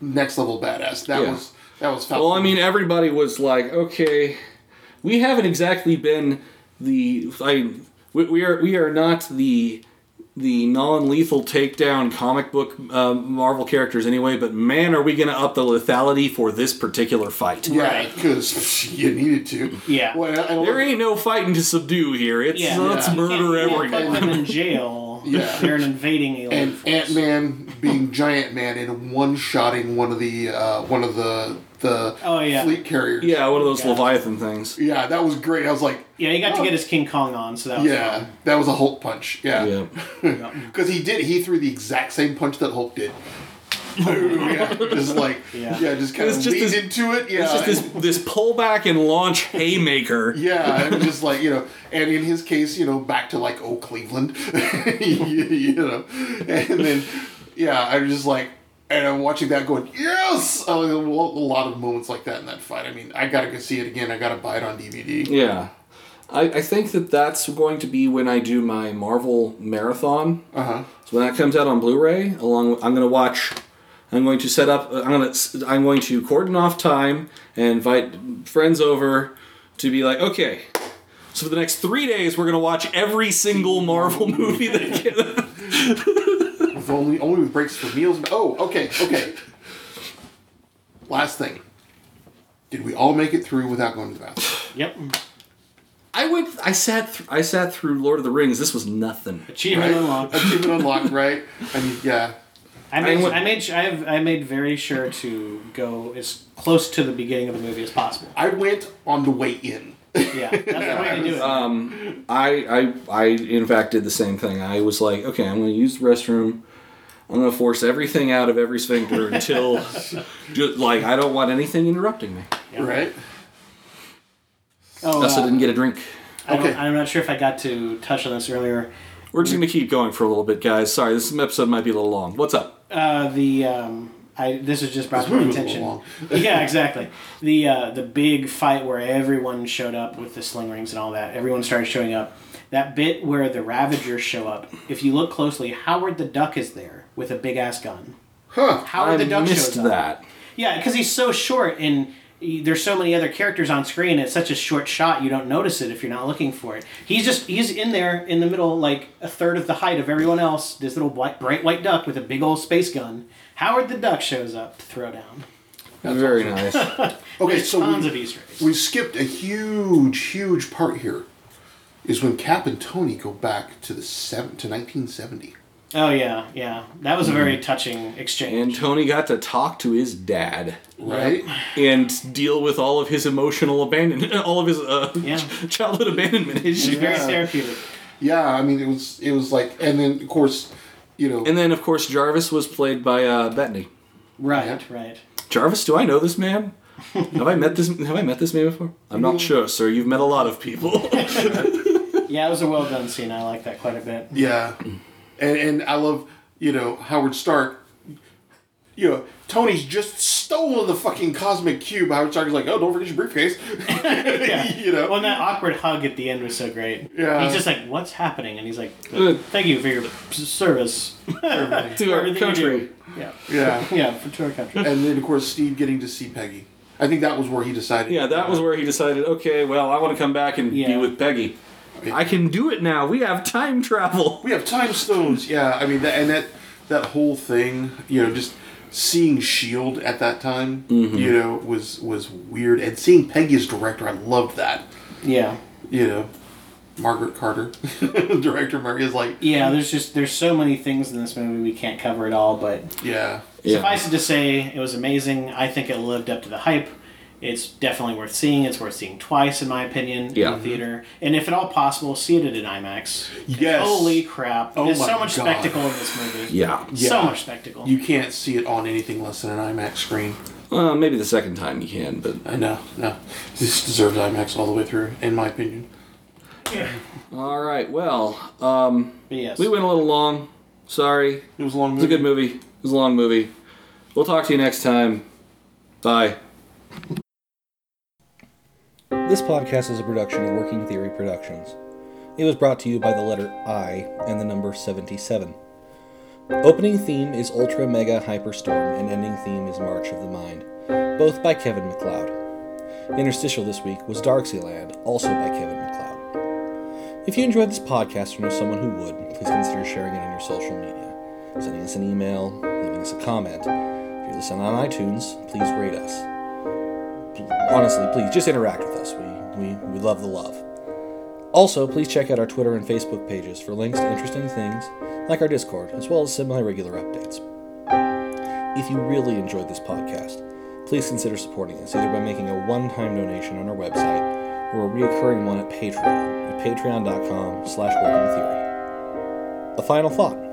Speaker 2: next level badass. That
Speaker 1: Yeah.
Speaker 2: was that was. Falcon.
Speaker 1: Well, I mean, everybody was like, okay, we haven't exactly been the I we, we are we are not the the non-lethal takedown comic book um, Marvel characters anyway, but man, are we going to up the lethality for this particular fight?
Speaker 2: yeah,
Speaker 3: Right.
Speaker 2: because you needed to.
Speaker 3: Yeah.
Speaker 2: Well, I, I
Speaker 1: There ain't no fighting to subdue here. It's
Speaker 3: Yeah.
Speaker 1: let's
Speaker 2: Yeah.
Speaker 1: Murder
Speaker 3: you can't put
Speaker 1: everyone.
Speaker 3: them in jail.
Speaker 2: Yeah.
Speaker 3: They're an invading alien
Speaker 2: and
Speaker 3: force.
Speaker 2: Ant Man being Giant Man and one shotting one of the uh, one of the the
Speaker 3: Oh, yeah.
Speaker 2: fleet carriers.
Speaker 1: Yeah, one of those
Speaker 3: Yeah.
Speaker 1: Leviathan things.
Speaker 2: yeah, that was great. I was like,
Speaker 3: Yeah, he got to
Speaker 2: Oh.
Speaker 3: get his King Kong on, so that was
Speaker 2: yeah,
Speaker 3: fun.
Speaker 2: that was a Hulk punch.
Speaker 1: Yeah.
Speaker 3: Yeah.
Speaker 2: Because he did, he threw the exact same punch that Hulk did. yeah, just like yeah,
Speaker 3: Yeah.
Speaker 2: just kind of
Speaker 1: just
Speaker 2: leaned
Speaker 1: this-
Speaker 2: into it. Yeah,
Speaker 1: It's just this this pullback and launch haymaker.
Speaker 2: yeah, and just like you know, and in his case, you know, back to like oh Cleveland, you, you know, and then yeah, I'm just like, and I'm watching that going yes, a lot of moments like that in that fight. I mean, I gotta go see it again. I gotta buy it on DVD.
Speaker 1: Yeah. I, I think that that's going to be when I do my Marvel marathon.
Speaker 2: Uh huh.
Speaker 1: So when that comes out on Blu-ray, along with, I'm going to watch. I'm going to set up. Uh, I'm going to. I'm going to cordon off time and invite friends over to be like, okay. So for the next three days, we're going to watch every single Marvel movie that can.
Speaker 2: With only only with breaks for meals. Oh, okay, okay. last thing. Did we all make it through without going to the bathroom?
Speaker 3: Yep.
Speaker 1: I went. I sat. Th- I sat through Lord of the Rings. This was nothing.
Speaker 3: Achievement
Speaker 2: Right?
Speaker 3: unlocked.
Speaker 2: Achievement unlocked, right? I mean, yeah.
Speaker 3: I made,
Speaker 1: I went-
Speaker 3: I made, I have, I made very sure to go as close to the beginning of the movie as possible.
Speaker 2: I went on the way in.
Speaker 3: Yeah, that's the way to do it.
Speaker 1: Um, I, I, I, in fact, did the same thing. I was like, okay, I'm going to use the restroom. I'm going to force everything out of every sphincter until, just, like, I don't want anything interrupting me.
Speaker 3: Yeah.
Speaker 2: Right?
Speaker 3: oh,
Speaker 1: Thus, I
Speaker 3: uh,
Speaker 1: didn't get a drink.
Speaker 3: I
Speaker 2: Okay.
Speaker 3: I'm not sure if I got to touch on this earlier.
Speaker 1: We're just going to keep going for a little bit, guys. Sorry, this episode might be a little long. What's up?
Speaker 3: Uh, the um, I this is just brought
Speaker 2: This
Speaker 3: to my
Speaker 2: movie was a
Speaker 3: attention.
Speaker 2: little
Speaker 3: yeah, exactly. The uh, the big fight where everyone showed up with the sling rings and all that. Everyone started showing up. That bit where the Ravagers show up. If you look closely, Howard the Duck is there with a big ass gun.
Speaker 2: Huh.
Speaker 3: Howard
Speaker 1: I
Speaker 3: the Duck
Speaker 1: missed
Speaker 3: shows up.
Speaker 1: that.
Speaker 3: Yeah, because he's so short and he- there's so many other characters on screen. It's such a short shot. You don't notice it if you're not looking for it. He's just he's in there in the middle, like a third of the height of everyone else. This little white, bright white duck with a big old space gun. Howard the Duck shows up to throw down.
Speaker 1: Very nice.
Speaker 2: Okay, so
Speaker 3: tons
Speaker 2: we,
Speaker 3: of Easter eggs.
Speaker 2: we skipped a huge, huge part here. Is when Cap and Tony go back to the seven to 1970.
Speaker 3: Oh yeah, yeah. That was a very touching exchange.
Speaker 1: and Tony got to talk to his dad
Speaker 2: Right?
Speaker 1: and deal with all of his emotional abandonment, all of his uh,
Speaker 3: Yeah.
Speaker 1: childhood abandonment
Speaker 3: It's
Speaker 1: issues.
Speaker 3: very
Speaker 2: Yeah.
Speaker 3: therapeutic.
Speaker 2: Yeah, I mean it was it was like and then of course, you know
Speaker 1: And then, of course, Jarvis was played by uh, Bettany.
Speaker 3: Right,
Speaker 2: Yeah.
Speaker 3: right.
Speaker 1: Jarvis, do I know this man? have I met this? Have I met this man before? I'm not sure, sir. You've met a lot of people.
Speaker 3: Yeah, it was a well done scene. I like that quite a bit.
Speaker 2: Yeah. And and I love, you know, Howard Stark. You know, Tony's just stolen the fucking cosmic cube. Howard Stark's like, oh, don't forget your briefcase. you know.
Speaker 3: Well, and that awkward hug at the end was so great.
Speaker 2: Yeah.
Speaker 3: He's just like, "What's happening?" And he's like, "Thank you for your service
Speaker 1: to our country.
Speaker 3: Yeah,
Speaker 2: yeah.
Speaker 3: yeah, for to our country.
Speaker 2: And then of course Steve getting to see Peggy. I think that was where he decided.
Speaker 1: Yeah, that was where he decided. Okay, well, I want to come back and be with Peggy. I can do it now. We have time travel.
Speaker 2: We have time stones. Yeah, I mean, that, and that that whole thing, you know, just seeing Shield at that time, mm-hmm. you know, was was weird. And seeing Peggy as director, I loved that.
Speaker 3: Yeah,
Speaker 2: You know, Margaret Carter, director Murray is like,
Speaker 3: yeah. There's just there's so many things in this movie we can't cover it all, but
Speaker 2: yeah,
Speaker 1: Yeah.
Speaker 3: suffice it to say, it was amazing. I think it lived up to the hype. It's definitely worth seeing. It's worth seeing twice, in my opinion,
Speaker 1: Yeah.
Speaker 3: in the theater. And if at all possible, see it at an IMAX.
Speaker 2: Yes.
Speaker 3: Holy crap!
Speaker 2: Oh
Speaker 3: There's
Speaker 2: my
Speaker 3: so much
Speaker 2: God.
Speaker 3: spectacle in this movie.
Speaker 1: Yeah.
Speaker 3: So much spectacle.
Speaker 2: you can't see it on anything less than an IMAX screen.
Speaker 1: Uh, maybe the second time you can, but
Speaker 2: I know, no, this deserves IMAX all the way through, in my opinion. Yeah.
Speaker 1: All right. Well, um,
Speaker 3: yes.
Speaker 1: we went a little long. Sorry.
Speaker 2: It was a long
Speaker 1: It was a good movie. It was a long movie. We'll talk to you next time. Bye. This podcast is a production of Working Theory Productions. It was brought to you by the letter I and the number 77. Opening theme is Ultra Mega Hyperstorm, and ending theme is March of the Mind, both by Kevin MacLeod. Interstitial this week was Darksyland, also by Kevin MacLeod. If you enjoyed this podcast or know someone who would, please consider sharing it on your social media, sending us an email, leaving us a comment. If you listen on iTunes, please rate us. Honestly, please just interact with us. We, we, we love the love. Also, please check out our Twitter and Facebook pages for links to interesting things like our Discord, as well as semi regular updates. If you really enjoyed this podcast, please consider supporting us either by making a one time donation on our website or a recurring one at Patreon at patreon.com slash working theory. A final thought.